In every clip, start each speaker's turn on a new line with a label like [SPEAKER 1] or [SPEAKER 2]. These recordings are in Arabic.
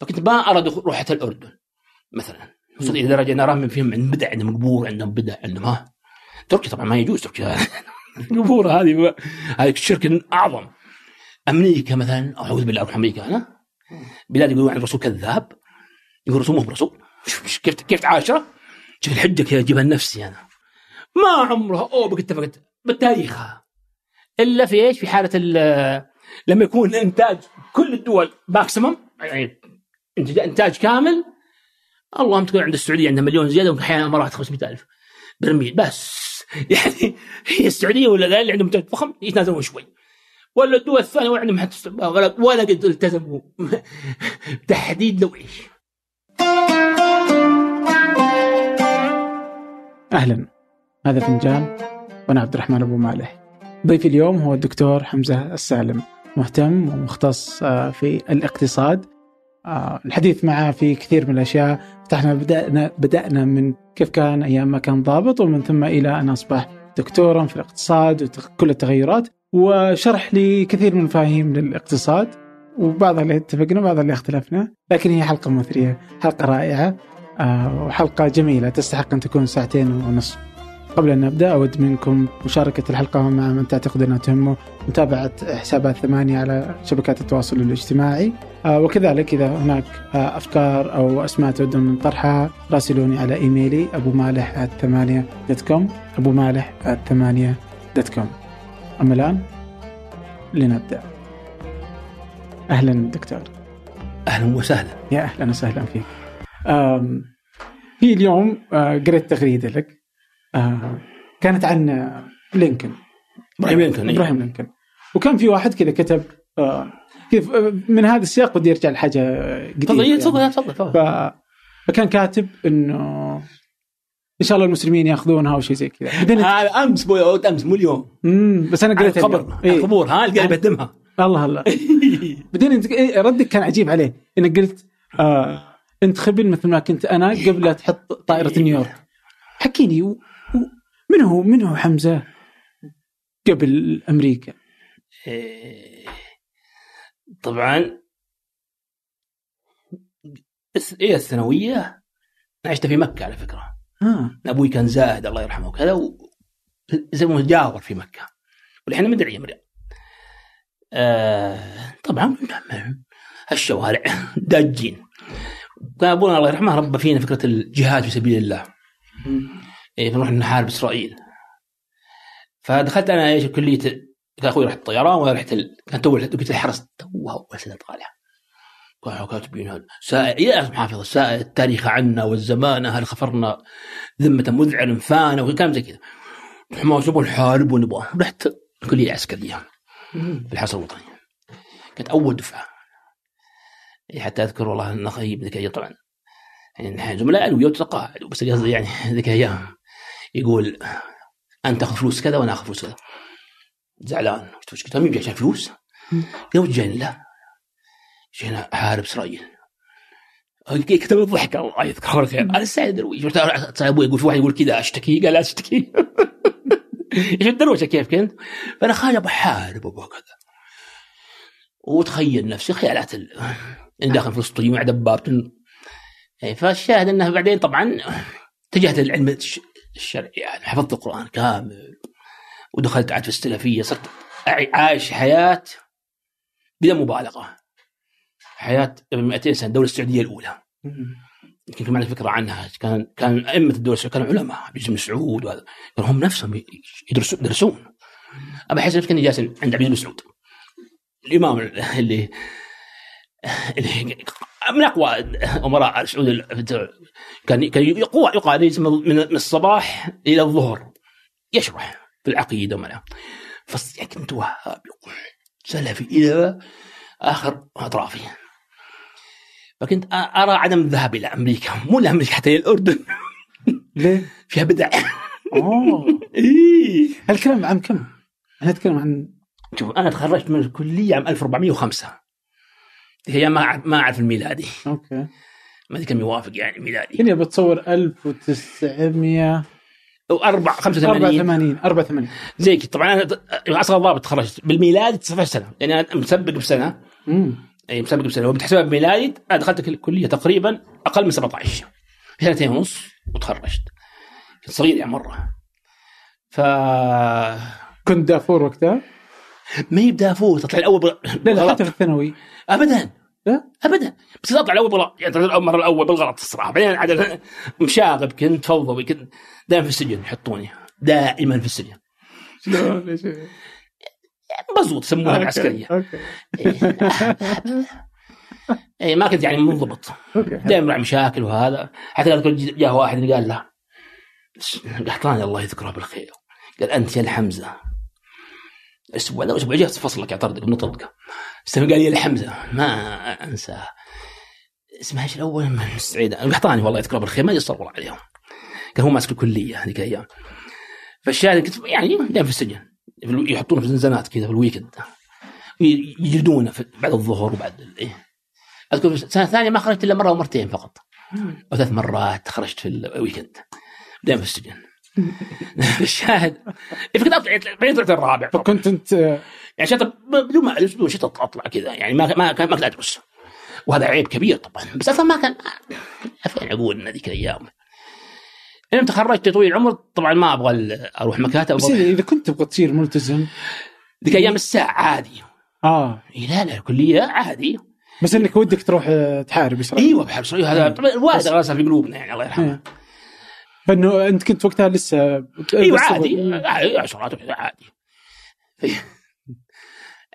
[SPEAKER 1] فكنت ما ارى روحة الاردن مثلا. وصل إلى درجة نرى من فيهم عندهم بدع عندهم قبور عندهم بدع عندهم ها. تركيا طبعا ما يجوز تركيا. القبور هذه هذه الشرك أعظم. أمريكا مثلا أعوذ بالله أروح أمريكا أنا بلاد يقولون عن الرسول كذاب. يقول الرسول مو برسول كيف كيف تعاشره؟ شوف الحجة كذا اجيبها لنفسي أنا ما عمرها اوبك اتفقت بتاريخها إلا في إيش؟ في حالة لما يكون إنتاج كل الدول ماكسيمم يعني إنتاج كامل اللهم تكون عند السعودية عندها مليون زيادة واحيانا الامارات 500000 برميل. بس يعني هي السعودية ولا اللي عندهم انتاج فخم يتنازلون شوي. ولا الدول الثانية ولا عندهم حتى ولا ولا قد التزموا تحديد لو إيش
[SPEAKER 2] أهلا. هذا فنجان وأنا عبد الرحمن أبو مالح. ضيفي اليوم هو الدكتور حمزة السالم مهتم ومختص آه، في الاقتصاد. الحديث معه في كثير من الأشياء. فتحنا بدأنا بدأنا من كيف كان أيام ما كان ضابط ومن ثم إلى أن أصبح دكتورا في الاقتصاد وكل التغيرات. وشرح لي كثير من المفاهيم للاقتصاد وبعضها اللي اتفقنا وبعضها اللي اختلفنا. لكن هي حلقة مثرية حلقة رائعة آه، وحلقة جميلة تستحق أن تكون ساعتين ونصف. قبل أن نبدأ أود منكم مشاركة الحلقة مع من تعتقد أنها تهمه متابعة حسابات ثمانية على شبكات التواصل الاجتماعي. آه، وكذلك إذا هناك آه، أفكار أو أسماء تودون طرحها راسلوني على إيميلي أبو مالح ثمانية dot com أبو مالح ثمانية dot com أما الآن لنبدأ. أهلا دكتور.
[SPEAKER 1] أهلا وسهلا.
[SPEAKER 2] يا أهلا وسهلا فيك. في اليوم آه، قريت تغريدة لك. كانت عن لينكولن
[SPEAKER 1] إبراهيم لينكولن
[SPEAKER 2] إيه. إبراهيم لينكولن وكان في واحد كذا كتب كيف من هذا السياق بدي أرجع لحاجة
[SPEAKER 1] قديمة تفضل يعني. تفضل تفضل
[SPEAKER 2] فكان كاتب إنه إن شاء الله المسلمين يأخذونها أو شيء زي كذا.
[SPEAKER 1] هذا أمس بوي أمس مو اليوم.
[SPEAKER 2] امم بس أنا قريت
[SPEAKER 1] الخبر إيه؟ الخبور ها اللي قاعد يقدمها.
[SPEAKER 2] الله الله. بعدين انت إيه، ردك كان عجيب عليه. إنك قلت آه أنت خبل مثل ما كنت أنا قبل لا تحط طائرة نيويورك. حكيني. من هو من هو حمزة قبل أمريكا؟
[SPEAKER 1] إيه طبعا إيه الثانوية؟ عشت في مكة على فكرة.
[SPEAKER 2] آه.
[SPEAKER 1] أبوي كان زاهد الله يرحمه وكذا و... زي ما جاور في مكة. والحين مدعي مريم آه طبعا الشوارع داجين. كان أبونا الله يرحمه ربى فينا فكرة الجهاد في سبيل الله. إيه فنروح نحارب اسرائيل فدخلت أنا إيش كلية كان أخوي رحت الطيران وأنا رحت ال... كان تو كليه الحرس توها اول سنه كانوا كاتبين سائل يا محافظ سائل التاريخ عنا والزمان هل خفرنا ذمة مذعن فانا وكلام زي كذا. ما نبغى نحارب ونبغى رحت الكلية العسكرية. في الحرس الوطني كانت أول دفعة. حتى أذكر والله النخي ذيك الأيام. طبعا. يعني نحن زملاء ويتقاعد بس قصدي يعني ذيك الأيام. يقول أنت تاخذ فلوس كذا وأنا آخذ فلوس كذا. زعلان. قلت مين عشان فلوس؟ قال جايين لا. جينا احارب إسرائيل. كتب الضحك الله يذكره الخير أنا السعيد درويش أبوي يقول في واحد يقول كذا أشتكي؟ قال لا أشتكي. إيش الدروشه كيف كنت؟ فأنا خايف بحارب أبو كذا. وتخيل نفسي خيالات ال... داخل فلسطين مع دبابة إيه، فالشاهد انه بعدين طبعا اتجهت للعلم الشرعي يعني حفظت القرآن كامل ودخلت عاد في السلفية صرت عايش حياة بلا مبالغة. حياة قبل 200 سنة الدولة السعودية الأولى. يمكن كمان فكره عنها كان كان أئمة الدولة السعودية كانوا علماء عبد بن مسعود وهذا كانوا هم نفسهم يدرسون يدرسون. ابى احس كاني جالس عند عبد بن مسعود. الإمام اللي من أقوى أمراء السعود كان كان يقوى يقال من الصباح إلى الظهر. يشرح في العقيدة وما فكنت وهابي سلفي إلى آخر أطرافي. فكنت أرى عدم الذهاب إلى أمريكا. مو لامريكا حتى إلى الأردن.
[SPEAKER 2] ليه؟
[SPEAKER 1] فيها بدع.
[SPEAKER 2] أوه.
[SPEAKER 1] إيه.
[SPEAKER 2] هالكلام عام كم؟ أنا أتكلم عن
[SPEAKER 1] شوف أنا تخرجت من الكلية عام 1405 هي ما ما أعرف الميلادي.
[SPEAKER 2] أوكي.
[SPEAKER 1] ما أدري كم يوافق يعني ميلادي
[SPEAKER 2] هنا بتصور 1900
[SPEAKER 1] أربع 85
[SPEAKER 2] 84 84
[SPEAKER 1] زي كذا. طبعا أنا أصغر ضابط تخرجت. بالميلاد 19 سنة. يعني أنا مسبق بسنة.
[SPEAKER 2] امم
[SPEAKER 1] أي مسابقه بسنة. وبتحسبها بميلادي أنا دخلت الكليه تقريبا أقل من 17 في سنتين ونص وتخرجت. كنت صغير يعني مرة. ف
[SPEAKER 2] كنت دافور وقتها؟
[SPEAKER 1] ما هي بدافور تطلع الأول بغ...
[SPEAKER 2] لا لا. حتى في الثانوي.
[SPEAKER 1] ابدا.
[SPEAKER 2] لا؟
[SPEAKER 1] ابدا. بس اطلع الأول بالغلط يعني تطلع المره الأول بالغلط الصراحة. بعدين عاد مشاغب كنت فوضوي كنت. دائما في السجن يحطوني. دائما في السجن.
[SPEAKER 2] شلون ليش؟
[SPEAKER 1] مزبوط يسمونها
[SPEAKER 2] العسكرية.
[SPEAKER 1] اي ما كنت يعني منضبط. دائما مع مشاكل وهذا. حتى اذكر جاء واحد قال له قحطاني الله يذكره بالخير. قال أنت يا الحمزة. أسبوع لا أسبوع جهز فصلك اعترضك بنطقك استمع قال لي الحمزه ما انساه اسمه إيش الأول؟ من السعيد قحطاني والله يذكره بالخير ما والله عليهم. كان هو ماسك الكلية هذيك الأيام. فالشاهد كنت يعني دائما في السجن يحطونه في زنزانات كذا في ال weekend. يجلدونه بعد الظهر وبعد إيه. أذكر السنة الثانية ما خرجت إلا مرة ومرتين فقط. أو ثلاث مرات خرجت في ال weekend. دائما في السجن. الشاهد إيه، فكنت اطلع بعدين طلعت الرابع.
[SPEAKER 2] فكنت انت
[SPEAKER 1] يعني شتى بدون ما بدون شتى اطلع كذا. يعني ما ما كان ما كنت أدرس. وهذا عيب كبير طبعا. بس أصلا ما كان فين عقولنا ذيك الأيام. لما تخرجت طويل العمر طبعا ما أبغى أروح مكاتب
[SPEAKER 2] بس اذا كنت تبغى تصير ملتزم.
[SPEAKER 1] ذيك أيام الساعة عادي.
[SPEAKER 2] آه.
[SPEAKER 1] إيه لا لا الكليه عادي.
[SPEAKER 2] بس إنك ودك تروح آه، تحارب اسرائيل
[SPEAKER 1] إيوه بحب صحيح. هذا طبعا الوالد في قلوبنا يعني الله يرحمه.
[SPEAKER 2] إيه. فإنه أنت كنت وقتها لسه أيوه
[SPEAKER 1] عادي. عادي عشرات عادي.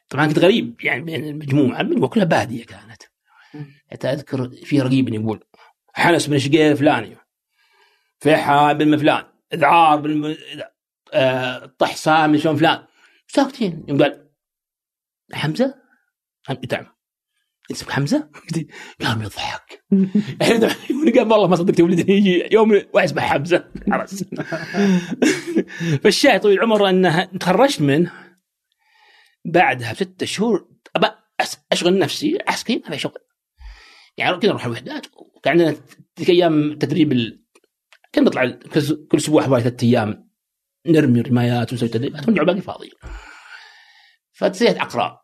[SPEAKER 1] طبعا كنت غريب يعني بين المجموعة المجموعه كلها بادية كانت. حتى أذكر في رقيب يقول حنس بن شقير الفلاني فيحاء بن فلان إذعار بن آه، طحسان بن شلون فلان. ساكتين. يوم قال حمزة؟ حم- نعم اسمك حمزة؟ قام يضحك. الحين قال والله ما صدقت ولدني يجي يوم واحد اسمه حمزة. عرس فالشاهد طويل العمر انها تخرجت منه بعدها بستة شهور. أشغل نفسي عسكري ما في شغل. يعني كنا نروح الوحدات وكان عندنا تلك أيام تدريب ال... كنا نطلع كل كل أسبوع حوالي ثلاث أيام نرمي رمايات ونسوي تدريبات ونرجع باقي فاضيين فابتديت أقرأ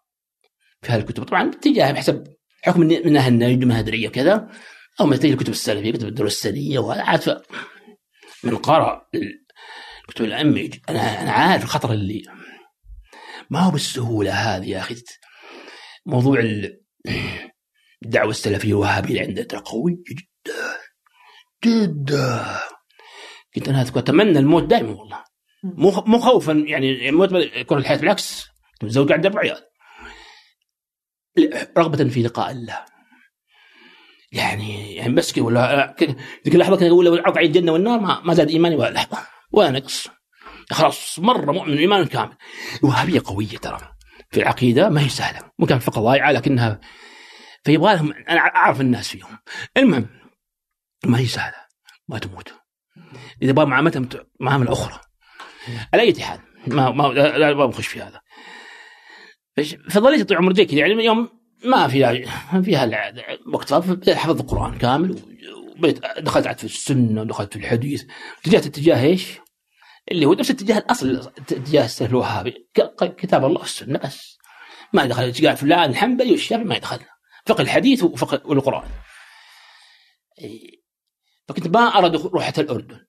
[SPEAKER 1] في هالكتب طبعا اتجاه بحسب حكم النجد من هدريه وكذا أو ما تجي الكتب السلفية كتب الدروس السنية وهذا عاد ف- من قرأ الكتب يجي- أنا أنا عارف الخطر اللي ما هو بالسهولة هذه يا أخي. موضوع ال- الدعوة السلفية الوهابية اللي عندنا ترى قوي جدا. جدا. كنت أنا اذكر أتمنى الموت دائما والله. مو مو خوفا يعني الموت يكون الحياة بالعكس. كنت متزوج عندي أربع عيال رغبة في لقاء الله. يعني يعني بس ولا ذيك اللحظة كان أقول لو الجنة والنار. ما, ما زاد إيماني ولا لحظة. ولا نقص. خلاص مرة مؤمن إيمان كامل. الوهابية قوية ترى. في العقيدة ما هي سهلة. ممكن فقط ضايعة لكنها فيبغى لهم أنا أعرف الناس فيهم. المهم ما هي سهلة. ما تموت. إذا بغى معاملتهم معاملة أخرى. على أي حال ما ما لا, لا ما بخش في هذا. فظليت عمري زي كذا يعني يوم ما في ما فيها وقت فاضي حفظت القرآن كامل وبديت دخلت عاد في السنة ودخلت في الحديث. اتجهت اتجاه إيش؟ اللي هو نفس اتجاه الأصل اتجاه السلف الوهابي. كتاب الله والسنة بس. ما دخل اتجاه فلان الحنبلي والشافعي ما يدخل فقه الحديث وفقه والقران. فكنت ما ارى دخول- روح حتى الأردن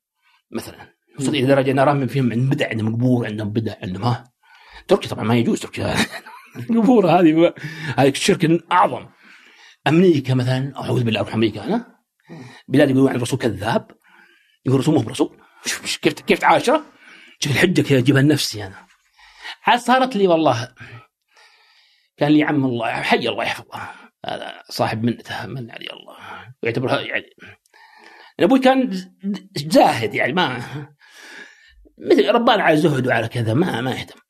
[SPEAKER 1] مثلا. وصلت إلى درجة أنا ارى فيهم عندهم بدع عندهم قبور عندهم بدع عندهم ها. تركيا طبعا ما يجوز تركيا القبور هذه هذه الشرك أعظم. أمريكا مثلا أعوذ بالله أروح أمريكا أنا. بلاد يقولون عن الرسول كذاب. يقول الرسول مو برسول. كيف كيف تعاشره؟ شوف الحجة كيف أجيبها لنفسي أنا. عاد صارت لي والله. كان لي عم الله حي الله يحفظه. هذا صاحب منته من علي الله. ويعتبرها يعني. أبوي كان زاهد يعني ما مثل ربان على الزهد وعلى كذا ما ما يهتم.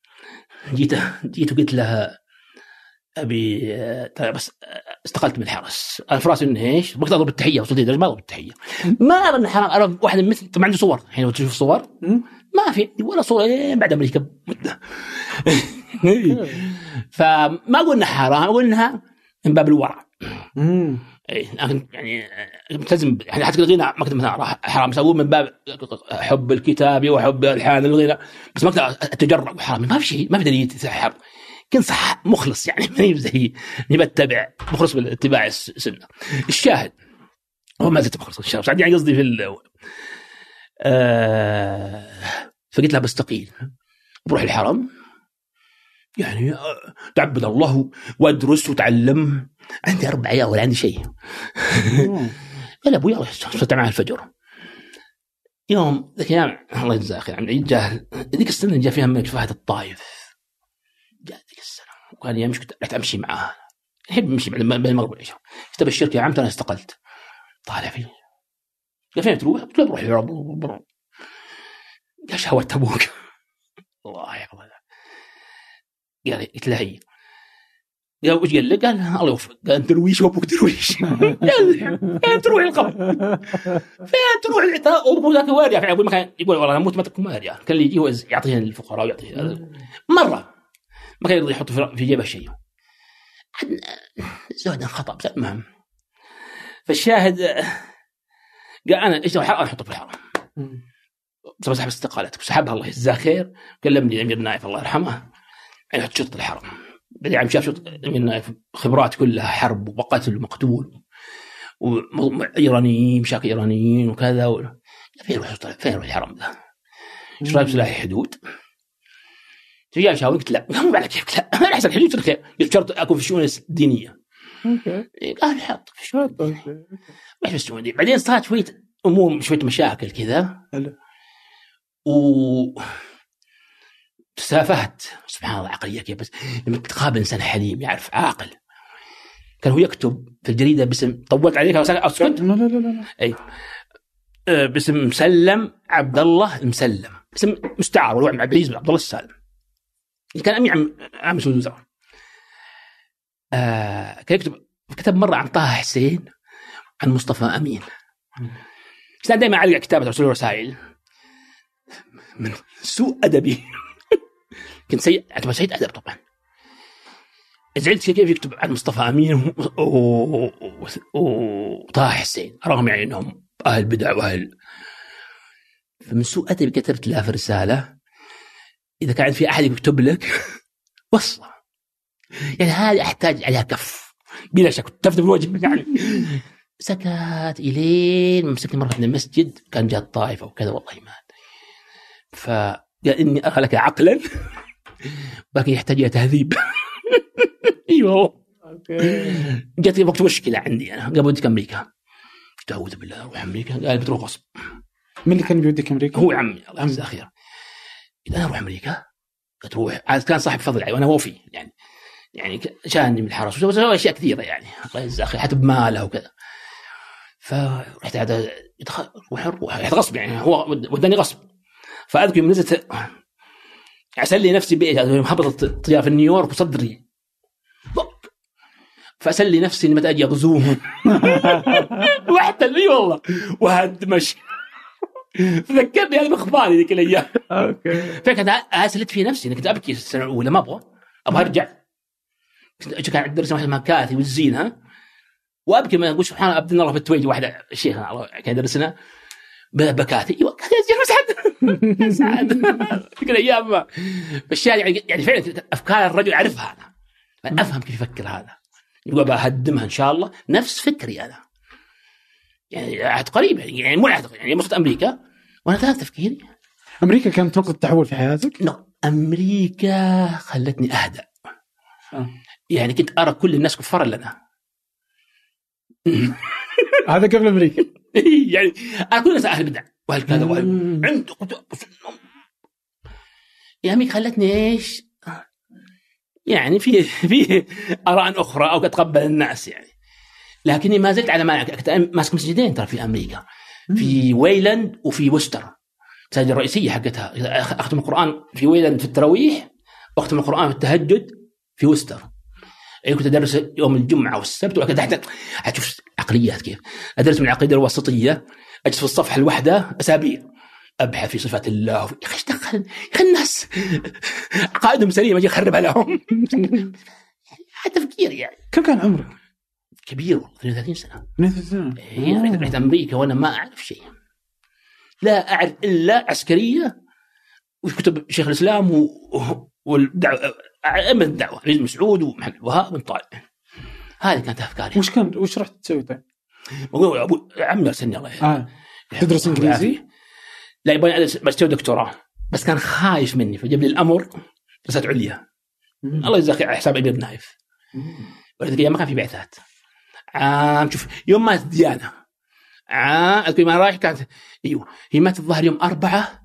[SPEAKER 1] جيت جيت وقلت لها أبي ترى بس استقلت من الحرس. أنا في راسي إنه إيش؟ بقدر أضرب التحية وصلت لدرجة ما أضرب التحية. ما أرى انه حرام أرى واحد مثل طبعا عنده صور. الحين لو تشوف صور. ما في ولا صورة بعد أمريكا. مده فما أقول إنها حرام أقول إنها من باب الورع. يعني آه، ملتزم يعني حتى الغنى ما كنت مثلا حرام أقول من باب حب الكتاب وحب الحان الغنى بس ما أقدر اتجرأ وحرام ما في شيء ما في دليل يسحر كنت صح مخلص يعني ماني زي اني بتبع مخلص بالاتباع السنة. الشاهد هو ما زلت مخلص الشاهد يعني قصدي في ال... آه فقلت له بستقيل بروح الحرم يعني آه، تعبد الله وادرس وتعلم. عندي أربع عيال ولا عندي شيء. قال أبوي يلا صرت معه الفجر. يوم ذاك الأيام الله يجزاه خير عمي جاه ذيك السنة جاء فيها ملك فهد الطايف. جاء ذيك السنة وقال لي امشي كنت أمشي معاه. احب امشي بين المغرب والعشاء كتب الشركة يا عم أنا استقلت. طالع فيه. قال فين تروح؟ قلت له بروح العرب قال شهوت أبوك. الله يحفظه قال قلت له وش قال لك؟ قال الله يوفقك. قال درويش وأبوك درويش قال فين تروح القبر؟ فين تروح العتاق؟ وابوك ذاك واريا في مكان يقول والله أموت ما تكون واريا. كان اللي يجي يعطيه الفقراء ويعطيه مرة ما كان يرضى يحط في جيبه شيء. زهدا خطا بس المهم. فالشاهد قال أنا إيش الحرام أحطه في الحرم. بس سحب استقالتك وسحبها الله يجزاه خير. كلمني الامير نايف الله يرحمه. يعني يحط شرطة الحرم. عم شاف من خبرات كلها حرب وقتل ومقتول وإيرانيين مشاكل إيرانيين وكذا و... فين يروح فين يروح الحرم ذا؟ إيش رأيك بسلاح حدود؟ تجي شاور قلت لا. مو على كيفك لا. أنا احسن حدود الخير قلت شرط أكون في الشؤون
[SPEAKER 2] الدينية.
[SPEAKER 1] قال حط في الشؤون مش في الشؤون الدينية. بعدين صارت شوية أمور شوية مشاكل كذا.
[SPEAKER 2] حلو.
[SPEAKER 1] و تسافهت. سبحان الله عقلية كيف بس لما تقابل إنسان حليم يعرف عاقل. كان هو يكتب في الجريدة باسم طولت عليك أسكت؟
[SPEAKER 2] لا لا لا لا
[SPEAKER 1] أي. آه، باسم مسلم عبد الله المسلم. اسم مستعار والوعد مع عبد العزيز بن عبد الله السالم. اللي كان امين عام عام مسؤول الوزراء آه كان يكتب كتب مرة عن طه حسين عن مصطفى أمين. كان دائما اعلق كتابه الرسائل. من سوء أدبي. كنت سيء. أعتبر سيء ادب طبعا زعلت كيف يكتب عن مصطفى أمين وطه حسين رغم يعني إنهم أهل بدع وأهل. فمن سوء ادبي كتبت له في رسالة إذا كان في أحد يكتب لك وصله يعني هذه أحتاج عليها كف. بلا شك. تفتح بالوجه يعني. سكت إلين مسكني مرة من المسجد. كان جاء الطائفة وكذا والله ما فقال إني ارى لك عقلا. ولكن يحتاج إلى تهذيب. أيوه.
[SPEAKER 2] أوكي.
[SPEAKER 1] جت وقت مشكلة عندي أنا قال ودك أمريكا. قلت أعوذ بالله أروح أمريكا. قال بتروح غصب.
[SPEAKER 2] من اللي كان بيوديك أمريكا؟
[SPEAKER 1] هو عمي الله يجزاه خير قلت أنا أروح أمريكا؟ قلت روح. عاد كان صاحب فضل علي وأنا وفي يعني يعني شاني من الحرس. وسوى أشياء كثيرة يعني. الله يجزاه خير حتى بماله وكذا. فرحت عاد روح روح. يعني غصب يعني هو ود- وداني غصب. فأذكر يوم نزلت أسلي نفسي بإيش؟ هبطت الطياره في نيويورك وصدري. فأسلي نفسي اني متى أجي اغزوهم واحتل اي والله. وهدمش. ذكرني هذه بأخباري ذيك الأيام.
[SPEAKER 2] أوكي.
[SPEAKER 1] فكنت أسلت في نفسي. كنت أبكي السنة الأولى ما أبغى. أبغى أرجع. كنت كان عندي درس واحد اسمها كاثي والزينها وأبكي ما أقول سبحان الله عبد الله واحدة الشيخ الله كان يدرسنا. ب- بكاثي أيوه شيخ مسعد مسعد ذيك الأيام ما. فالشاهد يعني يعني فعلا أفكار الرجل أعرفها أنا. أفهم كيف يفكر هذا. يقول بهدمها إن شاء الله. نفس فكري أنا. يعني عهد قريب يعني يعني مو عهد يعني وصلت أمريكا. وأنا ثلاث تفكيري.
[SPEAKER 2] أمريكا كانت نقطه تحول في حياتك؟
[SPEAKER 1] نو أمريكا خلتني اهدى
[SPEAKER 2] آه.
[SPEAKER 1] يعني كنت أرى كل الناس كفار الا أنا
[SPEAKER 2] هذا قبل أمريكا.
[SPEAKER 1] يعني ارى كل الناس أهل بدع واهل كذا واهل كتب يا أمريكا خلتني إيش؟ يعني في في آراء أخرى أو أتقبل الناس يعني. لكني ما زلت على ما ماسك مسجدين ترى في أمريكا. في ويلاند وفي وستر. المساجد الرئيسيه حقتها. أختم القرآن في ويلاند في التراويح وأختم القرآن في التهجد في وستر. كنت أدرس يوم الجمعة والسبت وكذا حتى حتشوف عقليات كيف. أدرس من العقيده الوسطية أجلس في الصفحة الواحدة أسابيع. أبحث في صفات الله. يا أخي إيش دخل؟ يا أخي الناس. عقائدهم سليمة أجي اخربها لهم هذا تفكير يعني.
[SPEAKER 2] كم كان عمرك؟
[SPEAKER 1] كبير والله 32 سنة.
[SPEAKER 2] 32 سنة.
[SPEAKER 1] إيه، رحت رحت أمريكا وأنا ما أعرف شيء. لا أعرف إلا عسكرية وكتب شيخ الإسلام و... والدعوة أئمة الدعوة ريز مسعود ومحمد الوهاب بن طالب. هذه كانت أفكاري.
[SPEAKER 2] وش كان وش رحت تسوي طيب؟
[SPEAKER 1] عمي أرسلني الله.
[SPEAKER 2] آه. تدرس إنجليزي؟
[SPEAKER 1] لا يبغى ادرس ماجستير ودكتوراه بس كان خايف مني فجاب لي الأمر دراسات عليا
[SPEAKER 2] مم.
[SPEAKER 1] الله يجزاك خير على حساب ابن نايف. ولذلك ما كان في بعثات. عام شوف يوم مات ديانه عام أذكر ما رايح كانت أيوه هي ماتت الظاهر يوم أربعة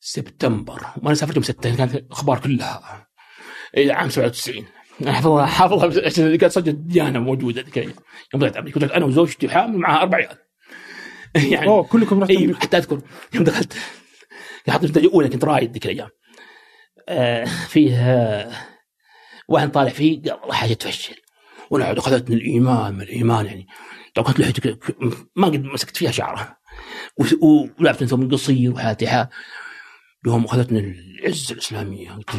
[SPEAKER 1] سبتمبر. وأنا سافرت يوم 6 كانت الاخبار كلها. عام 97 أنا حافظها حافظها عشان كانت صدق ديانة موجودة ذيك. يوم طلعت أمريكا كنت أنا وزوجتي وحامل معها أربع عيال. يعني
[SPEAKER 2] أوه كلكم رحتوا أمريكا.
[SPEAKER 1] حتى أذكر يوم دخلت في الأولى كنت رايد ذيك الأيام. آه فيه آه واحد طالع فيه قال والله حاجة تفشل. وأنا اخذتني الإيمان من الإيمان يعني. كنت لحيتي ك- ما قد مسكت فيها شعره و- ولابس ثوب قصير وحالتي حال يوم اخذتني العزه الاسلاميه قلت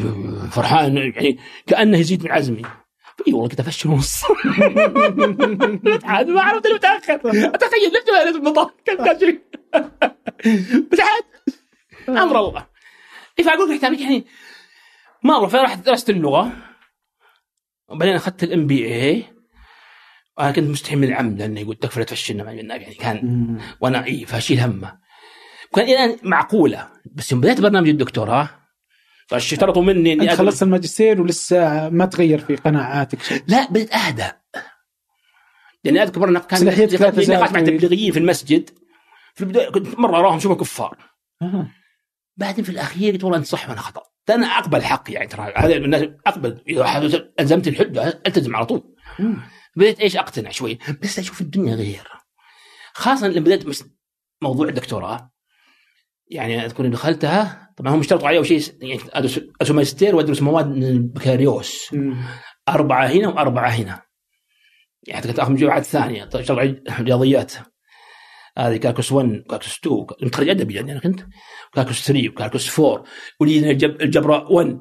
[SPEAKER 1] فرحان يعني كأنه يزيد من عزمي. أي والله كنت أفشل ونص. عاد ما عرفت اللي متأخر. أتخيل لفت ولا لازم المطار كان بس عاد أمر الله. فاقول لك يعني ما أروح فرحت درست اللغة. وبعدين أخذت ال MBA وأنا كنت مستحي من العم لأنه يقول تكفى لا تفشلنا يعني كان. وأنا اي فأشيل همه. كان إلى الان معقولة. بس يوم بديت برنامج الدكتوراه فاشترطوا مني
[SPEAKER 2] إني
[SPEAKER 1] أنت
[SPEAKER 2] خلصت الماجستير ولسه ما تغير في قناعاتك شيء؟
[SPEAKER 1] لا بديت اهدى لأني أذكر مرة كان نقاش مع
[SPEAKER 2] طويل.
[SPEAKER 1] تبليغيين في المسجد. في البداية كنت مرة أراهم شبه كفار.
[SPEAKER 2] آه.
[SPEAKER 1] بعدين في الأخير قلت والله انت صح وأنا خطا أنا أقبل حقي يعني ترى هذا الناس أقبل. إذا ألزمت الحجة ألتزم على طول. بديت إيش؟ أقتنع شوي. بس أشوف الدنيا غير. خاصة لما بديت موضوع الدكتوراه يعني اذكر دخلتها طبعا هم اشترطوا علي أول شيء يعني أدرس ماجستير وأدرس مواد من البكالوريوس. أربعة هنا وأربعة هنا. يعني كنت اخذ مجموعات ثانية. اشتغل على رياضيات. هذه calculus 1 calculus 2 متخرج ادبي يعني أنا كنت calculus 3 و calculus 4 ولي الجب- الجبر 1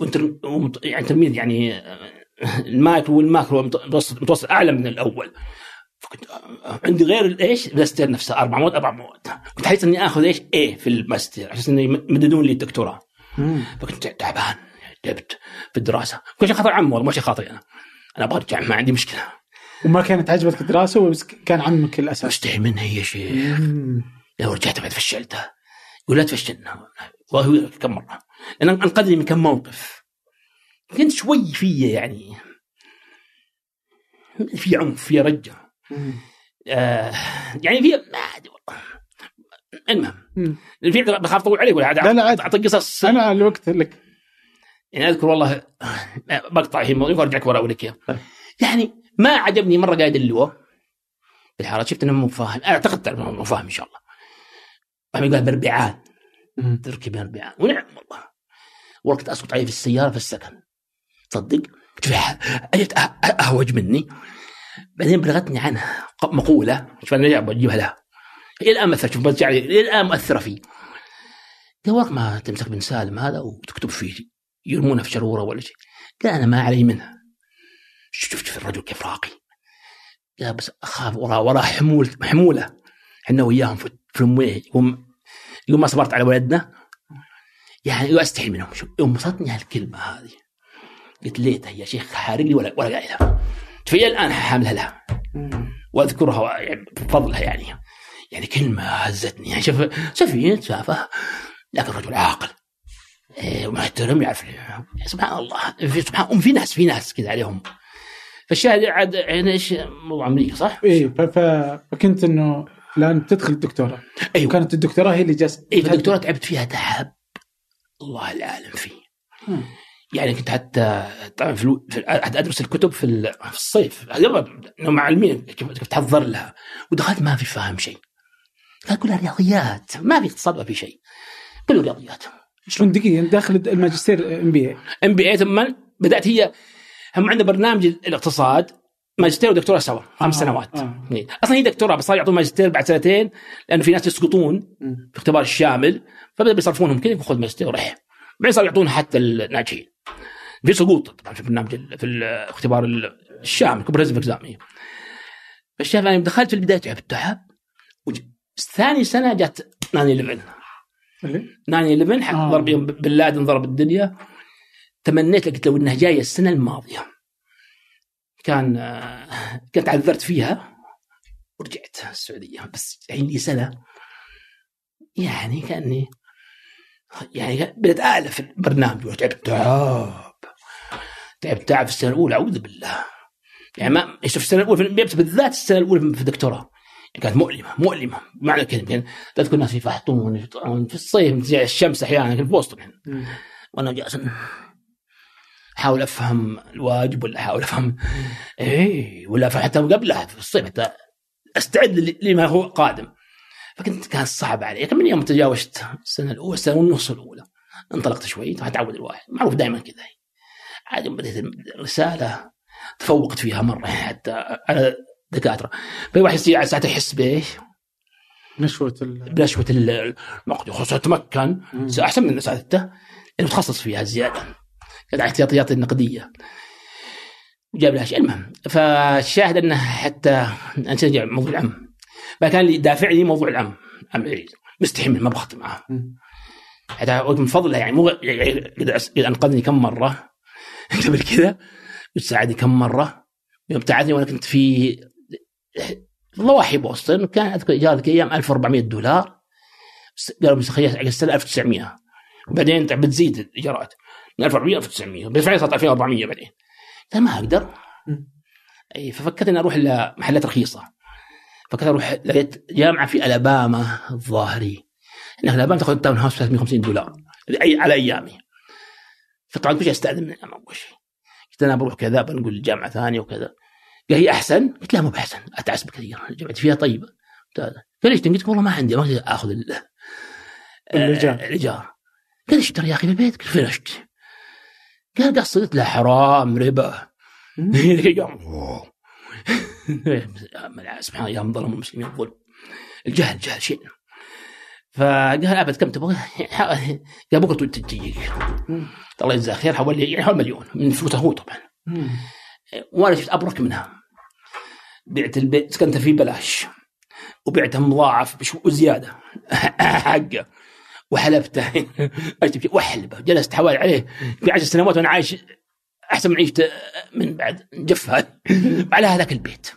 [SPEAKER 1] و inter ومت- يعني تلميذ يعني آه، ال micro وال macro intermediate متوسط أعلى من الأول. فكنت عندي غير إيش؟ الماستر نفسه أربع مواد أربع مواد. كنت حريص إني آخذ إيش؟ إيه في الماستر عشان انه يمددون لي الدكتوراه. فكنت تعبان تعبت في الدراسة. كل شيء خاطر عمي والله مو شيء خاطري أنا. أنا أبغى أرجع ما عندي مشكلة.
[SPEAKER 2] وما كانت عجبتك الدراسة بس كان عمك الاساس
[SPEAKER 1] مستحي منها يا شيخ. لو رجعت بعد فشلتها يقول لا تفشلنا. وهو كم مرة. لأن أنقذني من كم موقف. كنت شوي فيا يعني. في عنف في
[SPEAKER 2] رجة.
[SPEAKER 1] آه يعني في ما المهم. في بخاف أطول عليك ولا عاد
[SPEAKER 2] لا، لا، عاد.
[SPEAKER 1] أعطيك قصص.
[SPEAKER 2] أنا الوقت لك.
[SPEAKER 1] يعني أذكر والله بقطع هي الموضوع ارجع لك ورا أقول لك إياه.
[SPEAKER 2] طيب.
[SPEAKER 1] يعني ما عجبني مرة قاعد اللواء في الحارة شفت إنه مو فاهم. أعتقد تعرف انه مو فاهم إن شاء الله. فهم قال بربعان
[SPEAKER 2] مم.
[SPEAKER 1] تركي بربعان ونعم والله. كنت أسقط عليه في السيارة في السكن. تصدق؟ اجت أهوج مني. بعدين بلغتني عنها مقولة شوف أنا بجيبها لها. إلى الآن مثلت شوف برجع لي إلى الآن مؤثرة فيه. قال ما تمسك بن سالم هذا وتكتب فيه يرمونه في شرورة ولا شيء. قال أنا ما علي منها. شفت في الرجل كيف راقي. قال بس أخاف وراه وراه حمول حمولة. إحنا وياهم في في المويه يقوم يقوم ما صبرت على ولدنا يعني أستحي منهم. شوف يوم وصلتني هالكلمة هذه. قلت ليتها يا شيخ حارق لي ولا ولا قايلها. في الآن حاملها لها. وأذكرها يعني بفضلها يعني. يعني كلمة هزتني. يعني شوف سفيه تافه لكن رجل عاقل. إيه، ومحترم يعرف سبحان الله. في سبحان في ناس في ناس كذا عليهم. فالشاهد عاد يعني إيش موضوع أمريكا صح؟
[SPEAKER 2] ف- فكنت إنه الآن تدخل الدكتوراه.
[SPEAKER 1] أيوه.
[SPEAKER 2] وكانت الدكتوراه هي اللي جالسة
[SPEAKER 1] اي فالدكتوراه تعبت فيها تعب الله العالم فيه. يعني كنت حتى طبعا في, ألو... في حتى أدرس الكتب في, ال... في الصيف. إنه مع علميا كيف تحضر لها. ودخلت ما في فاهم شيء. كان كلها رياضيات. ما في اقتصاد ما في شيء. كله رياضيات.
[SPEAKER 2] شلون دقيقة داخل الماجستير ام بي اي
[SPEAKER 1] ام بي اي ثم بدأت هي هم عندنا برنامج الاقتصاد ماجستير ودكتوراه سوا. خمس
[SPEAKER 2] آه،
[SPEAKER 1] سنوات.
[SPEAKER 2] آه.
[SPEAKER 1] إيه. أصلا هي دكتوراه بس صار يعطون ماجستير بعد سنتين لأنه في ناس يسقطون. في اختبار الشامل فبدا بيصرفونهم كذا خذ ماجستير ورح بعدين صاروا يعطون حتى الناجحين في سقوط طبعا في البرنامج ال- في الاختبار ال- الشامل comprehensive exam فالشاهد أنا دخلت في البداية تعبت تعب ثاني سنة جت 9 11
[SPEAKER 2] اللي؟
[SPEAKER 1] 9 11
[SPEAKER 2] آه.
[SPEAKER 1] ضرب بن لادن ضرب الدنيا. تمنيت قلت لو إنها جاية السنة الماضية. كان آه، كنت عذرت فيها ورجعت السعودية. بس الحين لي سنة يعني كأني يعني بدأت أعلى في البرنامج. وتعبت تعب تعبت تعب في السنة الأولى أعوذ بالله. يعني ما شوف السنة الأولى في بالذات السنة الأولى في الدكتوراه. كانت مؤلمة مؤلمة معنى الكلمة. يعني تذكر الناس يفحطون في الصيف الشمس أحيانا كنت في وسط وأنا جالس أحاول أفهم الواجب ولا أحاول أفهم إيه ولا حتى قبلها في الصيف. حتى أستعد لما هو قادم. فكنت كان صعب علي. لكن من يوم تجاوزت السنة الأولى السنة ونص الأولى انطلقت شوي تعود الواحد معروف دائما كذا. عاد بديت الرسالة تفوقت فيها مرة حتى على دكاترة. فالواحد يصير ساعتها يحس بإيش؟
[SPEAKER 2] نشوة
[SPEAKER 1] بنشوة المقد خصوصا تمكن أحسن من ساعتها إنه تخصص فيها زيادة. الاحتياطيات النقدية. جاب لها شيء المهم فالشاهد أنه حتى نرجع موضوع العم. فكان اللي دافعني موضوع العم عم مستحي ما بخطي معه حتى من فضله يعني مو يعني قد أنقذني كم مرة؟ قبل كذا وساعدني كم مرة؟ يوم ابتعدني وأنا كنت في ضواحي بوسطن كان أذكر إيجار أيام 1400 دولار. قالوا على السنة 1900 وبعدين بتزيد الإيجارات. من 1400 1900 بالفعل صارت 2400 بعدين. قلت ما أقدر. أي ففكرت إني أروح لمحلات رخيصة. فكرت أروح لقيت جامعة في ألاباما الظاهري. انك ألاباما تاخذ التاون هاوس 350 دولار اي على أيامي. فطبعا كل شيء أستأذن من الجامعة اول شيء. قلت أنا بروح كذا بنقول جامعه ثانية وكذا. قال هي أحسن؟ قلت لا مو بأحسن اتعس بكثير جامعتي فيها طيبة. قال ليش قلت والله ما عندي ما أقدر آخذ الإيجار. الإيجار. قال اشتري يا أخي في البيت؟ قلت فين اشتري؟ قال قصدت له حرام ربا. سبحان الله ظلم المسلمين الظلم الجهل جهل شيء فقال أبد كم تبغى؟ قال بكرة تجيك الله يجزاه خير حوالي يعني حوالي مليون. من فلوسه هو طبعا. وأنا شفت أبرك منها. بعت البيت سكنت فيه بلاش. وبعته مضاعف وزيادة. حقه. وحلبته. واحلبه جلست حوالي عليه. في عشر سنوات وأنا عايش أحسن من عيشته من بعد جفها على هذاك البيت.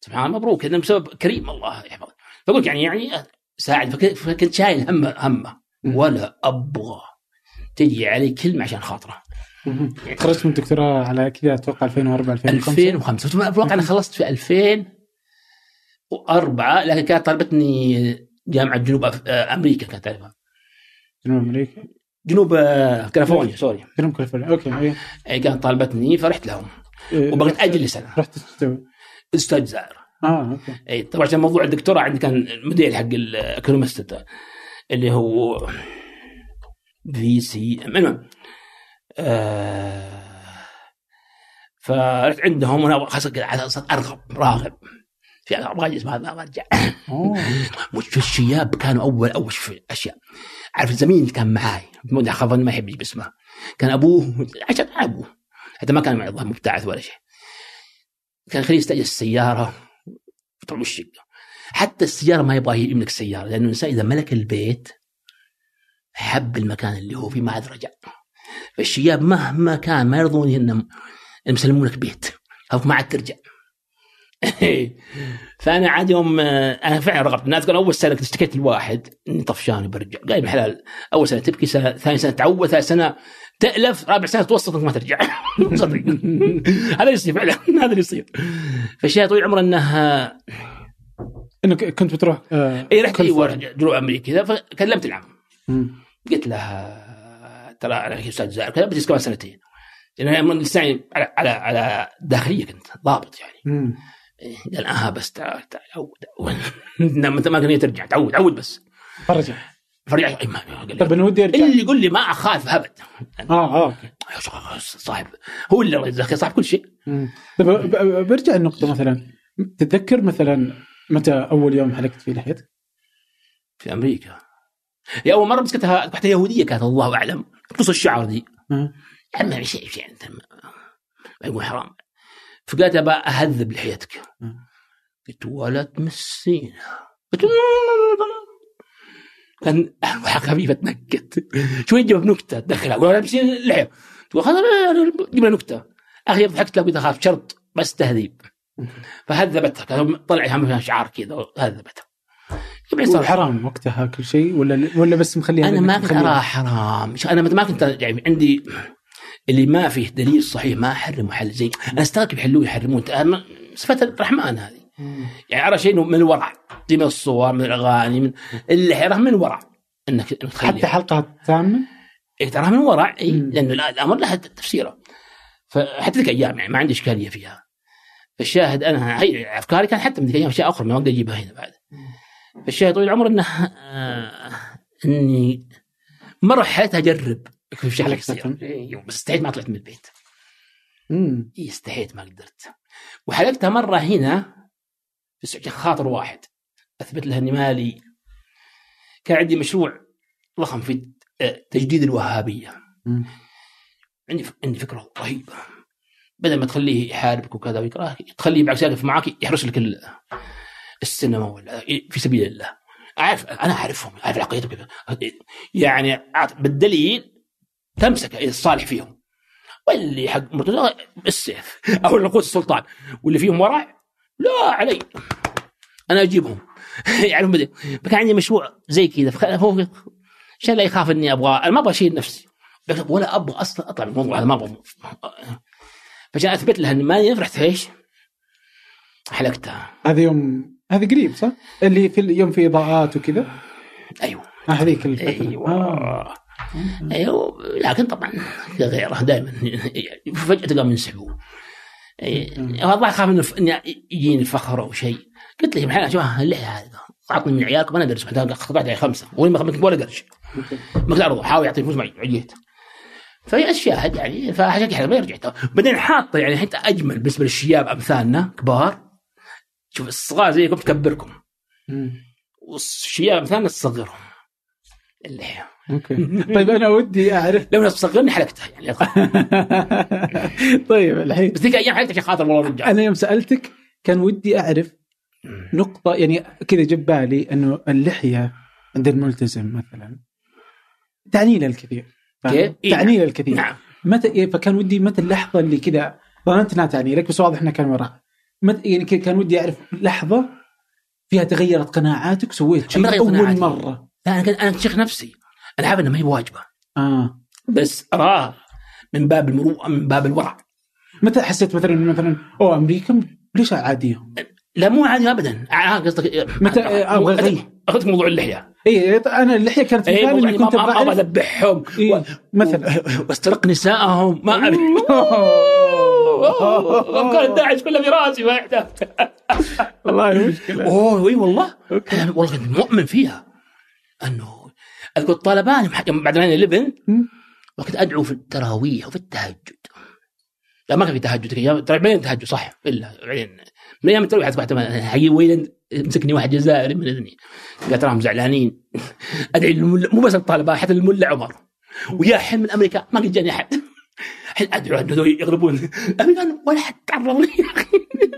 [SPEAKER 1] سبحان الله مبروك. هذا بسبب كريم الله يحفظه. فقلت يعني يعني ساعد فكنت شايل همه. همه ولا أبغى. تجي علي كلمة عشان خاطره
[SPEAKER 2] يعني تخرجت من الدكتوراه على كذا أتوقع 2004 2005
[SPEAKER 1] 2005 أتوقع أنا خلصت في 2004 لكن كانت طلبتني جامعة جنوب أمريكا كانت تعرفها
[SPEAKER 2] جنوب أمريكا.
[SPEAKER 1] جنوب آه، كاليفورنيا sorry.
[SPEAKER 2] جنوب كاليفورنيا. okay اي
[SPEAKER 1] كانت طالبتني فرحت لهم. إيه، وبغيت أجل لسنه
[SPEAKER 2] رحت
[SPEAKER 1] أستاذ زائر.
[SPEAKER 2] آه okay.
[SPEAKER 1] اي طبعا عشان موضوع الدكتوراه عندي كان المدير حق ال economist اللي هو في سي المهم آه فرحت عندهم وأنا خلاص أرغب راغب. في أبغى اسمها هذا أرجع. مش الشياب كانوا أول أول أشياء. عارف الزميل اللي كان معاي خاف ما يحب يجيب اسمه. كان أبوه عشان أبوه حتى ما كان الظاهر مبتعث ولا شيء. كان يخليه يستأجر السيارة يطلع الشقه حتى السيارة ما يبغى يملك السياره لأنه الإنسان إذا ملك البيت حب المكان اللي هو فيه ما عاد رجع. فالشياب مهما كان ما يرضون إنهم يسلمون لك بيت أو ما عاد ترجع. فأنا عاد يوم أنا فعلا رغبت. الناس قالوا أول سنة كنت اشتكيت لواحد إني طفشان برجع. قال حلال. أول سنة تبكي سنة ثاني سنة تعود ثالث سنة تألف رابع سنة توسط ما ترجع. صدق. هذا يصير فعلا. هذا اللي يصير. فالشيء طويل العمر إنه
[SPEAKER 2] إنك كنت بتروح
[SPEAKER 1] آه اي رحت أيوه جنوب أمريكا. كذا فكلمت العم قلت له ترى أنا أستاذ زائر كذا بجلس كمان سنتين. لأن لساني على على على داخلية كنت ضابط يعني. قال أها بس تعال تعال عود ما كان ترجع تعود تعود بس.
[SPEAKER 2] فرجع.
[SPEAKER 1] فرجع
[SPEAKER 2] طيب أنا ودي ارجع
[SPEAKER 1] اللي يقول لي ما أخاف أبد.
[SPEAKER 2] آه آه أوكي.
[SPEAKER 1] صاحب هو اللي الله يجزاه صاحب كل شيء.
[SPEAKER 2] طيب برجع النقطة مثلا. تتذكر مثلا متى أول يوم حلقت فيه لحيتك؟
[SPEAKER 1] في أمريكا. هي أول مرة مسكتها واحدة يهودية كانت الله أعلم. قص الشعر دي. يعني شيء شيء ما يقول حرام. فقالت ابى أهذب لحيتك. قلت ولا تمسينا قلت كان خفيفه تنكت. شوي جاب نكتة تدخلها قول تمسين اللحيه وخلاص جبنا نكتة. أخي ضحكت لو قلت اخاف شرط بس تهذيب. فهذبتها طلع شعار كذا صراحة
[SPEAKER 2] حرام وقتها كل شيء ولا ولا بس مخليها
[SPEAKER 1] أنا ما كنت؟ اراها حرام. أنا ما كنت يعني عندي اللي ما فيه دليل صحيح ما احرم محل زي أنا استغرب يحلوه يحرمون. صفة الرحمن هذه. يعني ارى شيء من الورع. من الصور من الأغاني من اللي من الورع انك تخليها.
[SPEAKER 2] حتى حلقة الثامنة؟
[SPEAKER 1] إيه تراها من ورع. اي
[SPEAKER 2] مم.
[SPEAKER 1] لأنه الأمر لها تفسيره. فحتى ذيك أيام يعني ما عندي إشكالية فيها. فالشاهد أنا هي أفكاري كان حتى من ذيك الأيام أشياء أخرى ما أقدر أجيبها هنا بعد. فالشاهد طويل العمر انه آه إني مره حياتي أجرب. في
[SPEAKER 2] حلقة
[SPEAKER 1] قصير
[SPEAKER 2] ختم.
[SPEAKER 1] إيه، بس استحيت ما طلعت من البيت.
[SPEAKER 2] مم.
[SPEAKER 1] إيه استحيت ما قدرت. وحلقتها مرة هنا في السعودية خاطر واحد. أثبت له إني مالي. كان عندي مشروع ضخم في آه، تجديد الوهابية.
[SPEAKER 2] مم.
[SPEAKER 1] عندي عندي فكرة رهيبة. بدل ما تخليه يحاربك وكذا ويكرهك تخليه بالعكس يقف معك يحرس لك ال- السينما ولا في سبيل الله. أعرف أنا أعرفهم أعرف كذا يعني بالدليل تمسك الصالح فيهم. واللي حق مرتضى بالسيف أو قوه السلطان. واللي فيهم ورع لا علي. أنا أجيبهم. يعني فكان عندي مشروع زي كذا. هو عشان لا يخاف إني أبغى أنا ما أبغى أشيل نفسي. ولا أبغى أصلا أطلع من الموضوع هذا ما أبغى. فعشان اثبت لها اني ماني رحت إيش؟ حلقتها.
[SPEAKER 2] هذا يوم هذا قريب صح؟ اللي في اليوم في إضاءات وكذا؟
[SPEAKER 1] أيوه.
[SPEAKER 2] آه، هذيك الفترة
[SPEAKER 1] أيوه.
[SPEAKER 2] آه.
[SPEAKER 1] أيوه لكن طبعا غيره دائما فجأة تلقاهم ينسحبوا إيه، والله اخاف إنه يجيني الفخر أو شيء. قلت لهم الحين شوف اللحيه هذا؟ أعطني من عيالكم أنا أدرس. خطبت علي خمسة. وين ما ما- ولا قرش. ما ارضى حاول يعطيني فلوس معي عجيت. فهي الشاهد يعني فعشان كذا ما رجعت بعدين حاطة يعني حتى أجمل بالنسبة للشياب أمثالنا كبار. شوف الصغار زيكم تكبركم. والشياب أمثالنا تصغرهم اللحية.
[SPEAKER 2] أوكي. طيب أنا ودي أعرف.
[SPEAKER 1] لو ناس تصغرني حلقتها يعني
[SPEAKER 2] طيب الحين.
[SPEAKER 1] بس ذيك الأيام حلقتها عشان خاطر والله رجال
[SPEAKER 2] أنا يوم سألتك كان ودي أعرف نقطة يعني كذا جاب بالي إنه اللحية عند الملتزم مثلا تعني له الكثير؟
[SPEAKER 1] إيه،
[SPEAKER 2] تعني له الكثير.
[SPEAKER 1] نعم.
[SPEAKER 2] متى إيه، فكان ودي متى اللحظة اللي كذا ظننت انها تعني لك بس واضح انها كان وراء. متى يعني كان ودي أعرف لحظة فيها تغيرت قناعاتك سويت شيء
[SPEAKER 1] أول.
[SPEAKER 2] مرة.
[SPEAKER 1] لا أنا أنا شيخ نفسي. أنا عارف إنها ما هي واجبه
[SPEAKER 2] آه.
[SPEAKER 1] بس اراه من باب المروءه من باب الورع.
[SPEAKER 2] متى حسيت مثلا مثلا أوه أمريكا ليش عاديهم؟
[SPEAKER 1] لا مو عادي ابدا. آه، قصدك
[SPEAKER 2] متى أبغى اغير
[SPEAKER 1] اخذت موضوع اللحية.
[SPEAKER 2] اي أنا اللحية كانت في
[SPEAKER 1] اي
[SPEAKER 2] بالي كنت أبغى
[SPEAKER 1] أذبحهم.
[SPEAKER 2] إيه، مثلا.
[SPEAKER 1] وأسترق نسائهم. ما ابي افكار داعش كلها في رأسي ما يحتاج.
[SPEAKER 2] والله مشكلة.
[SPEAKER 1] أوه إي والله. أنا والله كنت مؤمن فيها. أنه أذكر الطالبان بعد 9 11
[SPEAKER 2] مم.
[SPEAKER 1] وكنت أدعو في التراويح وفي التهجد. لا ما كان في تهجد ترى بعدين تهجد صح؟ إلا بعدين. من أيام التراويح أصبحت حي ويلند مسكني واحد جزائري من اذني قال تراهم زعلانين. أدعي مو بس الطالبان حتى الملا عمر. ويا حين من أمريكا ما قد جاني أحد. ادعو هذول يغلبون أمريكا ولا حد تعرض لي يا أخي.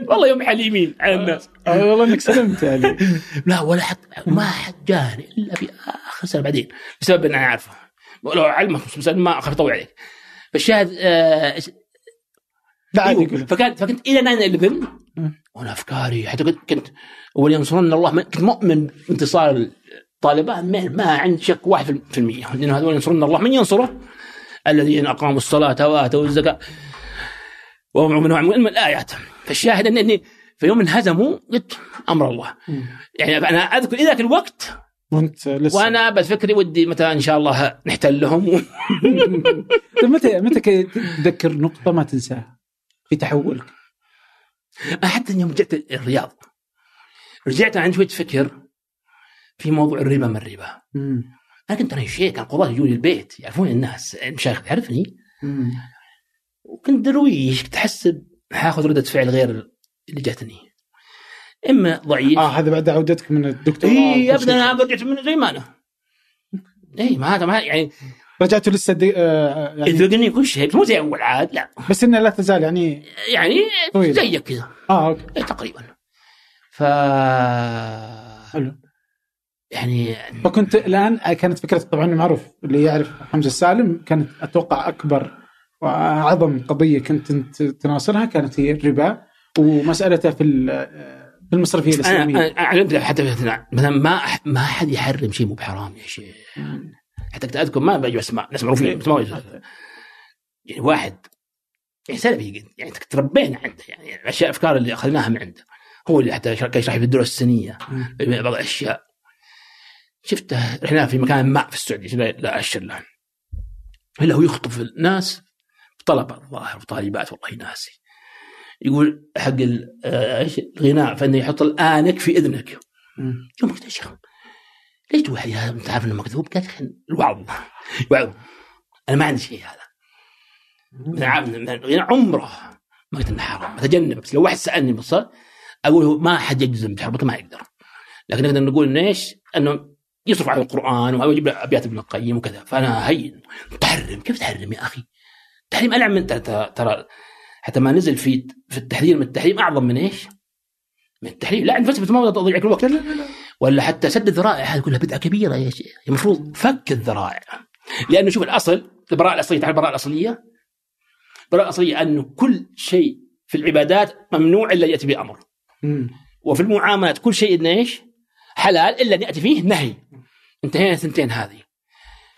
[SPEAKER 1] والله يوم حليمين على الناس.
[SPEAKER 2] آه، والله إنك سلمت علي.
[SPEAKER 1] لا ولا حد ما حد جاني إلا في آخر سنة بعدين. بسبب ان أنا عارفه لو علمك بس ما أخاف أطول عليك. فالشاهد آه
[SPEAKER 2] عادي
[SPEAKER 1] أيوه. فكانت فكنت إلى 9 11
[SPEAKER 2] مم.
[SPEAKER 1] وأنا أفكاري حتى كنت كنت ولينصرن الله كنت مؤمن بانتصار الطالبان ما, ما عندي شك 1% لأن هذول ينصرون الله. من ينصره؟ الذين أقاموا الصلاة وآتوا الزكاة. وهم من الآيات. فالشاهد أن إني في يوم انهزموا قلت أمر الله. يعني أنا أذكر ذاك الوقت
[SPEAKER 2] وانت لسه.
[SPEAKER 1] وأنا بس فكري ودي متى إن شاء الله نحتلهم.
[SPEAKER 2] طيب متى متى تتذكر نقطة ما تنساها في تحولك؟
[SPEAKER 1] حتى يوم جيت الرياض رجعت عندي شوية فكر في موضوع الربا ما الربا.
[SPEAKER 2] مم.
[SPEAKER 1] أنا كنت أنا شيخ كان قضاة يجوني البيت يعرفون الناس. المشايخ تعرفني. وكنت درويش كنت احسب حاخذ ردة فعل غير اللي جاتني. إما ضعيف.
[SPEAKER 2] آه هذا بعد عودتك من الدكتور
[SPEAKER 1] إي ابدا أنا رجعت من زي ما أنا إي ما هذا ما يعني
[SPEAKER 2] رجعتوا لسه دي آه يعني
[SPEAKER 1] يذوقني كل شيء بس مو زي أول عاد لا.
[SPEAKER 2] بس انها لا تزال يعني
[SPEAKER 1] يعني. زيك كذا.
[SPEAKER 2] آه
[SPEAKER 1] أوكي. تقريبا. ف
[SPEAKER 2] حلو.
[SPEAKER 1] يعني
[SPEAKER 2] فكنت الآن كانت فكرة طبعا معروف اللي يعرف حمزة السالم كانت أتوقع أكبر وأعظم قضية كنت تناصرها كانت هي الربا ومسألته في في المصرفية
[SPEAKER 1] أنا
[SPEAKER 2] الإسلامية.
[SPEAKER 1] أنا علمت حتى مثلا مثلا ما ما حد يحرم شيء مو بحرام يا شيخ. حتى أذكر ما بجي اسماء ناس معروفين بس ما أبي- يعني واحد يعني سلفي يعني تربينا عنده يعني الأشياء الأفكار اللي أخذناها من عنده. هو اللي حتى كان يشرح في الدروس السنية. بعض الأشياء. شفته رحنا في مكان ما في السعودية لا- أشر له. إلا هو يخطف الناس طلبه الظاهر وطالبات والله ناسي. يقول حق آه، إيش؟ الغناء فإنه يحط الآنك في إذنك. يوم قلت يا شيخ ليش توحي هذا انت عارف إنه مكذوب؟ قال الوعظ وعظ أنا ما عندي شيء هذا. من الغناء عمره ما قلت إنه حرام. أتجنب. بس لو واحد سألني بالصدق أقول ما حد يجزم بحرمته ما يقدر. لكن نقدر نقول إنه إيش؟ إنه يصرف على القرآن ويجيب له أبيات ابن القيم وكذا. فأنا هين. تحرم. كيف تحرم يا أخي؟ تحريم ألعن من ترى ترى حتى ما نزل في في التحذير من التحريم أعظم من إيش؟ من التحريم. لا عند فلسفه ما تضيع كل الوقت ولا حتى سد الذرائع. هذه كلها بدعة كبيرة يا شيخ. المفروض فك الذرائع. لأنه شوف الأصل البراءة الأصلية. تعرف البراءة الأصلية؟ البراءة الأصلية انه كل شيء في العبادات ممنوع إلا يأتي بامر
[SPEAKER 2] مم.
[SPEAKER 1] وفي المعاملات كل شيء إيش؟ حلال إلا أن يأتي فيه نهي. انتهينا الثنتين هذه.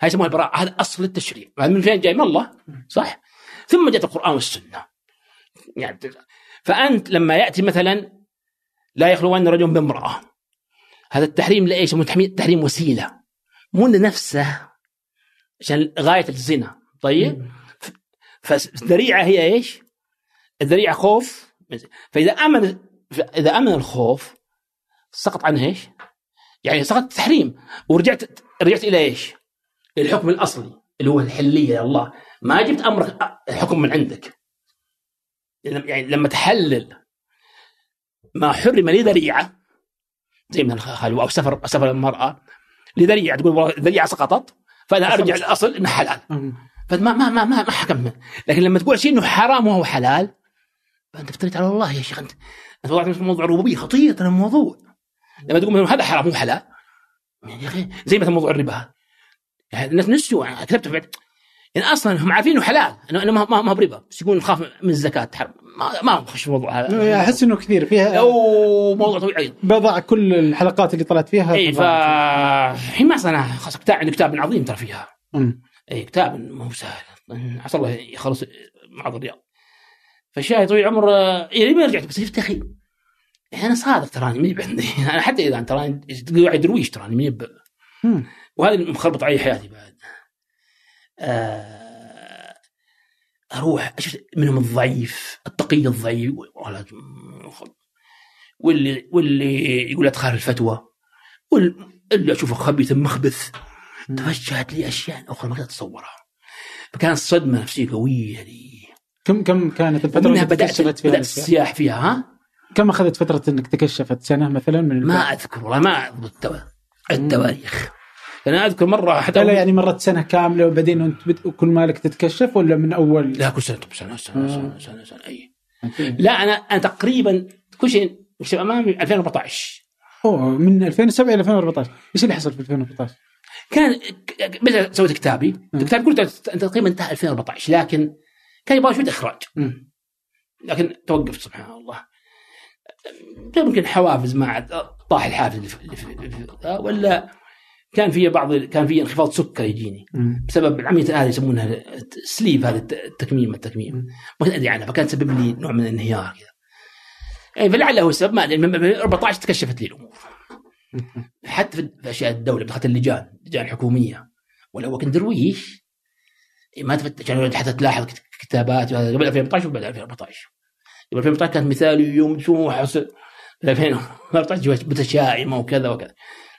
[SPEAKER 1] هاي يسموها البراءة. هذا أصل التشريع. من فين جاي؟ من الله. صح؟ ثم جاءت القرآن والسنة. يعني فأنت لما يأتي مثلا لا يخلون رجل بامرأة. هذا التحريم لإيش؟ تحريم تحريم وسيلة. مو لنفسه عشان غاية الزنا. طيب؟ فالذريعه هي إيش؟ الذريعة خوف. فإذا امن اذا آمن الخوف سقط عنه إيش؟ يعني سقط التحريم. ورجعت رجعت إلى إيش؟ الحكم الأصلي اللي هو الحلية يا الله. ما جبت أمر حكم من عندك. يعني لما تحلل ما حرم لذريعة زي من الخلوه أو سفر سفر المرأة لذريعة تقول والله الذريعه سقطت فأنا أرجع للاصل إنه حلال. فما ما ما ما, ما حكم. لكن لما تقول شيء إنه حرام وهو حلال فأنت افتريت على الله يا شيخ انت أنت وضعت في موضوع الربوبيه خطير الموضوع. لما تقول مثلا هذا حرام مو حلال يعني يا أخي زي مثلا موضوع الربا. يعني الناس نسوا أنا كتبت بعد يعني أصلا هم عارفين إنه حلال انه ما ما هو بربا بس يقول نخاف من الزكاة حرام. ما ما نخش في الموضوع هذا.
[SPEAKER 2] أحس إنه كثير. فيها
[SPEAKER 1] أو موضوع طويل أيضا
[SPEAKER 2] بضع كل الحلقات اللي طلعت فيها.
[SPEAKER 1] اي ف الحين ما أنا خلاص كتاب عندي كتاب عظيم ترى فيها. اي كتاب ما هو سهل. عسى الله يخلص معرض الرياض. فالشاهد طويل العمر يعني ما رجعت بس شفت يا أخي يعني أنا صادق تراني ماني بعندي أنا حتى إذا تراني تقول درويش تراني ماني. وهذا مخربط علي حياتي بعد. آه، أروح أشوف منهم الضعيف التقي الضعيف واللي واللي يقول لا تخالف الفتوى واللي أشوفه خبيث مخبث. تفجأت لي أشياء أخرى ما كنت أتصورها. فكانت صدمه نفسية قوية لي.
[SPEAKER 2] كم كم كانت
[SPEAKER 1] الفترة
[SPEAKER 2] اللي
[SPEAKER 1] بدات
[SPEAKER 2] فيها بدأت؟
[SPEAKER 1] السياح فيها ها؟
[SPEAKER 2] كم أخذت فترة إنك تكشفت؟ سنة مثلا من
[SPEAKER 1] ما؟ أذكر والله ما اضبط التوا- التواريخ. أنا أذكر مرة حتى
[SPEAKER 2] لا يعني مرت سنة كاملة وبعدين أنت بت... كل مالك تتكشف ولا من أول؟
[SPEAKER 1] لا كل سنة سنه سنة
[SPEAKER 2] آه.
[SPEAKER 1] سنة سنة, سنة أي. لا أنا أنا تقريبا كل شيء امامي 2014
[SPEAKER 2] أوه من 2007 إلى 2014 إيش اللي حصل في 2014
[SPEAKER 1] كان بدأت سويت كتابي؟ الكتاب كله تقريبا انتهى 2014 لكن كان يبغى شوية اخراج. لكن توقفت سبحان الله. يمكن حوافز ما عاد طاح الحافز اللي في, اللي ولا كان في بعض كان في انخفاض سكر يجيني. بسبب العملية هذه يسمونها سليب هذا الت- التكميم التكميم. ما كنت أدري عنها فكان تسبب لي نوع من الانهيار كذا. يعني فلعله هو السبب ما أدري من 14 تكشفت لي الأمور. حتى في أشياء الدولة دخلت اللجان اللجان الحكومية. ولو كنت درويش. ما تفتش يعني حتى تلاحظ كت- كتابات قبل 2014 وبعد 2014 قبل 2014 كانت مثالي يوم سموح حس- 2014 جوات متشائمة وكذا وكذا.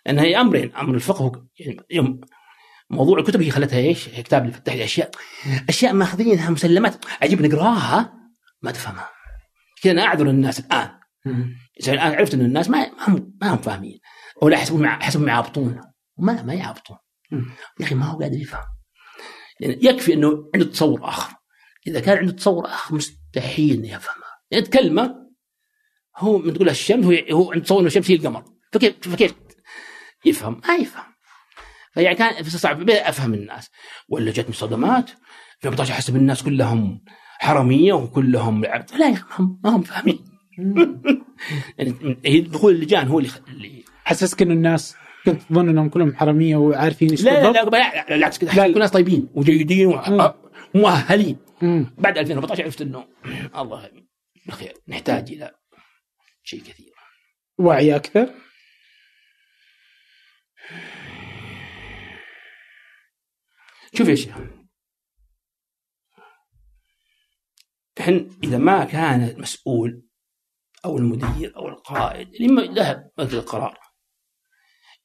[SPEAKER 1] لأن هي امرين أمر الفقه يعني يوم موضوع الكتب هي خلتها إيش؟ هي كتاب اللي فتح لي أشياء. أشياء ماخذينها مسلمات. عجيب نقراها ما تفهمها. كذا أنا أعذر الناس الآن. الآن عرفت إن الناس ما هم ما هم فاهمين. ولا يحسبون مع يحسبون يعابطون. ما ما يعابطون. يا أخي ما هو قادر يفهم. يعني يكفي إنه عنده تصور آخر. إذا كان عنده تصور آخر مستحيل إنه يفهمها يعني كلمه هو من تقول الشمس هو هو تصور إنه الشمس هي القمر. فكيف فكيف يفهم؟ ما يفهم. فيعني كان صعب أفهم الناس. ولا جتني صدمات. في 14 حسب الناس كلهم حرميه وكلهم لا أخي، ما هم فاهمين. يعني دخول اللجان هو اللي
[SPEAKER 2] حسسك إنه الناس كنت تظن إنهم كلهم حرامية وعارفين إيش
[SPEAKER 1] لا لا؟ لا لا. كل الناس طيبين وجيدين. ومؤهلين. بعد 2014 عرفت إنه الله بالخير نحتاج إلى شيء كثير.
[SPEAKER 2] وعي أكثر؟
[SPEAKER 1] شوف يا شيخ. إحنا إذا ما كان المسؤول أو المدير أو القائد لما ذهب مثل القرار.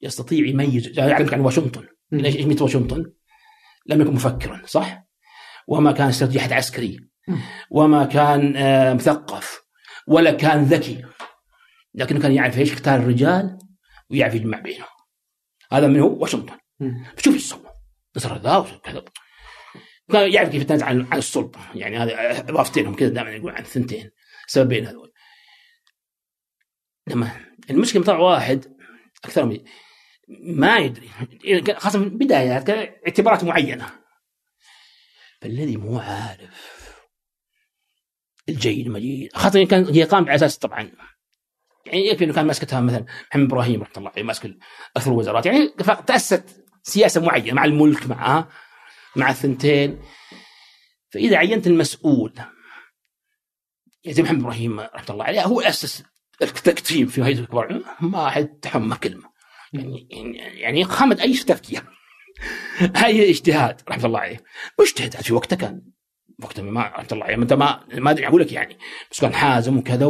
[SPEAKER 1] يستطيع يميز يعلمك عن واشنطن. ليش واشنطن؟ لم يكن مفكرا صح؟ وما كان استراتيجي عسكري
[SPEAKER 2] مم.
[SPEAKER 1] وما كان آه، مثقف ولا كان ذكي. لكنه كان يعرف إيش؟ يختار الرجال ويعرف يجمع بينهم. هذا من هو؟ واشنطن. شوف إيش سوى. نصر ذا وكذا. كان يعرف كيف يتنازل عن عن السلطة. يعني هذه اضافتين هم كذا دائما يقول عن الثنتين سببين هذول. لما المشكلة طلع واحد أكثر من ما يدري. خاصة في البدايات كان اعتبارات معينة. فالذي مو عارف الجيد المجيد. إن كان هي قامت على أساس طبعا. يعني يكفي انه كان ماسكتها مثلا محمد إبراهيم رحمة الله عليه ماسك أكثر الوزارات. يعني تأسست سياسة معينة مع الملك مع مع الثنتين. فإذا عينت المسؤول يعني زي محمد إبراهيم رحمة الله عليه هو أسس التكتيم في هيئة الكبار. ما حد تحمل كلمة. يعني يعني خامد أي تفكير. أي اجتهاد رحمة الله عليه. مجتهد في وقته كان. وقته ما الله عليه انت ما ما أدري أقول لك يعني بس كان حازم وكذا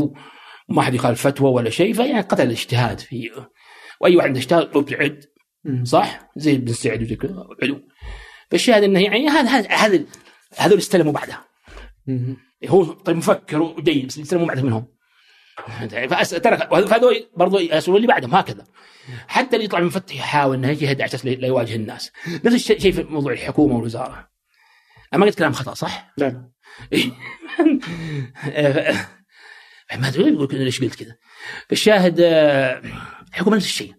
[SPEAKER 1] وما حد يخالف فتوى ولا شيء فيعني قتل الاجتهاد في وأي واحد عنده اجتهاد
[SPEAKER 2] مم.
[SPEAKER 1] صح؟ زي ابن سعد وزي كذا فالشاهد إنه يعني هذا هذا هذا هذول استلموا بعدها. هو طيب مفكر وجيد بس استلموا بعده منهم. فأس... ترى فهذول برضو يسألون اللي بعدهم هكذا. حتى اللي يطلع من فتح يحاول إنه يجتهد على أساس لا يواجه الناس. نفس الشيء شيء في موضوع الحكومة والوزارة. أنا ما قلت كلام خطأ صح؟
[SPEAKER 2] لا
[SPEAKER 1] ما ادري يقول ليش قلت كذا فالشاهد آه، الحكومة نفس الشيء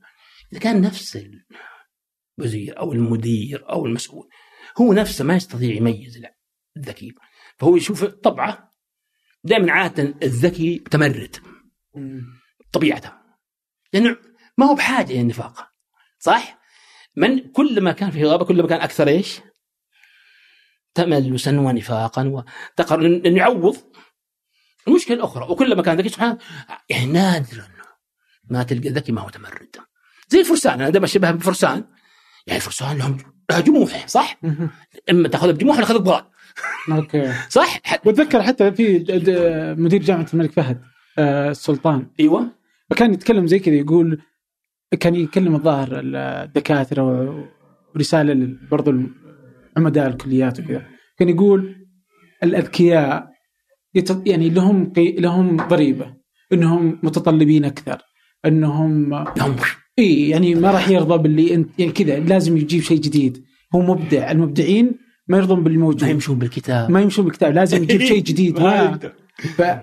[SPEAKER 1] إذا كان نفس الوزير أو المدير أو المسؤول هو نفسه ما يستطيع يميز الذكي فهو يشوف طبعه دائما عادة الذكي متمرد. طبيعته لأنه ما هو بحاجة إلى النفاق صح؟ من كل ما كان في غابة كل ما كان أكثر إيش؟ تملسا ونفاقا وتقر انه يعوض المشكلة الأخرى وكلما كان ذكي سبحان يعني نادرا ما تلقى ذكي ما هو متمرد زي الفرسان أنا دائما أشبهها بالفرسان. يعني الفرسان لهم لها جموح صح؟ إما تأخذها بجموح ولا تأخذها بضاد
[SPEAKER 2] أوكي.
[SPEAKER 1] صح؟
[SPEAKER 2] واتذكر حتى في مدير جامعة الملك فهد آه، السلطان.
[SPEAKER 1] أيوه.
[SPEAKER 2] فكان يتكلم زي كذا يقول كان يكلم الظاهر الدكاترة ورسالة برضو عمداء الكليات وكذا. كان يقول الأذكياء يعني لهم قي... لهم ضريبة إنهم متطلبين أكثر
[SPEAKER 1] إنهم
[SPEAKER 2] إي يعني ما راح يرضى باللي أنت يعني كذا لازم يجيب شيء جديد. هو مبدع المبدعين ما يرضون باللي
[SPEAKER 1] ما يمشون بالكتاب.
[SPEAKER 2] ما يمشون بالكتاب لازم يجيب شيء جديد. ما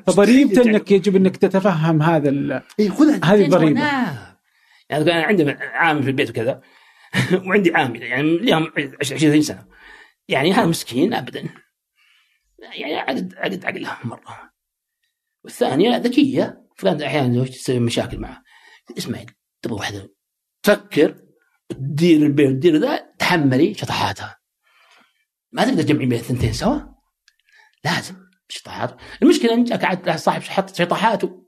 [SPEAKER 2] فضريبته إنك يجب إنك تتفهم هذا ال...
[SPEAKER 1] إيه
[SPEAKER 2] هذه.
[SPEAKER 1] ونام. يعني كان عندي عامل في البيت وكذا وعندي عامله يعني لهم 20 سنة. يعني هذا مسكين ابدا. يعني عقد عقد عقلها مرة. والثانية ذكية. فكانت أحيانا زوجتي تسوي مشاكل معها اسمعي تبغى واحدة. تفكر تدير البيت. وتدير ذا تحملي شطحاتها. ما تقدر تجمعي بين الثنتين سوا. لازم شطحات. المشكلة ان جاك عاد صاحب حط شطحاته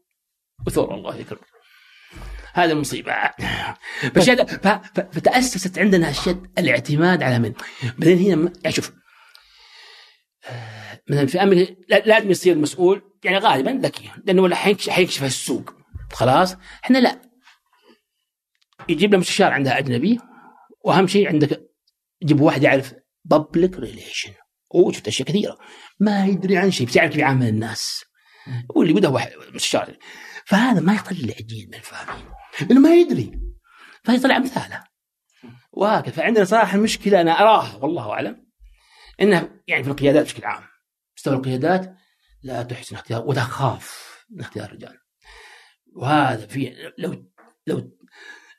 [SPEAKER 1] وثور الله يكرم هذا مصيبة. فشد ف- ف- فتأسست عندنا الشد الاعتماد على من؟ بعدين هنا يعني شوف آه، مثلا في أمريكا لا- لازم يصير المسؤول يعني غالبا ذكي لأنه ولا حيكشف السوق. خلاص؟ إحنا لا. يجيب له مستشار عندها أجنبي وأهم شيء عندك جيب واحد يعرف بابليك ريليشن هو شفت أشياء كثيرة. ما يدري عن شيء بس يعرف يعامل الناس. واللي بده واحد مستشار. فهذا ما يطلع جيل من الفاهمين لأنه ما يدري. فيطلع امثاله وهكذا فعندنا صراحة المشكلة أنا أراها والله أعلم. انها يعني في القيادات بشكل عام. مستوى القيادات لا تحسن اختيار وتخاف من اختيار الرجال. وهذا في لو لو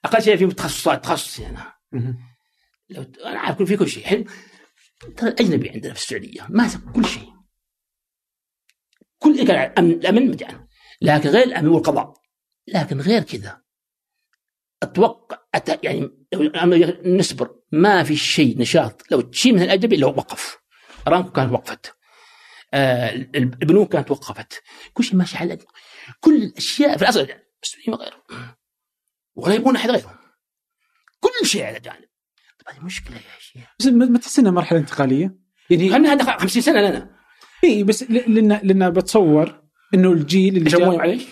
[SPEAKER 1] أقل شيء في تخصصات تخصصي أنا. لو أنا عارف في كل شيء. حين ترى الأجنبي عندنا في السعودية ماسك كل شيء. كل الامن الأمن مجال لكن غير الأمن والقضاء. لكن غير كذا. أتوقع أت... يعني نصبر. ما في شيء نشاط. لو تشيل من الاجنبي لو وقف. أرامكو كانت وقفت. آه البنوك كانت وقفت. كل شيء ماشي على كل الأشياء في الأصل بس ما غيره ولا يبغون أحد غيرهم. كل شيء على جانب. هذه مشكله يا شيخ.
[SPEAKER 2] بس ما تحس انها مرحلة انتقالية؟
[SPEAKER 1] يعني خلينا هذا 50 سنة لنا.
[SPEAKER 2] اي بس لأن لأن بتصور إنه الجيل اللي
[SPEAKER 1] جاء معليش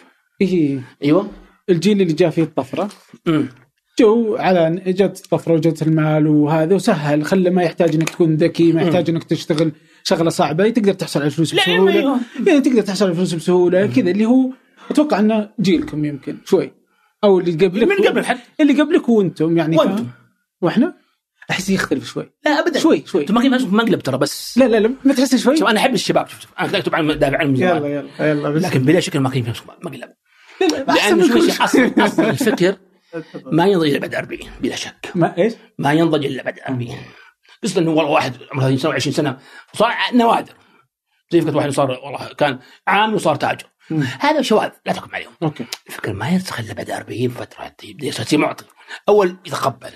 [SPEAKER 2] اي
[SPEAKER 1] أيوه.
[SPEAKER 2] الجيل اللي جاء فيه
[SPEAKER 1] الطفرة.
[SPEAKER 2] جو على جت الطفره وجت المال وهذا وسهل خلى ما يحتاج إنك تكون ذكي ما يحتاج إنك تشتغل شغلة صعبة تقدر تحصل على الفلوس
[SPEAKER 1] بسهولة.
[SPEAKER 2] يعني تقدر تحصل على الفلوس بسهولة كذا اللي هو أتوقع إنه جيلكم يمكن شوي. أو اللي قبلك
[SPEAKER 1] من قبل حد
[SPEAKER 2] اللي قبلك وأنتم يعني وأنتم؟ وإحنا؟ أحس يختلف شوي.
[SPEAKER 1] لا ابدا.
[SPEAKER 2] شوي شوي.
[SPEAKER 1] أنتم ما ما اقلب ترى بس.
[SPEAKER 2] لا لا لا ما تحس شوي.
[SPEAKER 1] شوف أنا أحب الشباب. شوف. أنا عن دافع عنهم.
[SPEAKER 2] يلا يلا يلا بس.
[SPEAKER 1] لكن بلا شكل ما كان في مقلب
[SPEAKER 2] لا لا أحسن
[SPEAKER 1] لأنه
[SPEAKER 2] من
[SPEAKER 1] شوف. اصل اصل الفكر ما ينضج إلا بعد 40 بلا شك.
[SPEAKER 2] ما إيش؟
[SPEAKER 1] ما ينضج إلا بعد 40 قصة إنه والله واحد عمره 30 سنة و20 سنه صار نوادر. زي فكرة واحد صار والله كان عامل وصار تاجر. هذا شواذ لا تحكم عليهم.
[SPEAKER 2] أوكي.
[SPEAKER 1] الفكر ما يرسخ إلا بعد 40 فترة. يصير معطي أول يتقبل.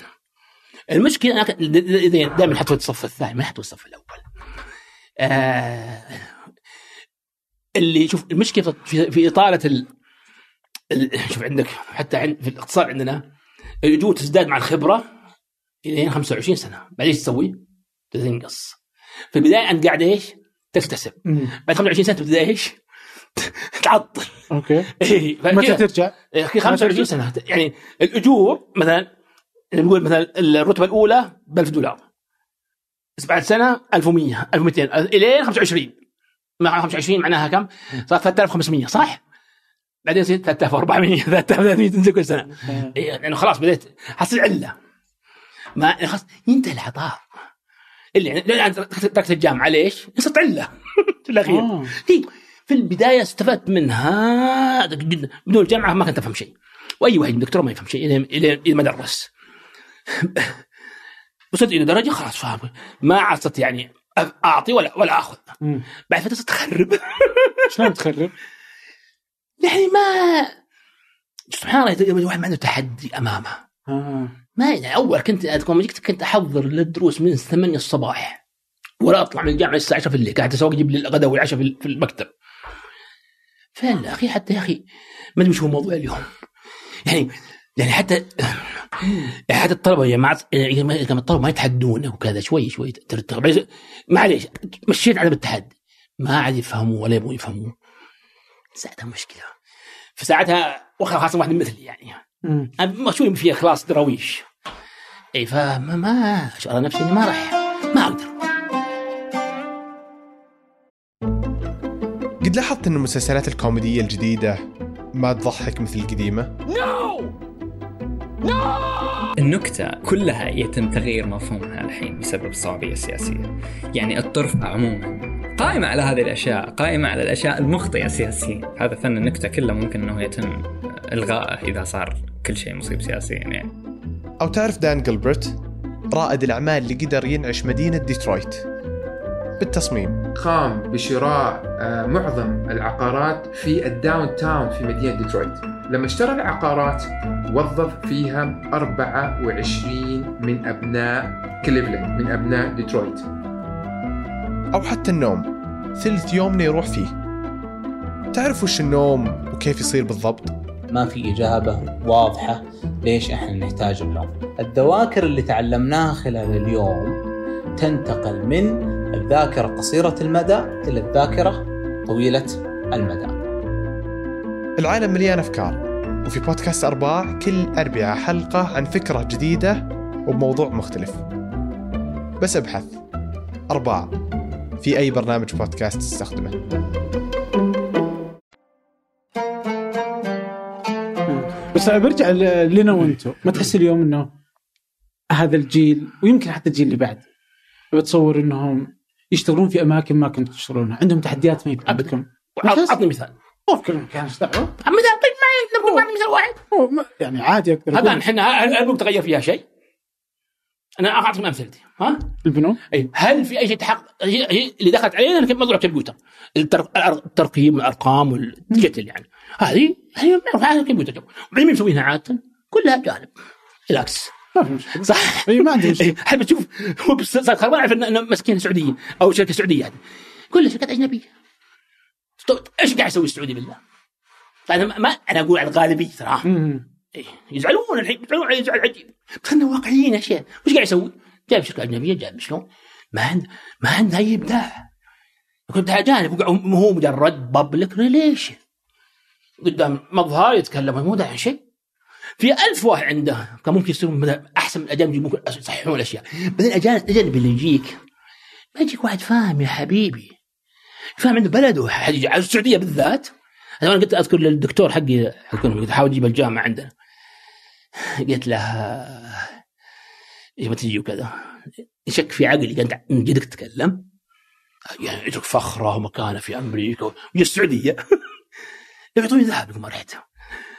[SPEAKER 1] المشكلة أنا دائما حط في الصف الثاني ما في الصف الأول. آه اللي شوف المشكلة في, في إطالة ال... ال... شوف عندك حتى عند في الاقتصاد عندنا الاجور تزداد مع الخبرة إلى 25 سنة بعدين إيش تسوي؟ تنقص في البداية أنت قاعد إيش؟ تكتسب. بعد 25 سنة تبدأ إيش؟ تعطل
[SPEAKER 2] أوكي
[SPEAKER 1] إيه،
[SPEAKER 2] متى. ترجع؟
[SPEAKER 1] يا أخي 25 سنة يعني الأجور مثلا نقول مثلا الرتبة الأولى ب 1000 دولار بس بعد سنة 1100 1200 الين 25 مع 25 معناها كم؟ صار 3500 صح؟ بعدين يصير 3400 3300 تنزل كل سنة. إيه، لأنه خلاص بديت حصل علة. ما يعني خلاص ينتهي العطاء. اللي يعني تركت الجامعة ليش؟ صرت علة. في الأخير.
[SPEAKER 2] آه.
[SPEAKER 1] في في البداية استفدت منها جدا. بدون الجامعة ما كنت أفهم شيء. وأي واحد دكتور ما يفهم شيء إلى ما درس وصلت إلى درجة خلاص فاهم. ما عاد صرت يعني أعطي ولا ولا
[SPEAKER 2] أخذ.
[SPEAKER 1] بعد فترة صرت اخرب
[SPEAKER 2] شلون تخرب؟
[SPEAKER 1] يعني ما سبحان الله الواحد ما عنده تحدي أمامه.
[SPEAKER 2] آه.
[SPEAKER 1] ما يعني أول كنت أذكر لما جيت كنت أحضر للدروس من 8 الصباح. ولا أطلع من الجامعة الساعة 10 في الليل قاعد أسوق أجيب لي الغداء والعشاء في المكتب. فين يا أخي؟ حتى يا أخي ما أدري هو موضوع اليوم. يعني يعني حتى يعني حتى الطلبة يا جماعة يعني لما الطلبه ما يتحدون وكذا شوي شوي معليش مشيت عدم التحدي. ما عاد يفهموا ولا يبغوا يفهموا ساعتها مشكلة. فساعتها خاصة واحد مثلي يعني. ما شو في اخلاص دراويش. إي فما ما اشعر نفسي إني ما راح. ما أقدر.
[SPEAKER 3] قد لاحظت أن المسلسلات الكوميدية الجديدة ما تضحك مثل القديمة؟
[SPEAKER 4] النكتة كلها يتم تغيير مفهومها الحين بسبب الصوابية السياسية يعني الطرف عموما قائمة على هذه الأشياء قائمة على الأشياء المخطئة سياسيا. هذا فن النكتة كله ممكن أنه يتم إلغائه إذا صار كل شيء مصيب سياسيا يعني.
[SPEAKER 3] أو تعرف دان جلبرت رائد الأعمال اللي قدر ينعش مدينة ديترويت. بالتصميم.
[SPEAKER 5] قام بشراء آه، معظم العقارات في ال downtown في مدينة ديترويت. لما اشترى العقارات وظف فيها 24 من أبناء كليفلاند من أبناء ديترويت.
[SPEAKER 3] أو حتى النوم. ثلث يومنا يروح فيه. تعرف وش النوم وكيف يصير بالضبط؟
[SPEAKER 6] ما في إجابة واضحة ليش إحنا نحتاج النوم. الذواكر اللي تعلمناها خلال اليوم تنتقل من الذاكرة قصيرة المدى إلى الذاكرة طويلة المدى.
[SPEAKER 3] العالم مليان أفكار وفي بودكاست أرباع كل أربعة حلقة عن فكرة جديدة وبموضوع مختلف. بس أبحث. أرباع. في أي برنامج بودكاست تستخدمه.
[SPEAKER 2] بس برجع لنا وأنتم ما تحس اليوم إنه هذا الجيل ويمكن حتى الجيل اللي بعد بتصور إنهم يشتغلون في أماكن ما كنتوا تشتغلونها. عندهم تحديات ما
[SPEAKER 1] أبداً.
[SPEAKER 2] عندكم
[SPEAKER 1] عط- عطني مثال.
[SPEAKER 2] مو في كل مكان إيش دعوة؟
[SPEAKER 1] مثال طيب ما نقول ما مثال واحد.
[SPEAKER 2] يعني عادي أقدر
[SPEAKER 1] هذا. إحنا هل تغير فيها شيء؟ أنا اعطيكم أمثلتي. ها؟
[SPEAKER 2] البنوك
[SPEAKER 1] أي هل في أي شيء تحقق؟ هي هي اللي دخلت علينا موضوع الكمبيوتر. التر- الأر- الترقيم والارقام والديجيتال يعني. هذه هي على الكمبيوتر. وبعدين مسوينها عادة. كلها جانب. ريلاكس صح.
[SPEAKER 2] إي ما عندي
[SPEAKER 1] مشكلة. حابب تشوف صار خربان عارف انه مسكين سعودية أو شركة سعودية يعني كلها شركات أجنبية. إيش قاعد يسوي السعودي بالله؟ أنا ما- أنا أقول على الغالبية
[SPEAKER 2] صراحة.
[SPEAKER 1] إيه، يزعلون الحين يزعلون عليه زعل عجيب بس إنه واقعيين يا شيخ. وش قاعد يسوي؟ جايب شركة أجنبية جايب شلون؟ ما عند ما عنده اي ابداع كنت اجانب هو مجرد بابليك ريليشن قدام مظهر يتكلم مو داعي شيء. في ألف واحد عنده كان ممكن يصيرون أحسن من الأجانب ممكن يصححون الأشياء. بعدين الاجانب الأجانب اللي يجيك ما يجيك واحد فاهم يا حبيبي. فاهم عنده بلده السعودية بالذات. أنا قلت أذكر للدكتور حقي حاول أجيب الجامعة عندنا. قلت له إيش ما تجي وكذا؟ يشك في عقلي قال من جدك تتكلم يعني يترك فخره ومكانه في أمريكا ويجي السعودية. يعطوني ذهب ما رحت.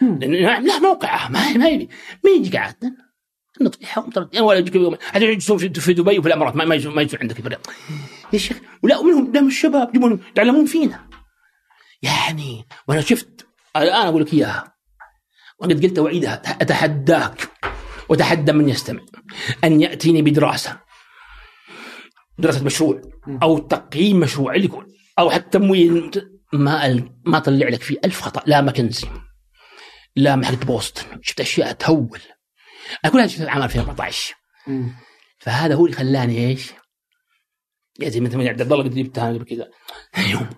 [SPEAKER 1] لأن له موقعه ما ما يبي مين يجيك عاده نطيحه ومطرد. ولا يجيك حتى يجلسون في دبي وفي الإمارات ما ما يجوا عندك في الرياض يا شيخ ولا ومنهم دام الشباب يجيبون يتعلمون فينا. يعني وأنا شفت الان أقول لك إياها. وقد قلت واعيدها أتحداك وتحدى من يستمع أن يأتيني بدراسة دراسة مشروع أو تقييم مشروع اللي يكون أو حتى تمويل ما ما طلع لك فيه ألف خطأ لا ماكنزي لا من حق بوسطن شفت أشياء تهول. أنا كلها شفت عام 2014
[SPEAKER 2] مم.
[SPEAKER 1] فهذا هو اللي خلاني إيش؟ يا زي مثل ما عبد الله قد جبتها قبل كذا. يوم.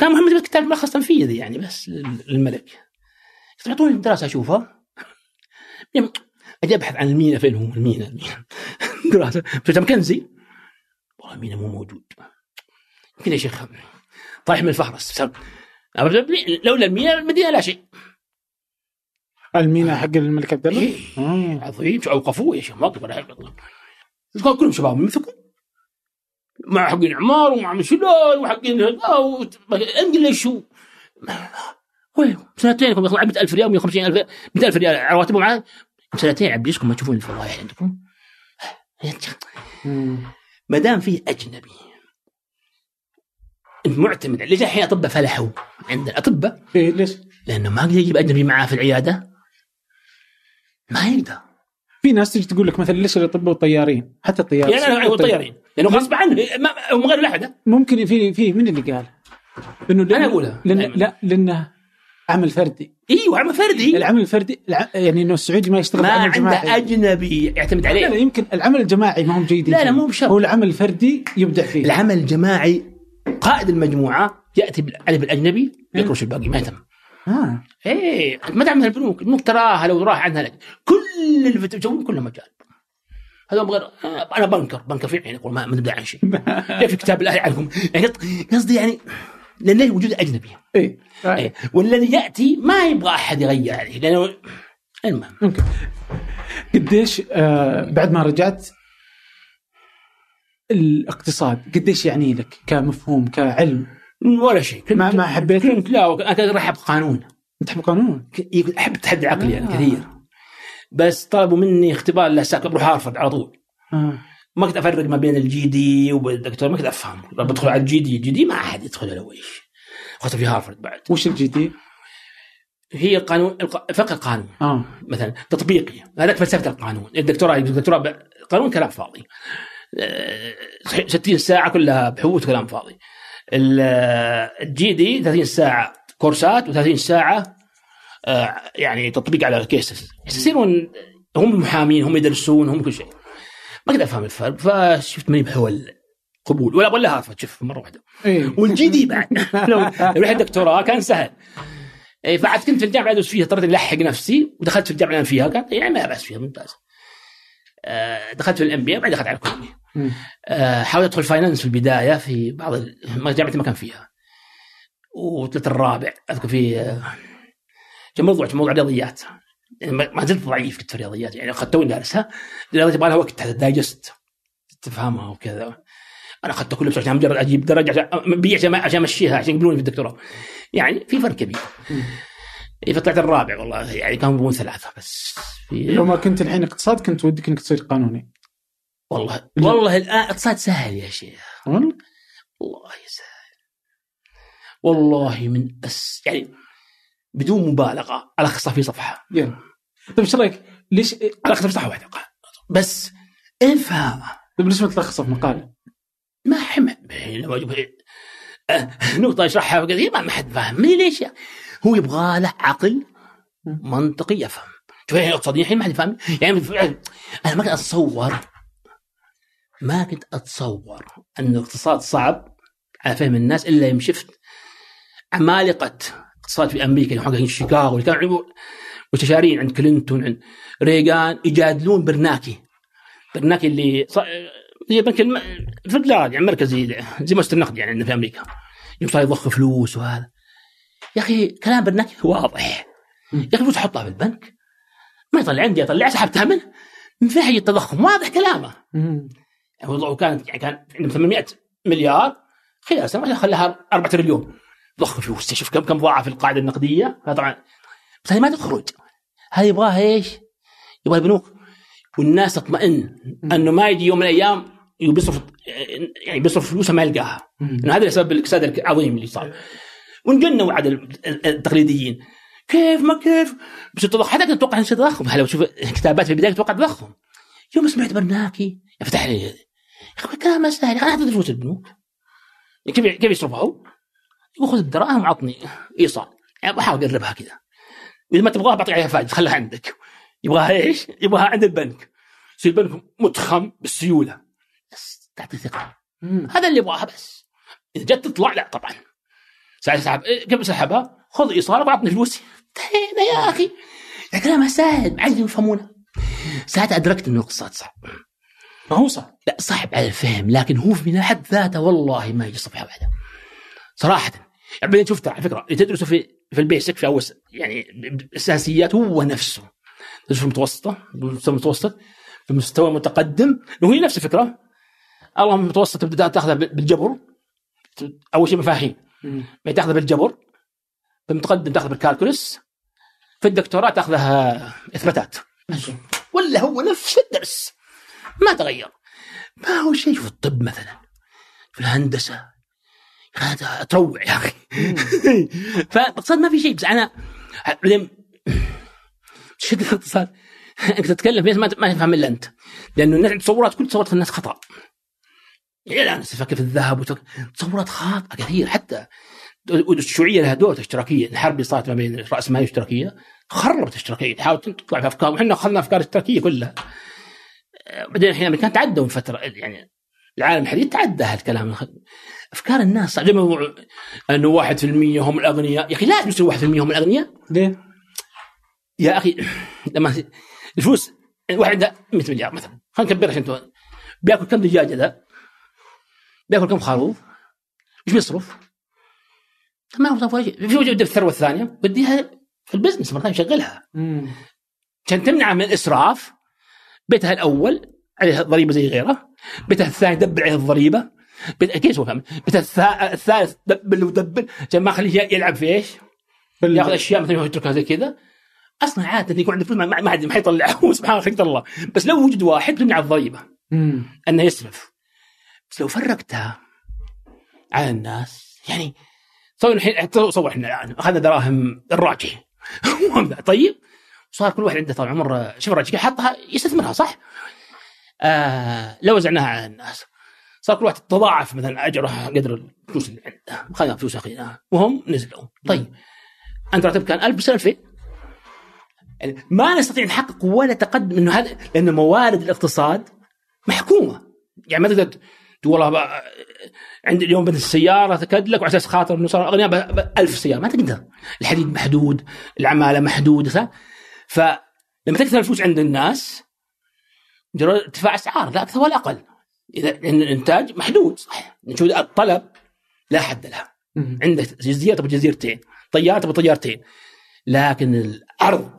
[SPEAKER 1] كان يبغى كتاب ملخص تنفيذي يعني بس لل- للملك. قلت اعطوني دراسه أشوفها. أجي أبحث عن المينا فين هو المينا؟ المينا دراسة. في مكنزي والله المينا مو موجود. يمكن يا شيخ طايح من الفهرس لولا المينا المدينة لا شيء.
[SPEAKER 2] المينا حق الملك عبد الله؟
[SPEAKER 1] إيه.
[SPEAKER 2] آه.
[SPEAKER 1] عظيم اوقفوه يا شيخ أحب الله كانوا كلهم شباب مثلكم؟ مع حقين عمار ومع مشلول وحقين شو وين سنتين يكون ياخذون 100000 ريال 150000 100000 ريال رواتبهم على سنتين عبيسكم ما تشوفون الفضايح عندكم. ما دام فيه أجنبي معتمد ليش الحين اطباء فلحوا عندنا اطباء
[SPEAKER 2] إيه ليش؟
[SPEAKER 1] لأنه ما يقدر يجيب أجنبي معاه في العيادة. ما يقدر.
[SPEAKER 2] في ناس تجي تقول لك مثلا ليش الاطباء والطيارين؟ حتى الطيار
[SPEAKER 1] يعني أنا أقول طيارين لأنه غصب عنه. من غير الاحد
[SPEAKER 2] ممكن في في من اللي قال؟ انه
[SPEAKER 1] أنا أقولها.
[SPEAKER 2] لأن. لا لأنه عمل فردي.
[SPEAKER 1] إيوه عمل فردي.
[SPEAKER 2] العمل الفردي الع... يعني إنه السعودي ما يشتغل
[SPEAKER 1] ما
[SPEAKER 2] عمل
[SPEAKER 1] عنده
[SPEAKER 2] جماعي.
[SPEAKER 1] أجنبي يعتمد
[SPEAKER 2] لا لا
[SPEAKER 1] عليه
[SPEAKER 2] يمكن العمل الجماعي ما هم جيدين
[SPEAKER 1] لا، لا،. مو بشرط.
[SPEAKER 2] هو العمل الفردي يبدع فيه.
[SPEAKER 1] العمل الجماعي قائد المجموعة يأتي بالعلم بالاجنبي يكرش الباقي ما يهتم
[SPEAKER 2] آه.
[SPEAKER 1] إيه ما تعمل البنوك البنوك تراها لو راح عنها لك. كل اللي تسوون كله مجال. هذا غير أنا بنكر بنكر في عينك ما ما نبدأ عن شيء. في كتاب الله عنكم يعني قصدي يعني لأن ليش وجود أجنبي؟
[SPEAKER 2] إيه.
[SPEAKER 1] إيه. والذي يأتي ما يبغى أحد يغير عليه لأنه المهم.
[SPEAKER 2] ممكن قديش آه بعد ما رجعت الاقتصاد قديش يعني لك كمفهوم كعلم؟
[SPEAKER 1] ولا شيء. كنت
[SPEAKER 2] ما- ما حبيت؟
[SPEAKER 1] كنت لا أنا كنت احب قانون.
[SPEAKER 2] أنت تحب قانون؟
[SPEAKER 1] أحب التحدي العقلي يعني
[SPEAKER 2] آه.
[SPEAKER 1] كثير. بس طلبوا مني اختبار LSAT بروح هارفرد على طول.
[SPEAKER 2] آه.
[SPEAKER 1] ما كنت أفرق ما بين ال JD والدكتور ما كنت افهم بدخل على ال JD ال JD ما أحد يدخل ولا ويش. اخذت في هارفرد بعد.
[SPEAKER 2] وش ال JD؟
[SPEAKER 1] هي قانون فقه القانون.
[SPEAKER 2] آه.
[SPEAKER 1] مثلا تطبيقي. هذاك فلسفة القانون. الدكتوراه الدكتوراه قانون كلام فاضي. آه، 60 ساعة كلها بحوث كلام فاضي. ال- آه، ال JD 30 ساعة كورسات و30 ساعة آه، يعني تطبيق على cases يصيرون هم المحامين هم يدرسون هم كل شيء. ما قدرت أفهم الفرق فشفت ماني بحول. قبول. ولا ولا هارفرد شوف مرة واحدة.
[SPEAKER 2] إيه.
[SPEAKER 1] وال JD بعد. لو رحت دكتوراه كان سهل. إيه فعاد كنت في الجامعة أدرس فيها اضطريت ألحق نفسي ودخلت في الجامعة اللي أنا فيها. كانت يعني ما باس فيها ممتاز. آه، دخلت في ال MBA بعدين دخلت على الكليه. آه، حاولت أدخل finance في البداية في بعض جامعتي ما كان فيها. وطلعت الرابع أذكر في آه، كان موضوع موضوع رياضيات. يعني ما زلت ضعيف كنت في الرياضيات يعني أخذت توني دارسها الرياضيات يبغى لها وقت هذا digest تفهمها وكذا. أنا اخذتها كلها بس عشان مجرد أجيب درجة عشان بي عشان عشان أمشيها عشان يقبلوني في الدكتوراه. يعني في فرق كبير. فطلعت الرابع والله يعني كانوا يبغون ثلاثة بس. في
[SPEAKER 2] لو ما كنت الحين اقتصاد كنت ودك إنك تصير قانوني.
[SPEAKER 1] والله والله الآن اقتصاد سهل يا شيخ.
[SPEAKER 2] والله؟
[SPEAKER 1] سهل. والله من أس يعني بدون مبالغة الخصها في صفحة.
[SPEAKER 2] يلا طيب إيش رأيك؟ ليش
[SPEAKER 1] الخصها في صفحة واحدة بس افهمها
[SPEAKER 2] طيب ليش ما تلخصها في مقال؟
[SPEAKER 1] ما أجيب- آه، نقطة أشرحها كثير ما حد فاهم. ليش يعني. هو يبغى له عقل منطقي يفهم. شوف يعني اقتصاديين الحين ما حد فاهم. يعني أنا ما كنت اتصور ما كنت أتصور أن الاقتصاد صعب على فهم الناس إلا يوم شفت عمالقة اقتصاد في أمريكا اللي حقين شيكاغو اللي كانوا مستشارين عند كلينتون عند ريغان يجادلون برناكي. برناكي اللي زي بنك الم... فدرالي يعني مركزي زي مؤسسة النقد يعني عندنا في أمريكا. يوم صار يضخ فلوس وهذا. يا أخي كلام برناكي واضح. يا أخي فلوس احطها في البنك؟ ما يطلع عندي اطلع سحبتها منه. من فين حي التضخم واضح كلامه. يعني هو كانت يعني كان عندهم 800 مليار. خلال سنه خلاها 4 تريليون. ضخ فلوس. شوف كم كم ضاعف القاعدة النقدية. طبعا بس هذه ما تخرج. هذه يبغاها إيش؟ يبغى البنوك. والناس تطمئن أنه ما يجي يوم من الأيام بيصرف يعني بيصرف فلوسه ما يلقاها. هذا سبب الاكساد العظيم اللي صار. ونجنوا عاد ال- التقليديين. كيف ما كيف؟ بس حتى كنت أتوقع إنه تضخم. هلا تشوف كتابات في البداية أتوقع تضخم. يوم سمعت برناكي فتح لي. يا أخي كلام سهل أنا اعطيت فلوس البنوك. كيف كيف يصرفها هو؟ يقول خذ الدراهم وعطني. ايصال يعني بحاول أقربها كذا. إذا ما تبغاها بعطيك عليها فائده خليها عندك. يبغاها إيش؟ يبغاها عند البنك. يصير البنك متخم بالسيولة. بس تعطي ثقه. هذا اللي يبغاها بس. إذا جت تطلع لا طبعا. سحب إيه، كيف اسحبها؟ خذ ايصالك وعطني فلوسي. انتهينا يا أخي. كلامها سهل عادي يفهمونه. ساعتها أدركت إنه اقتصاد صعب
[SPEAKER 2] ما هو صح
[SPEAKER 1] لا صعب على الفهم لكن هو في حد ذاته والله ما يجي صفحة واحدة صراحة. يعني بعدين شفت على فكرة اللي تدرسه في في البيسك في أول يعني الاساسيات هو نفسه. تدرس في المتوسطة المستوى المتوسط في المستوى المتقدم وهي نفس الفكرة. اللهم المتوسط تبدا تأخذها بالجبر. أول شيء مفاهيم تأخذها بالجبر في المتقدم تأخذها بالكالكولس في الدكتوراه تأخذها إثباتات. ولا هو نفس الدرس. ما تغير. ما هو شيء في الطب مثلا في الهندسة. هذا تروع يا أخي. فالاقتصاد ما في شيء. بس أنا بعدين شده الاقتصاد. انك تتكلم ما ما تفهم إلا أنت. لأنه الناس تصورات كل تصورات الناس خطأ. يعني الان تفكر في الذهب تصورات خاطئة كثير حتى الشيوعيه لها دور اشتراكيه الحرب اللي صارت ما بين الراسماليه والاشتراكيه خربت الاشتراكية. تحاول تطلع في أفكار. وحنا اخذنا أفكار اشتراكية كلها. بعدين الحين الأمريكان تعدوا من فترة. يعني العالم الحديث تعدى هالكلام أفكار الناس زي هو أنه 1% هم الأغنياء. يا أخي لازم يصير 1% هم الأغنياء.
[SPEAKER 2] ليه؟
[SPEAKER 1] يا أخي لما الفلوس واحد عنده 100 مليار مثلا. خلينا نكبرها عشان بيأكل كم دجاجة ذا؟ بياكل كم خروف؟ إيش بيصرف؟ ما هو في وجه الثروة الثانية بديها في ال business مرة ثانية
[SPEAKER 2] يشغلها.
[SPEAKER 1] عشان تمنع من الإسراف. بيتها الأول عليه ضريبة زي غيره. بيتها الثاني دبل عليه الضريبة. بيت... كيف هو فاهم بيتها الثا- الثالث دبل ودبل. عشان ما اخليه يلعب في
[SPEAKER 2] إيش؟
[SPEAKER 1] ياخذ أشياء مثلا يتركها زي كذا. أصلا عادة يكون عنده فلوس ما ما حد ما حيطلعه. سبحان الله الله بس لو وجد واحد تمنع
[SPEAKER 2] الضريبة.
[SPEAKER 1] أنه يسرف بس لو فرقتها على الناس يعني صور الحين صور إحنا الان أخذنا دراهم الراجحي. طيب صار كل واحد عنده طال عمر شوف الراجحي حطها يستثمرها صح؟ آه لو وزعناها على الناس. صار كل واحد تضاعف مثلا أجره قدر الفلوس اللي عنده. اخذنا فلوس اخذناها وهم نزلوا. طيب أنت راتب كان 1000 بس 2000 يعني ما نستطيع نحقق ولا تقدم إنه هذا لأن موارد الاقتصاد محكومة. يعني ما تقدر والله بقى عندي اليوم بدل السيارة تكدلك وعلى أساس خاطر إنه صار أغنياء ب- ب- ألف سيارة ما تقدر. الحديد محدود العمالة محدودة صح؟ فلما تكثر الفلوس عند الناس مجرد ارتفاع أسعار لا أكثر ولا أقل. إذا لأن الإنتاج محدود صح؟ نشوف الطلب لا حد له. عندك جزيرة تبغى جزيرتين. طيارة تبغى طيارتين. لكن العرض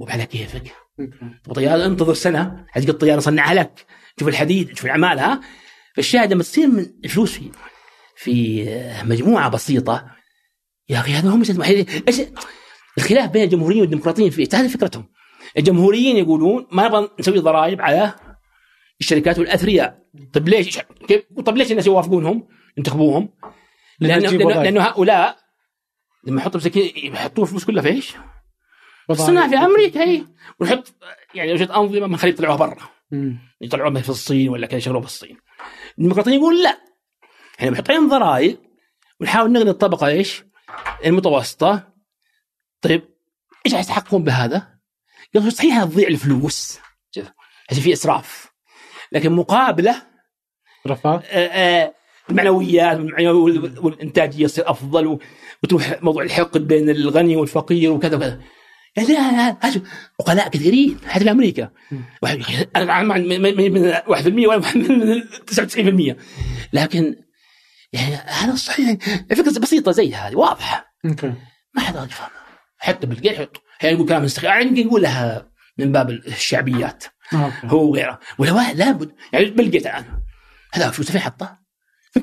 [SPEAKER 1] مو على كيفك. تبغى طيارة انتظر سنة. حتلقى الطيارة نصنعها لك. شوف الحديد شوف العمالة ها؟ فالشاهد لما تصير من الفلوس في في مجموعة بسيطة يا أخي هذا هم. إيش الخلاف بين الجمهوريين والديمقراطيين في؟ هذه فكرتهم الجمهوريين يقولون ما نبغى نسوي ضرائب على الشركات والأثرياء طيب ليش كيف طيب ليش الناس يوافقونهم ينتخبوهم؟ لأنه
[SPEAKER 2] لأنه.
[SPEAKER 1] لأنه هؤلاء لما يحطوا كذا يحطوا الفلوس كلها في
[SPEAKER 2] إيش؟
[SPEAKER 1] الصناعة في أمريكا هي ونحط يعني وجدت أنظمة من خليج يطلعوها برا. يطلعوها في الصين ولا كذا يشغلوها في الصين الديمقراطيين يقول لا. إحنا عليهم ضرائب ونحاول نغني الطبقة إيش؟ المتوسطة. طيب إيش يستحقون بهذا؟ قالوا صحيح تضيع الفلوس. عشان في إسراف. لكن مقابلة
[SPEAKER 2] رفاه؟
[SPEAKER 1] آه، آه، المعنويات والإنتاجية يصير أفضل وتروح موضوع الحقد بين الغني والفقير وكذا وكذا. لا لا عقلاء كثيرين حتى في أمريكا. واحد أنا مع من من- من 1% ولا من 99% لكن يعني هذا صحيح الفكرة بسيطة زي هذه واضحة.
[SPEAKER 2] أوكي.
[SPEAKER 1] ما حد راضي يفهمها. حتى يحط أحيانا يقول كلام مستخدم يعني يقول لها من باب الشعبيات.
[SPEAKER 2] أوكي.
[SPEAKER 1] هو وغيره. ولا واحد لابد يعني بيل جيتس الآن. هذا فلوسه فين حطه؟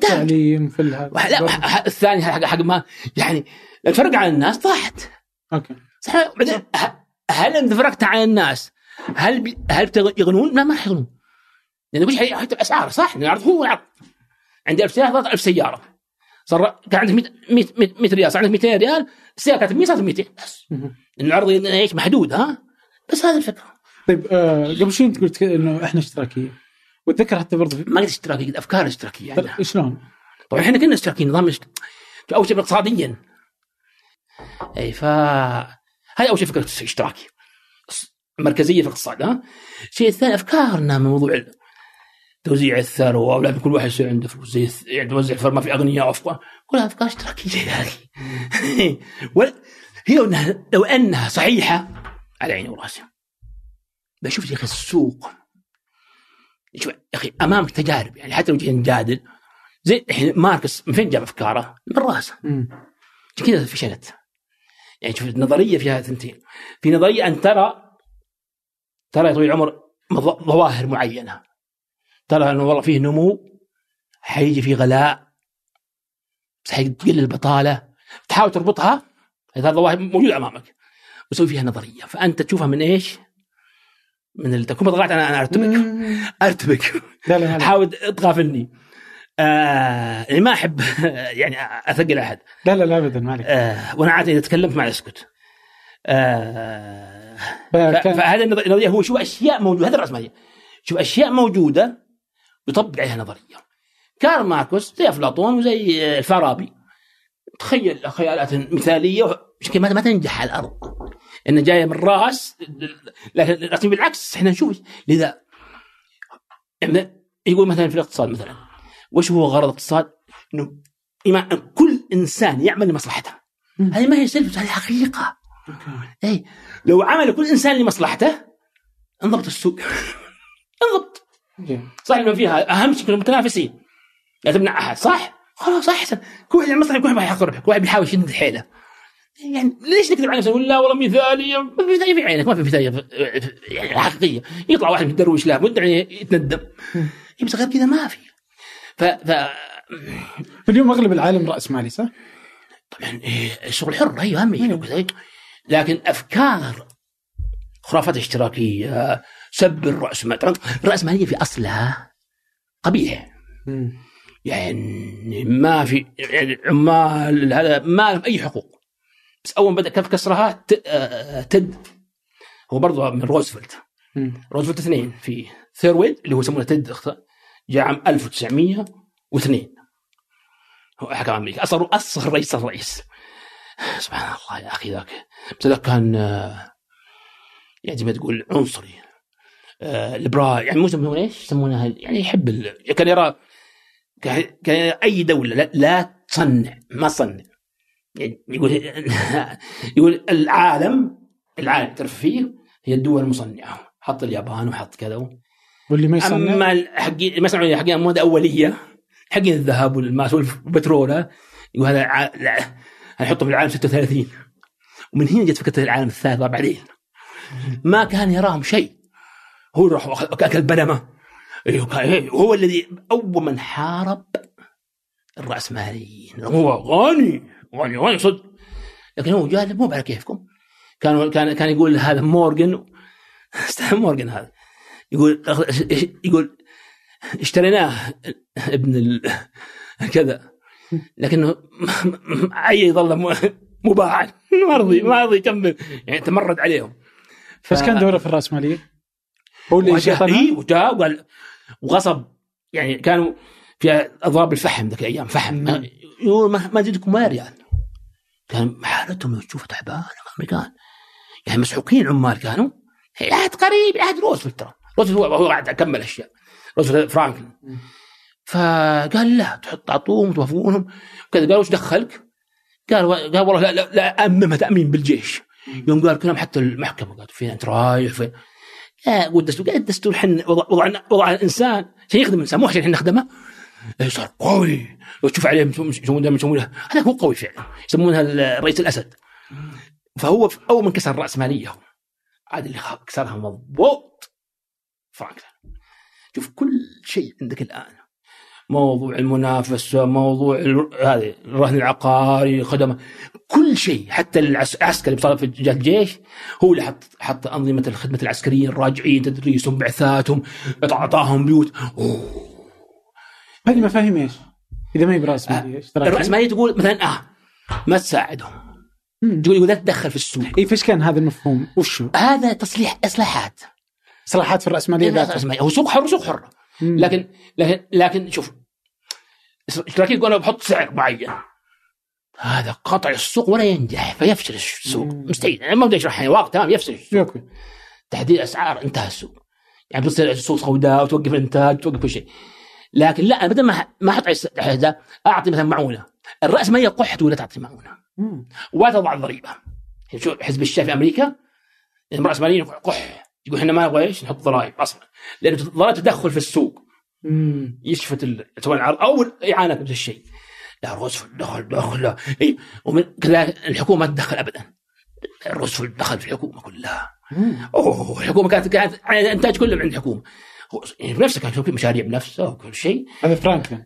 [SPEAKER 2] تعليم في
[SPEAKER 1] لا الثاني حق حق ما يعني لو تفرق عن الناس طاحت
[SPEAKER 2] أوكي.
[SPEAKER 1] صح بعدين هل انت فرقت عن الناس؟ هل بي هل يغنون؟ لا ما راح يغنون. لأنه وش حي- حتى الاسعار صح؟ العرض هو العرض عندي 1000 سيارة صارت 1000 سيارة. صار كان عندك 100 100 100 ريال صار عندك 200 ريال السيارة كانت 100 صارت 200 بس. العرض إيش محدود ها؟ بس هذه الفكرة.
[SPEAKER 2] طيب آه قبل شوي انت قلت إنه إحنا اشتراكيين واتذكر حتى برضه.
[SPEAKER 1] ما قلت اشتراكية أفكار اشتراكية يعني.
[SPEAKER 2] طيب شلون؟
[SPEAKER 1] طبعا إحنا كنا اشتراكيين نظام اشت... اول شيء اقتصاديا. اي ف هاي أول شيء فكرة اشتراكي. مركزية في الاقتصاد ها؟ الشيء الثاني أفكارنا من موضوع توزيع الثروة ولازم كل واحد يصير عنده فلوس زي يعني توزع الثروه ما في أغنياء وافقار كلها أفكار اشتراكية يا أخي ولا- هي لو انها لو أنها صحيحة على عيني وراسي. بشوف يا أخي السوق. شوف يا أخي أمامك تجارب يعني حتى لو جينا نجادل زي الحين ماركس من فين جاب أفكاره؟ من رأسه. كذا فشلت يعني شوف النظرية فيها ثنتين. في نظرية أن ترى ترى يا طويل العمر ظواهر معينة. ترى أنه والله فيه نمو حيجي في غلاء بس حيقل البطالة. تحاول تربطها هذه الظواهر موجودة أمامك. وتسوي فيها نظرية. فأنت تشوفها من إيش؟ من ال- تكون طلعت أنا أنا أرتبك. أرتبك.
[SPEAKER 2] لا لا لا.
[SPEAKER 1] حاول تغافلني آه يعني ما أحب يعني أثقل أحد.
[SPEAKER 2] لا لا لا ابدا ما عليك
[SPEAKER 1] آه وأنا عادة إذا تكلمت ما أسكت. آه ف-
[SPEAKER 2] فكان-
[SPEAKER 1] فهذا النظ- النظرية هو شوف أشياء موجودة هذا الراسماليه شوف أشياء موجودة يطبق عليها نظرية. كارل ماركوس زي أفلاطون وزي آه، الفارابي. تخيل خيالات مثالية كذا ما تنجح على الأرض؟ انها جاية من راس لكن بالعكس إحنا نشوف لذا يقول مثلا في الاقتصاد مثلا. وش هو غرض الاقتصاد؟ إنه كل إنسان يعمل لمصلحته. هذه ما هي سلف هذه حقيقة. اي لو عمل كل إنسان لمصلحته انضبط السوق. انضبط. صح إنه فيها أهم شيء متنافسين لا تمنع أحد. صح؟ خلاص أحسن. كل واحد المصلحه كل واحد يحقق ربح كل واحد بيحاول يشد حيله. يعني ليش نكذب على نفسنا؟ نقول لا والله مثالية. ما في مثالية في عينك ما في مثالية يعني حقيقية. يطلع واحد متدروش له مدعي يتندم إيه بس غير كذا ما في. ف, ف...
[SPEAKER 2] في اليوم أغلب العالم رأس مالي صح؟
[SPEAKER 1] طبعا إيه، الشغل حر أيوه هم يجوا لكن أفكار خرافات اشتراكية سب الراسمال طبعا الراسماليه في اصلها قبيح. يعني ما في يعني العمال هذا ما لهم أي حقوق. بس أول ما بدأ كيف كسرها آه، تد. هو برضه من روزفلت. روزفلت اثنين في ثيودور اللي هو يسمونه تد جاء عام 1902 هو حكم أمريكا. اصغر اصغر رئيس الرئيس سبحان الله يا أخي ذاك. بس ذاك كان يعني زي ما تقول عنصري. آه، liberal يعني مو يسمونه إيش؟ يسمونها يعني يحب ال... كان يرى كان يرى أي دولة لا, لا تصنع ما تصنع يعني يقول يقول العالم العالم تعرف فيه هي الدول المصنعة. حط اليابان وحط كذا
[SPEAKER 2] واللي ما يصنع؟
[SPEAKER 1] أما حقين ما يصنعون حقين مواد أولية. حقين الذهب والماس والبترول ها، يقول هذا ع... هنحطه في العالم 36 ومن هنا جت فكرة العالم الثالث بعدين ما كان يراهم شيء. هو راح أكل أيوه كان- إيه، هو الذي أول من حارب الراسماليين هو غني غني غني صدق. لكن هو جاء مو على كيفكم. كان كان كان يقول هذا مورجن مورجن هذا. يقول يقول اشتريناه ابن ال... كذا. لكنه عي يظل مباعا ما رضي ما رضي يكمل. يعني تمرد عليهم.
[SPEAKER 2] بس كان دوره في الراسماليه هو اللي
[SPEAKER 1] وجاء؟ إيه وجاء وقال وغصب. يعني كانوا في أضراب الفحم ذاك الأيام فحم. ما- يقول ما, ما زيدكم ولا ريال كان حالتهم تشوف تعبان الامريكان يعني مسحوقين عمال كانوا. عهد قريب عهد روزفلت. ترى روزفلت هو هو قاعد أكمل أشياء. روزفلت فرانكلين. فقال لا تحط تعطوهم توافقونهم كذا قال وش دخلك؟ قال قال والله لا لا, لا اممها تأميم بالجيش. يوم قال كلام حتى المحكمة. قالوا فين أنت رايح؟ فين؟ لا قلت الدستور قال الدستور حن وضع وضع, الإنسان. عشان يخدم الإنسان مو عشان إحنا نخدمه. إيه صار قوي. لو تشوف عليه يسمون دائما يسمونه هذا هو قوي فعلا. يسمونها الرئيس الأسد. فهو أول من كسر الراسماليه عاد اللي كسرها مضبوط فرانكلين شوف كل شيء عندك الآن موضوع المنافسه موضوع هذه الرهن العقاري خدمة كل شيء حتى العس- العسكري اللي صار في الجيش هو اللي حط حط أنظمة الخدمة العسكريين الراجعين تدريسهم بعثاتهم اعطاهم بيوت أوه.
[SPEAKER 2] هذه مفاهيم إيش؟ إذا ما هي براسماليه إيش ترى؟
[SPEAKER 1] الراسماليه تقول مثلا آه ما تساعدهم تقول لا تدخل في السوق
[SPEAKER 2] اي فإيش كان هذا المفهوم؟ وشو؟
[SPEAKER 1] هذا تصليح إصلاحات
[SPEAKER 2] اصلاحات في الرأسمالية ذاتها
[SPEAKER 1] الرأسمالية. هو سوق حر وسوق حر. لكن لكن لكن شوف الاشتراكيين يقول أنا بحط سعر معين. هذا قطع السوق ولا ينجح فيفشل السوق. مستحيل. أنا ما بدي أشرح يعني واقع تمام يفشل السوق. تحديد أسعار انتهى السوق. يعني بتصير السوق سوداء وتوقف الإنتاج وتوقف كل شيء. لكن لا أنا بدل ما ما أحط أعطي مثلا معونة. الرأسمالية قحت ولا تعطي
[SPEAKER 2] معونة.
[SPEAKER 1] ولا تضع الضريبة. شوف حزب الشاه في أمريكا الراسماليين قح. يقول إحنا ما نبغى إيش؟ نحط ضرائب أصلا. لأنه الضرائب تدخل في السوق. يشفت سواء العرض أو الاعانات نفس الشيء. لا روزفلت دخل دخل. اي ومن الحكومة ما تدخل ابدا. روزفلت دخل في الحكومة كلها. أوه الحكومة كانت كانت الانتاج كله من عند الحكومة. يعني بنفسه كان يسوي مشاريع بنفسه وكل شيء.
[SPEAKER 2] هذا فرانكلين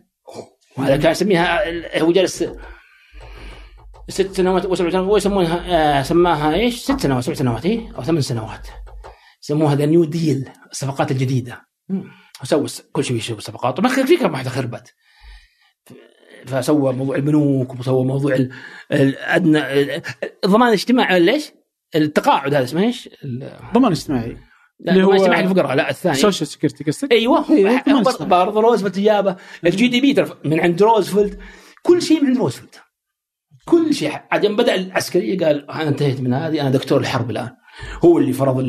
[SPEAKER 1] وهذا كان يسميها هو جلس ست سنوات وسبع سنوات هو يسمونها آه، سماها إيش؟ ست سنوات سبع سنوات إيه؟ أو ثمان سنوات. يسموها the New Deal الصفقات الجديدة. وسوى كل شيء يسوي صفقات طبعا في كم واحدة خربت. فسوى موضوع البنوك وسوى موضوع ال- الادنى ال- الضمان الاجتماعي ليش؟ التقاعد هذا اسمه إيش؟ ال-
[SPEAKER 2] ضمان اجتماعي.
[SPEAKER 1] لا
[SPEAKER 2] اللي
[SPEAKER 1] الضمان
[SPEAKER 2] هو
[SPEAKER 1] الاجتماعي الفقراء لا الثاني.
[SPEAKER 2] Social Security قصدك؟ أيوه.
[SPEAKER 1] برضه
[SPEAKER 2] اجتماعي.
[SPEAKER 1] روزفلت جابه ال GDP من عند روزفلت. كل شيء من عند روزفلت. كل شيء. عاد يوم بدأ العسكرية قال أنا انتهيت من هذه أنا دكتور الحرب الآن. هو اللي فرض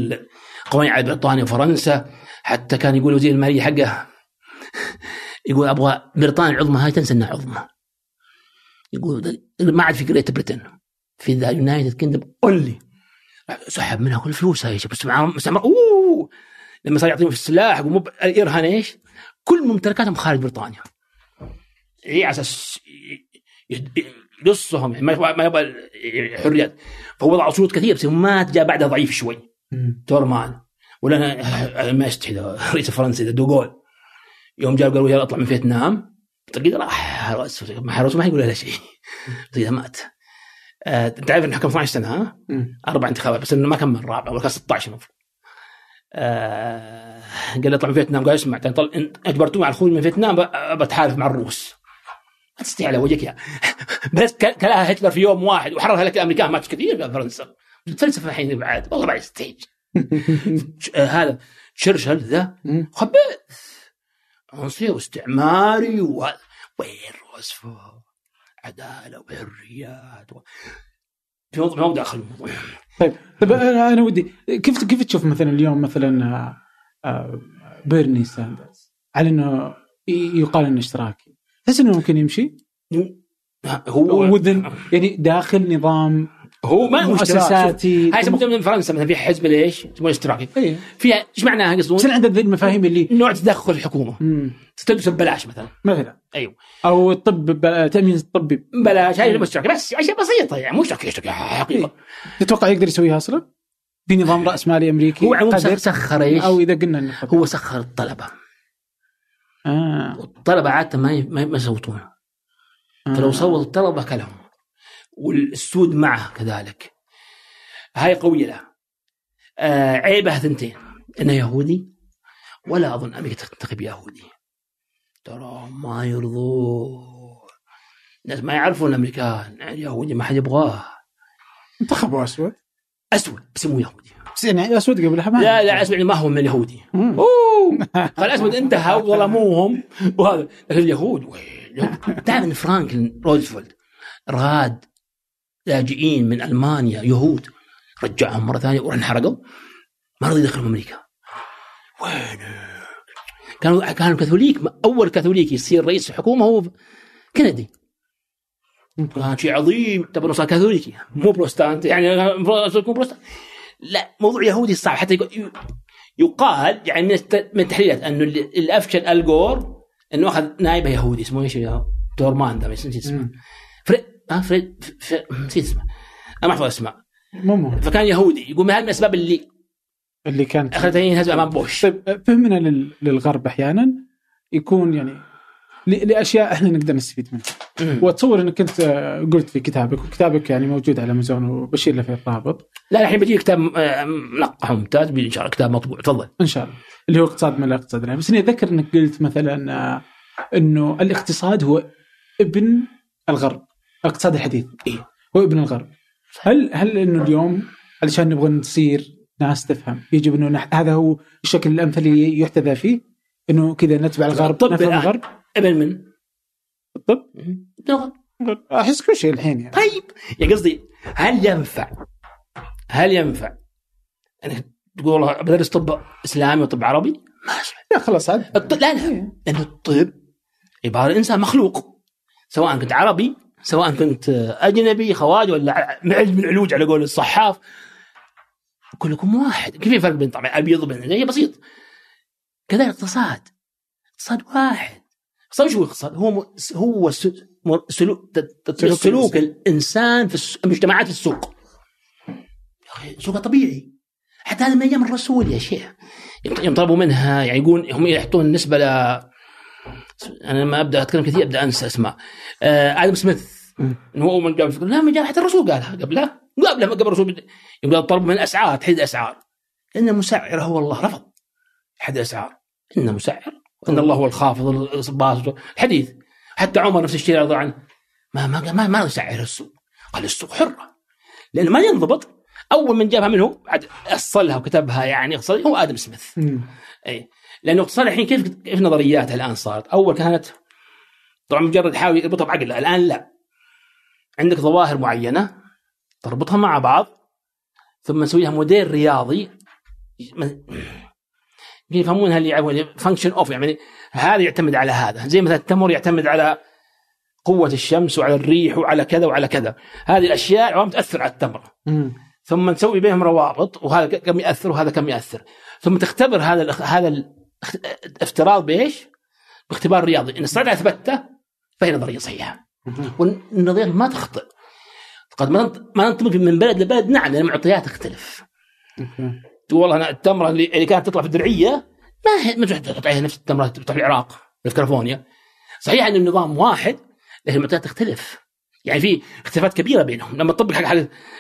[SPEAKER 1] القوانين على بريطانيا وفرنسا حتى كان يقول وزير المالية حقه يقول أبغى بريطانيا العظمى هاي تنسى إنها عظمى. يقول ما عاد في Great Britain في the United Kingdom only سحب منها كل فلوسها مع مستعمر أوه! لما صار يعطيهم في السلاح ومو الإرهان إيش؟ كل ممتلكاتهم خارج بريطانيا. إي على أساس يقصهم ما يبغى ما يبغى حريات. فهو وضع شروط كثير بس ما جاء بعدها ضعيف شوي. ترومان ولا أنا ما استحي ذا رئيس فرنسا ذا ديغول يوم جاء قالوا يلا أطلع من فيتنام تلقيه راح رأس- ما حرس ما يقول له شيء إذا مات آه، انت عارف انه حكم 12 سنة ها؟ أربع انتخابات بس إنه ما كمل رابع ولا كان 16 المفروض. آه قال أطلع من فيتنام قال اسمع اجبرتوني على الخروج من فيتنام بتحالف مع الروس. ما تستحي على وجهك يا بس كلاها هتلر في يوم واحد وحررها لك الأمريكان ماتوا كثير فرنسا. تفلسف الحين بعد والله يستحي ش- آه هذا تشرشل ذا. خبيث. عنصري واستعماري و... وين روزفلت عدالة وحريات و... في موضوع ما داخل. الموضوع
[SPEAKER 2] طيب طيب أنا أنا ودي كيف كيف تشوف مثلا اليوم مثلا آه، آه، بيرني ساندرز؟ على إنه يقال إنه اشتراكي. تحس إنه ممكن يمشي؟
[SPEAKER 1] هو
[SPEAKER 2] يعني داخل نظام
[SPEAKER 1] هو ما
[SPEAKER 2] مؤسساتي
[SPEAKER 1] هاي من فرنسا مثلا في حزب ليش؟ يسمونه اشتراكي
[SPEAKER 2] إيه
[SPEAKER 1] فيها إيش معناها يقصدون؟
[SPEAKER 2] عندك ذي المفاهيم اللي
[SPEAKER 1] نوع تدخل
[SPEAKER 2] الحكومة.
[SPEAKER 1] تلبس ببلاش مثلا
[SPEAKER 2] مثلا
[SPEAKER 1] أيوه
[SPEAKER 2] أو الطب ب- تأمين الطبي
[SPEAKER 1] بلاش هاي اشتراكي بس اشياء بسيطة يعني مو اشتراكي اشتراكي حقيقة
[SPEAKER 2] تتوقع يقدر يسويها أصلا؟ في نظام رأس مالي أمريكي
[SPEAKER 1] هو عموما؟ سخر إيش؟
[SPEAKER 2] أو إذا قلنا إنه.
[SPEAKER 1] هو سخر الطلبة
[SPEAKER 2] آه.
[SPEAKER 1] والطلبه عادة ما ما يصوتون
[SPEAKER 2] آه.
[SPEAKER 1] فلو صوت الطلبة كلهم والسود معه كذلك. هاي قوية له آه عيبها ثنتين. إنه يهودي ولا أظن أمريكا تنتخب يهودي. ترى ما يرضون. الناس ما يعرفون الامريكان اليهودي ما حد يبغاه.
[SPEAKER 2] انتخبوا أسود؟
[SPEAKER 1] أسود بس مو يهودي.
[SPEAKER 2] بس يعني أسود قبلها ما
[SPEAKER 1] لا لا اسود ما هو من اليهودي. أوه! قال اسود انتهى وظلموهم وهذا لكن اليهود وين؟ تعرف ان فرانكلين روزفلت رد لاجئين من ألمانيا يهود. رجعهم مرة ثانية وراح انحرقوا. ما رضوا يدخلهم أمريكا. وين كانوا كانوا كاثوليك. أول كاثوليك يصير رئيس الحكومة هو كندي كان شيء عظيم. طب صار كاثوليكي مو بروستانت. يعني يكون بروستانت. لا موضوع يهودي صعب. حتى يقال يعني من من التحليلات أنه اللي أفشل آل جور إنه أخذ نائبة يهودي اسمه إيش؟ دورمان نسيت اسمه.
[SPEAKER 2] مم.
[SPEAKER 1] فريد نسيت اسمه. أنا ما احفظ اسماء
[SPEAKER 2] مو
[SPEAKER 1] فكان يهودي يقول من هذه الاسباب اللي
[SPEAKER 2] اللي كانت
[SPEAKER 1] اخذتني ينهزم امام بوش.
[SPEAKER 2] طيب فهمنا لل- للغرب أحيانا يكون يعني لأشياء إحنا نقدر نستفيد منها. وأتصور إنك أنت قلت في كتابك وكتابك يعني موجود على أمازون وبشير له في الرابط.
[SPEAKER 1] لا الحين بيجي كتاب آه، منقح وممتاز بيجي إن شاء الله كتاب مطبوع. تفضل.
[SPEAKER 2] إن شاء الله. اللي هو اقتصاد من الاقتصاد العام. بس إني اتذكر إنك قلت مثلا آه، إنه الاقتصاد هو ابن الغرب. الاقتصاد الحديث.
[SPEAKER 1] إيه.
[SPEAKER 2] هو ابن الغرب. هل هل إنه اليوم علشان نبغى نصير ناس تفهم يجب إنه نح... هذا هو الشكل الأمثل اللي يحتذى فيه إنه كذا نتبع الغرب
[SPEAKER 1] الطب
[SPEAKER 2] نفهم
[SPEAKER 1] الآن.
[SPEAKER 2] الغرب؟
[SPEAKER 1] أبن من؟
[SPEAKER 2] الطب. أحس كل شيء الحين يعني.
[SPEAKER 1] طيب. يعني قصدي هل ينفع هل ينفع إنك تقول والله بدرس طب إسلامي وطب عربي؟ ما
[SPEAKER 2] لا خلاص عاد.
[SPEAKER 1] الطب لا لا. لأن الطب عبارة إنسان مخلوق سواء كنت عربي سواء كنت أجنبي خواج ولا معج من علوج على قول الصحاف. كلكم واحد. كيف في فرق بين طبعا أبيض وبين هي بسيط. كذلك اقتصاد. اقتصاد واحد. اقتصاد شو اقتصاد؟ هو هو سلوك
[SPEAKER 2] سلوك. الإنسان.
[SPEAKER 1] في المجتمعات في السوق. يا أخي سوق طبيعي. حتى هذا من أيام الرسول يا شيخ. يوم طلبوا منها يعني يقول هم يحطون النسبة ل أنا لما أبدأ أتكلم كثير أبدأ أنسى أسماء. آه آدم سميث. هو من جاب الفكرة لا من جاب حتى الرسول قالها قبله قبله قبل الرسول. يقول طلب من الاسعار تحديد الاسعار إن مسعر هو الله رفض. حد الاسعار إن مسعر وإن الله هو الخافض الباسط. الحديث. حتى عمر نفس الشيء رضي عنه. ما ما ما, ما يسعر السوق قال السوق حرة. لأنه ما ينضبط. أول من جابها منه بعد أصلها وكتبها يعني هو آدم سميث. اي لأنه اقتصاد الحين كيف كيف نظرياتها الآن صارت؟ أول كانت طبعا مجرد يحاول يربطها بعقله الآن لا. عندك ظواهر معينة تربطها مع بعض ثم نسويها موديل رياضي. يفهمونها اللي يعرفون function of يعني هذا يعتمد على هذا. زي مثلا التمر يعتمد على قوة الشمس وعلى الريح وعلى كذا وعلى كذا. هذه الأشياء عوامل تأثر على التمر. ثم نسوي بينهم روابط وهذا كم يأثر وهذا كم يأثر. ثم تختبر هذا هذا الافتراض بإيش؟ باختبار رياضي. إن استطعت اثبته فهي نظرية صحيحة. والنظريات ما تخطئ. قد ما ننط- ما ننطبق من بلد لبلد نعم لأن المعطيات تختلف. والله أنا التمرة اللي, اللي كانت تطلع في الدرعية ما هي ما تطلع عليها نفس التمرة اللي تطلع في العراق في كاليفورنيا. صحيح أن النظام واحد لكن المعطيات تختلف. يعني في اختلافات كبيرة بينهم. لما تطبق حق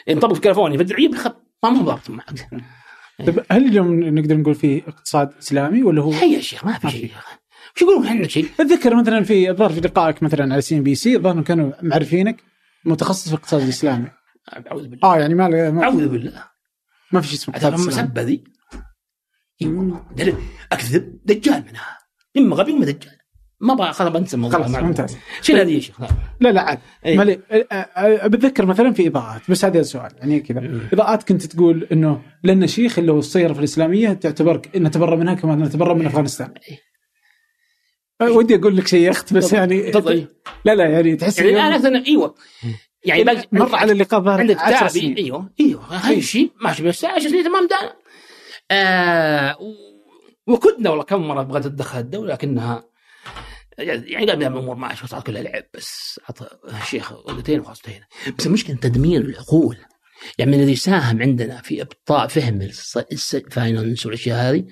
[SPEAKER 1] نطبق في كاليفورنيا في الدرعية ما مو ضابط معك.
[SPEAKER 2] طيب هل اليوم نقدر نقول فيه اقتصاد إسلامي ولا هو
[SPEAKER 1] هي يا شيخ ما في شيء
[SPEAKER 2] في.
[SPEAKER 1] وش يقولون إحنا شيء؟
[SPEAKER 2] أتذكر مثلا في الظاهر في لقائك مثلا على CNBC الظاهر كانوا معرفينك متخصص في الاقتصاد الاسلامي
[SPEAKER 1] أعوذ بالله.
[SPEAKER 2] آه يعني ما ما,
[SPEAKER 1] أعوذ بالله.
[SPEAKER 2] ما في شيء اسمه اقتصاد إسلامي.
[SPEAKER 1] مسبه ذي أكذب دجال منها. إما غبي إما دجال. ما أبغى خلاص بنسى الموضوع.
[SPEAKER 2] خلاص ممتاز.
[SPEAKER 1] شيل هذه يا شيخ. لا.
[SPEAKER 2] لا عاد.
[SPEAKER 1] إيه.
[SPEAKER 2] مالي أ- أ- بتذكر مثلا في إضاءات بس هذا السؤال يعني كذا.
[SPEAKER 1] مم.
[SPEAKER 2] إضاءات كنت تقول إنه لأن شيخ اللي هو الصيغة في الإسلامية تعتبر نتبرى منها كما نتبرى من أفغانستان.
[SPEAKER 1] إيه.
[SPEAKER 2] أه، ودي أقول لك شيء يخت بس يعني
[SPEAKER 1] تفضل.
[SPEAKER 2] لا لا يعني تحس
[SPEAKER 1] يعني الان أكثر إيوه. يعني
[SPEAKER 2] مر على اللقاء ظهر
[SPEAKER 1] عندك
[SPEAKER 2] 10
[SPEAKER 1] تعبي
[SPEAKER 2] سنين.
[SPEAKER 1] إيوه إيوه. هاي الشيء ماشي بس 10 سنين تمام دانا. آه و- وكدنا والله كم مرة بغيت تدخل الدولة لكنها يعني قال من الأمور ما صارت كلها لعب بس عطى الشيخ ولدتين وخلاص انتهينا بس المشكلة تدمير العقول. يعني من الذي ساهم عندنا في إبطاء فهم الفاينانس والأشياء هذه.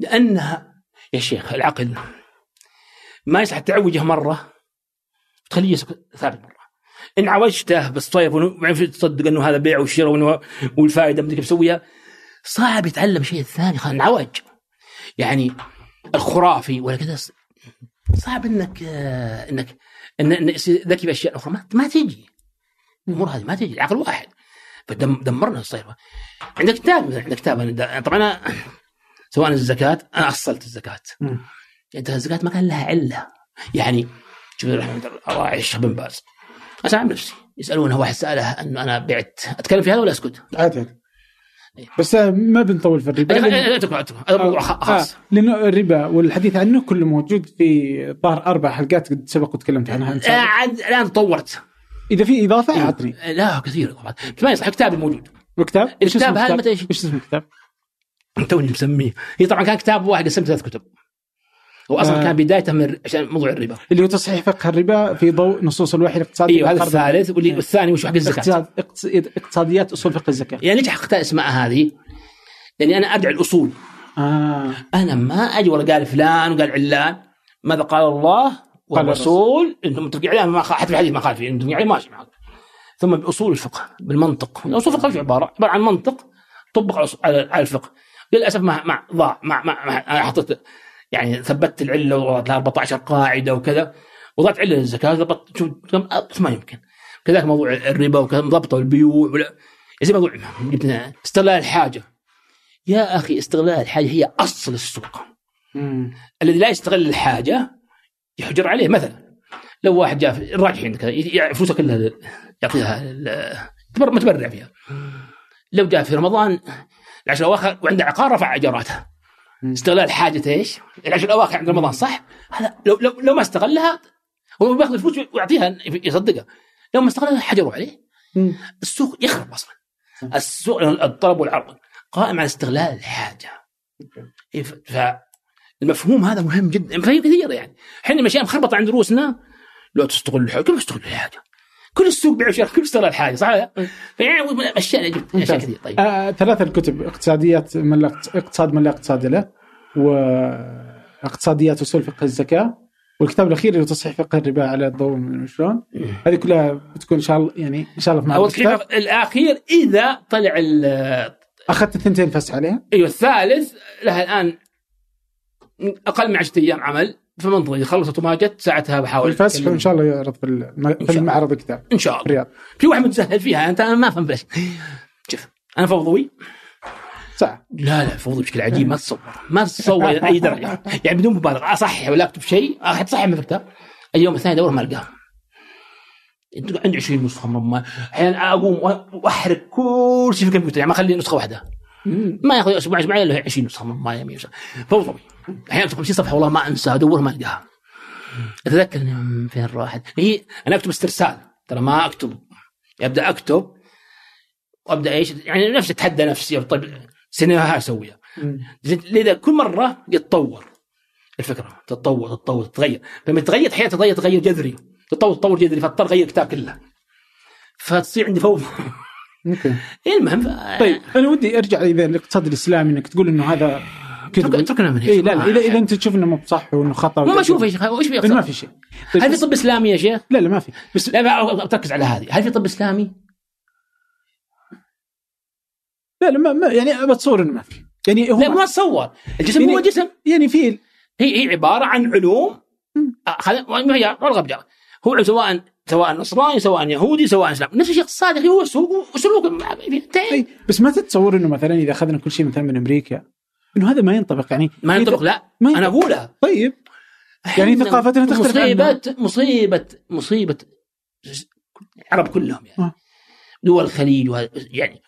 [SPEAKER 1] لأنها يا شيخ العقل ما يصح تعوجه مرة تخليه ثابت مرة. إن عوجته بالصيف وبعدين تصدق إنه هذا بيع وشراء والفائدة مدري كيف اسويها صعب يتعلم شيء ثاني خلاص انعوج يعني الخرافي ولا كذا صعب إنك إنك إن ذكي باشياء أخرى. ما, ما تجي. الأمور هذه ما تجي عقل واحد. فدمرنا الصيف عندك كتاب مثلا عندك كتاب. أنا- طبعا أنا سواء الزكاة أنا أصلت
[SPEAKER 2] الزكاة.
[SPEAKER 1] أنت الزكاة ما كان لها علة. يعني شوف رحمة الله الشيخ بن باز. اسال عن نفسي. يسالونه واحد ساله أنه أنا بعت. أتكلم في هذا ولا أسكت؟
[SPEAKER 2] عادي. بس آه، ما بنطول في الربا لأن-
[SPEAKER 1] اترك اترك هذا موضوع خ- خاص.
[SPEAKER 2] آه لأنه الربا والحديث عنه كله موجود في ظهر أربع حلقات قد سبق وتكلمت عنها. أنت
[SPEAKER 1] آه، عاد الآن تطورت
[SPEAKER 2] إذا في إضافة أعطني.
[SPEAKER 1] لا كثير. طبعا ما يصح كتابي موجود.
[SPEAKER 2] الكتاب وش
[SPEAKER 1] الكتاب هذا؟ متى؟ إيش
[SPEAKER 2] اسم الكتاب؟
[SPEAKER 1] توني مسميه هي طبعا كان كتاب واحد قسمت ثلاث كتب. هو أصلا
[SPEAKER 2] آه.
[SPEAKER 1] كان بدايته من عشان موضوع الربا.
[SPEAKER 2] اللي هو تصحيح فقه الربا في ضوء نصوص الوحي الاقتصادي
[SPEAKER 1] إيوه هذا. الثالث واللي
[SPEAKER 2] إيه.
[SPEAKER 1] والثاني وش حق الزكاة.
[SPEAKER 2] اقتصاد اقتص- اقتصاديات أصول فقه الزكاة.
[SPEAKER 1] يعني ليش حققت أسماء هذه؟ لاني أنا ارجع الأصول.
[SPEAKER 2] آه.
[SPEAKER 1] أنا ما أجي ولا قال فلان وقال علان. ماذا قال الله؟ والرسول إنتم متفقين عليه؟ ما حتى في الحديث ما خالف إنتم يعني ماشي معك ثم بأصول الفقه بالمنطق. أصول الفقه عبارة؟ عبارة عن منطق طبق على الفقه. للأسف ما ما ضاع ما ما, حطيت يعني ثبتت العلة وضعت لها 14 قاعدة وكذا. وضعت علة للزكاة ضبط شوف كم أبس ما يمكن. كذلك موضوع الربا وكذا ضبطه البيوع ولا زي موضوع استغلال الحاجة. يا أخي استغلال الحاجة هي أصل السوق. الذي لا يستغل الحاجة يحجر عليه. مثلا لو واحد جاء في- الراجح عندك فلوسه كلها يعطيها متبرع فيها. لو جاء في رمضان العشر الاواخر وعنده عقار رفع ايجاراتها
[SPEAKER 2] مم.
[SPEAKER 1] استغلال حاجة إيش؟ العشر الأواخر عند رمضان صح؟ هذا لو لو, لو ما استغلها هو بياخذ الفلوس ويعطيها يصدقها. لو ما استغلها حجروا عليه. السوق يخرب أصلا. السوق الطلب والعرض قائم على استغلال الحاجة. إيه، فالمفهوم هذا مهم جدا. مفاهيم كثيرة يعني. إحنا اشياء مخربطة عند رؤوسنا. لا تستغل الحاجة كيف تستغل الحاجة؟ كل السوق بيع وشراء كل استغلال الحاجة صح؟ ولا لا؟ فيعني أشياء
[SPEAKER 2] أشياء.
[SPEAKER 1] كثير طيب.
[SPEAKER 2] آه ثلاثة الكتب اقتصاديات من لا اقتصاد من لا اقتصاد له واقتصاديات اصول فقه الزكاة والكتاب الأخير اللي تصحيح فقه الربا على الضوء من شلون؟ هذه كلها بتكون إن شاء الله يعني إن شاء الله في
[SPEAKER 1] هو
[SPEAKER 2] الكتاب
[SPEAKER 1] الأخير إذا طلع
[SPEAKER 2] أخذت الثنتين فس عليها.
[SPEAKER 1] أيوه الثالث لها الآن أقل من 10 أيام عمل. فمنطقي. إذا خلصت وما جت ساعتها بحاول
[SPEAKER 2] الفسح. وان شاء الله يعرض في الم- في
[SPEAKER 1] شاء الله.
[SPEAKER 2] معرض الكتاب.
[SPEAKER 1] إن شاء
[SPEAKER 2] في
[SPEAKER 1] الله.
[SPEAKER 2] الرياض
[SPEAKER 1] في واحد متسهل فيها أنت أنا ما افهم فليش شوف أنا فوضوي؟
[SPEAKER 2] ساعة.
[SPEAKER 1] لا لا فوضي بشكل عجيب ما تتصور ما تتصور إلى أي درجة. يعني بدون مبالغة. أصحح ولا اكتب شيء احد صحح من الكتاب. اليوم الثاني أدور ما ألقاه. عندي 20 نسخة من رمان أحيانا أقوم وأحرق كل شيء في الكمبيوتر يعني ما أخلي نسخه واحدة. ما ياخذ أسبوع أسبوعين إلا 20 نسخة يمين يسار فوضوي. أحيانا اكتب 50 صفحة والله ما أنسى ادور ما ألقاها. أتذكر فين راحت. هي أنا أكتب استرسال. ترى ما أكتب. أبدأ أكتب. وأبدأ إيش؟ يعني نفسي أتحدى نفسي. طيب سيناريوهات اسويها لذا كل مرة يتطور. الفكرة تتطور تتطور تتغير. لما تتغير أحيانا تتغير تغير جذري. تتطور تطور جذري فاضطر أغير الكتاب كله. فتصير عندي فوضى
[SPEAKER 2] أوكي.
[SPEAKER 1] المهم ف...
[SPEAKER 2] طيب أنا ودي أرجع اذا الاقتصاد الإسلامي إنك تقول إنه هذا كذب
[SPEAKER 1] اتركنا من
[SPEAKER 2] اي لا لا اذا إذا أنت تشوف إنه مو بصح وإنه خطأ
[SPEAKER 1] ما أشوف يا شيخ وش
[SPEAKER 2] ما؟ في شيء طيب
[SPEAKER 1] هل في طب إسلامي يا شيخ؟
[SPEAKER 2] لا لا ما في بس
[SPEAKER 1] لا لا تركز على هذه، هل في طب إسلامي؟
[SPEAKER 2] لا لا ما, ما يعني بتصور إنه ما في يعني هو
[SPEAKER 1] لا ما تصور، الجسم
[SPEAKER 2] يعني-
[SPEAKER 1] هو جسم
[SPEAKER 2] يعني في
[SPEAKER 1] هي هي عبارة عن علوم آه، ما هي جرى. هو سواء سواء نصراني سواء يهودي سواء اسلام نفس الشيء اقتصادي أخي، هو انتهى.
[SPEAKER 2] أي بس ما تتصور إنه مثلا إذا أخذنا كل شيء مثلا من أمريكا إنه هذا ما ينطبق يعني
[SPEAKER 1] ما ينطبق لا
[SPEAKER 2] ما ينطبق.
[SPEAKER 1] أنا اقولها
[SPEAKER 2] طيب يعني ثقافتنا تختلف عنها.
[SPEAKER 1] مصيبة مصيبة مصيبة العرب كلهم يعني
[SPEAKER 2] آه.
[SPEAKER 1] دول الخليج وهذا يعني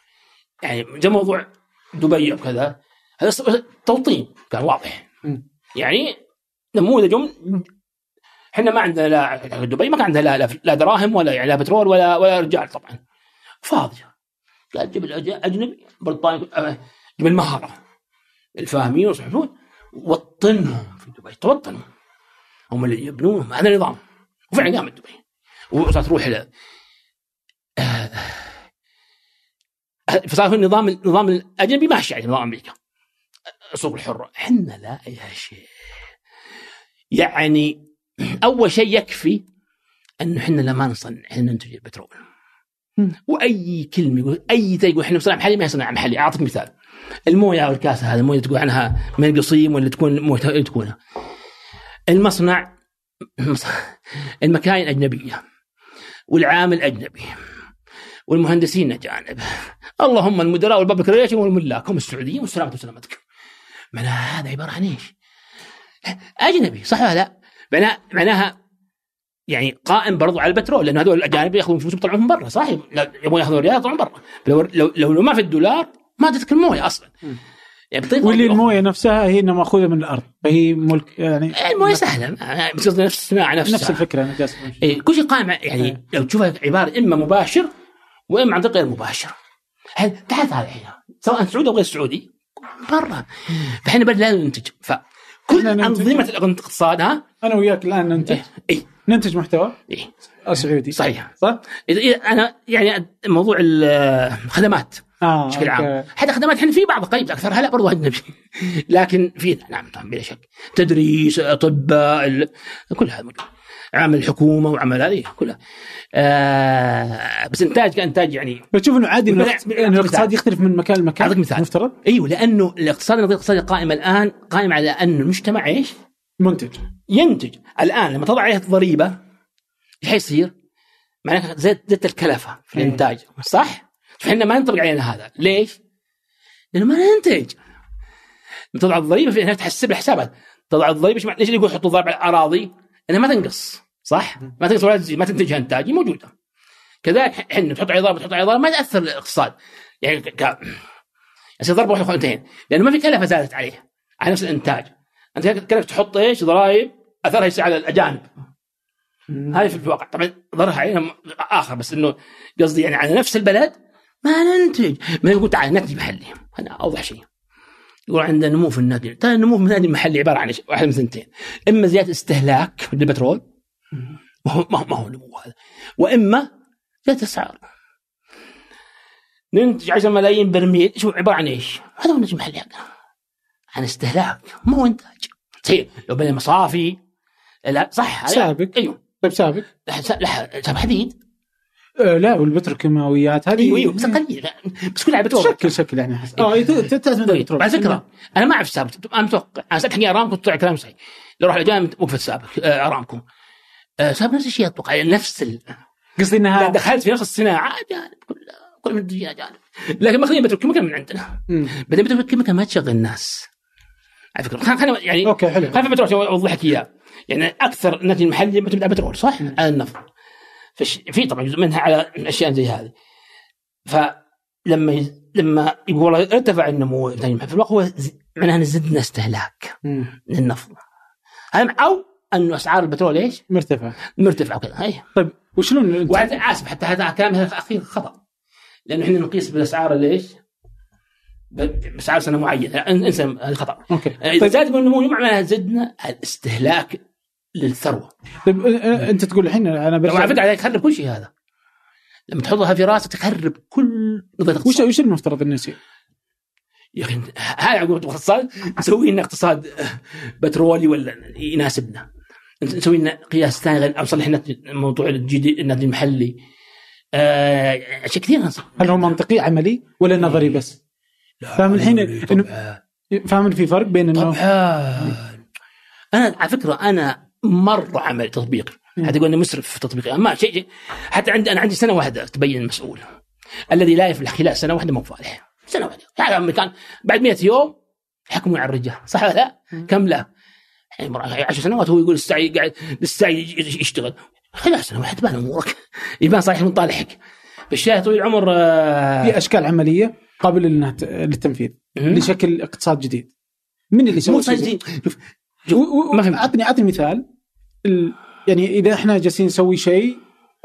[SPEAKER 1] يعني زي موضوع دبي وكذا هذا توطين كان واضح
[SPEAKER 2] مم.
[SPEAKER 1] يعني نموذج إحنا ما عندنا لا دبي ما كان عندها لا, لا, لا دراهم ولا يعني لا بترول ولا ولا رجال طبعا فاضية قال جيب الأج- أجنبي بريطاني آه، جيب المهارة الفاهمين والصحفيون وطنهم في دبي توطنوا هم اللي يبنون هذا نظام وفعلا قامت دبي. وصارت تروح إلى آه، فصار هو النظام النظام الأجنبي ماشي عليه نظام أمريكا. السوق الحره إحنا لا يا شيخ. يعني أول شيء يكفي إنه إحنا لما نصنع إحنا ننتج البترول. وأي كلمة يقول أي يقول إحنا صناعه محلي ما هي صناعه محلي. أعطيك مثال. المويه أو الكاسه هذه المويه تقول عنها من القصيم ولا تكون مويه تكونها المصنع المكاين أجنبية والعامل اجنبي والمهندسين أجانب اللهم المدراء وال public relation والملاك هم السعوديين والسلامة وسلامتك معناها هذا عبارة عن إيش؟ أجنبي صح ولا لا؟ معناها معناها يعني قائم برضو على البترول لأنه هذول الأجانب يأخذون فلوس يطلعون من برا صح؟ لا، يبغون يأخذون ريال يطلعون برا لو, لو ما في الدولار ما تترك المويه أصلا. يعني بطريقة
[SPEAKER 2] واللي. المويه نفسها هي إنها مأخوذة من الأرض. فهي ملك يعني
[SPEAKER 1] الموية سهلة. قصدي نفس الصناعة نفسها.
[SPEAKER 2] نفس الفكرة أنا جالس.
[SPEAKER 1] إيه كل شيء قائم
[SPEAKER 2] إيه.
[SPEAKER 1] يعني لو تشوفها عبارة إما مباشر وإما عن طريق غير مباشر. هل- تعال تعال الحين؟ سواء سعودي أو غير سعودي. برا. فإحنا بدنا لازم ننتج. فكل. أنظمة الاقتصاد ها؟
[SPEAKER 2] أنا وياك الآن ننتج.
[SPEAKER 1] اي اي
[SPEAKER 2] ننتج محتوى.
[SPEAKER 1] إيه.
[SPEAKER 2] سعودي.
[SPEAKER 1] صحيح.
[SPEAKER 2] صح؟
[SPEAKER 1] أنا يعني موضوع الخدمات.
[SPEAKER 2] آه
[SPEAKER 1] بشكل عام. حتى خدمات إحنا في بعض قريب اكثرها لا برضو اجنبي لكن في نعم طبعا بلا شك تدريس أطباء ال- كل هذا موجود عمل الحكومة وعمل هذه كلها آه بس إنتاج كإنتاج يعني
[SPEAKER 2] فتشوف إنه عادي إنه الاقتصاد يختلف من مكان لمكان
[SPEAKER 1] أعطيك مثال.
[SPEAKER 2] مفترض
[SPEAKER 1] إيوه لأنه الاقتصاد النظريه الاقتصاديه القائمة الآن قائمة على أن المجتمع إيش؟
[SPEAKER 2] منتج
[SPEAKER 1] ينتج الآن لما تضع عليه الضريبة إيش حيصير؟ معناها زدت الكلفة في
[SPEAKER 2] إيه.
[SPEAKER 1] الإنتاج صح؟ فاحنا ما ينطبق علينا هذا. ليش؟ لأنه ما ننتج. تضع الضريبة في إنها تحسب الحسابات تضع الضريبة مع- ليش يقول حطوا ضريبة على الأراضي؟ إنها ما تنقص. صح؟ ما تنقص ولا تزيد. ما تنتجها إنتاج. موجودة. كذلك إحنا تحط عليه ضريبة تحط عليه ضريبة. ما تأثر الاقتصاد يعني ك... يصير ضربة واحدة خلتين لأنه ما في كلفة زادت عليه. على نفس الإنتاج. أنت كلفة تحط إيش؟ ضرائب. أثرها يصير على الأجانب. هذه في الواقع. طبعا ضررها علينا آخر بس إنه قصدي يعني على نفس البلد ما ننتج. ما يقول تعال ننتج محلي هذا أوضح شيء. يقول عندنا نمو في النادي. ترى النمو في النادي المحلي عبارة عن؟ واحد من ثنتين. إما زيادة استهلاك للبترول. ما هو ما هو, نمو هذا. وإما زيادة اسعار ننتج 10 ملايين برميل. شو عبارة عن إيش؟ هذا هو الناتج المحلي حقنا عن استهلاك. ما هو إنتاج. صحيح. لو بنى مصافي. لا صح.
[SPEAKER 2] سابق.
[SPEAKER 1] أيوه.
[SPEAKER 2] طيب سابق.
[SPEAKER 1] لا حديد.
[SPEAKER 2] آه لا والبتروكيماويات هذه
[SPEAKER 1] أيوه أيوه بس قليل بس كلها بتروح
[SPEAKER 2] شكل شكل يعني آه تعتمد على البترول
[SPEAKER 1] على فكرة. أنا ما أعرف سابق أنا متوقع أنا سالت حقي ارامكو طلع كلام صحيح. لو راح الأجانب وقفت سابق آه، ارامكو آه، سابق نفس الشيء أتوقع. يعني نفس ال...
[SPEAKER 2] قصدي انها
[SPEAKER 1] دخلت في نفس الصناعة أجانب كلها كل من الدنيا أجانب. لكن ماخذين بتروكيماوي من عندنا. بعدين بتروكيماوي ما تشغل الناس. على فكرة. خلينا يعني
[SPEAKER 2] أوكي حلو.
[SPEAKER 1] خلينا أوضح لك إياه. يعني أكثر الناتج معتمد على البترول صح؟ على النفط في طبعا جزء منها على أشياء زي هذه. فلما يز... لما يقول والله ارتفع النمو في الواقع هو أن زدنا استهلاك. للنفط. أو انه أسعار البترول إيش؟
[SPEAKER 2] مرتفع
[SPEAKER 1] مرتفعة وكذا هي
[SPEAKER 2] طيب وشلون
[SPEAKER 1] آسف حتى هذا كلام هذا اخير خطأ. لأنه إحنا نقيس بالأسعار ليش؟ بأسعار سنة معينة. إن- انسى هذا خطأ.
[SPEAKER 2] أوكي.
[SPEAKER 1] إذا
[SPEAKER 2] طيب
[SPEAKER 1] زاد النمو مو معناها زدنا الاستهلاك للثروة.
[SPEAKER 2] طيب أنت تقول الحين أنا
[SPEAKER 1] طبعا على فكره عليك تخرب كل شيء هذا. لما تحطها في راسك تخرب كل نظريه
[SPEAKER 2] وش وش المفترض إنه يصير؟
[SPEAKER 1] يا أخي هذا عقول اقتصاد؟ نسوي لنا اقتصاد بترولي ولا يناسبنا. نسوي لنا قياس ثاني غير أو نصلح لنا موضوع الجي دي النادي المحلي. آه، اشياء كثير.
[SPEAKER 2] هل هو منطقي عملي ولا نظري بس؟ فاهم الحين فاهم في فرق بين انه
[SPEAKER 1] طبعا. أنا على فكرة أنا مرة عمل تطبيقي يقول اني مسرف في تطبيقي ما شيء حتى عندي أنا عندي سنة واحدة تبين المسؤول. الذي لا يفلح خلال سنة واحدة مو فالح سنة واحدة. يعني امريكان بعد 100 يوم يحكمون على الرجال. صح ولا لا؟ كم لا؟ يعني مرة- عشر سنوات هو يقول السعي قاعد السعي يشتغل. خلال سنة واحدة تبان أمورك. يبان صالح من طالحك بالشاهد طويل العمر آه،
[SPEAKER 2] في أشكال عملية قابلة للتنفيذ. لشكل اقتصاد جديد. من اللي
[SPEAKER 1] مو
[SPEAKER 2] سوى
[SPEAKER 1] صحيح
[SPEAKER 2] شيء؟
[SPEAKER 1] شوف ما فهمت.
[SPEAKER 2] اعطني أعطني مثال. ال... يعني إذا إحنا جالسين نسوي شيء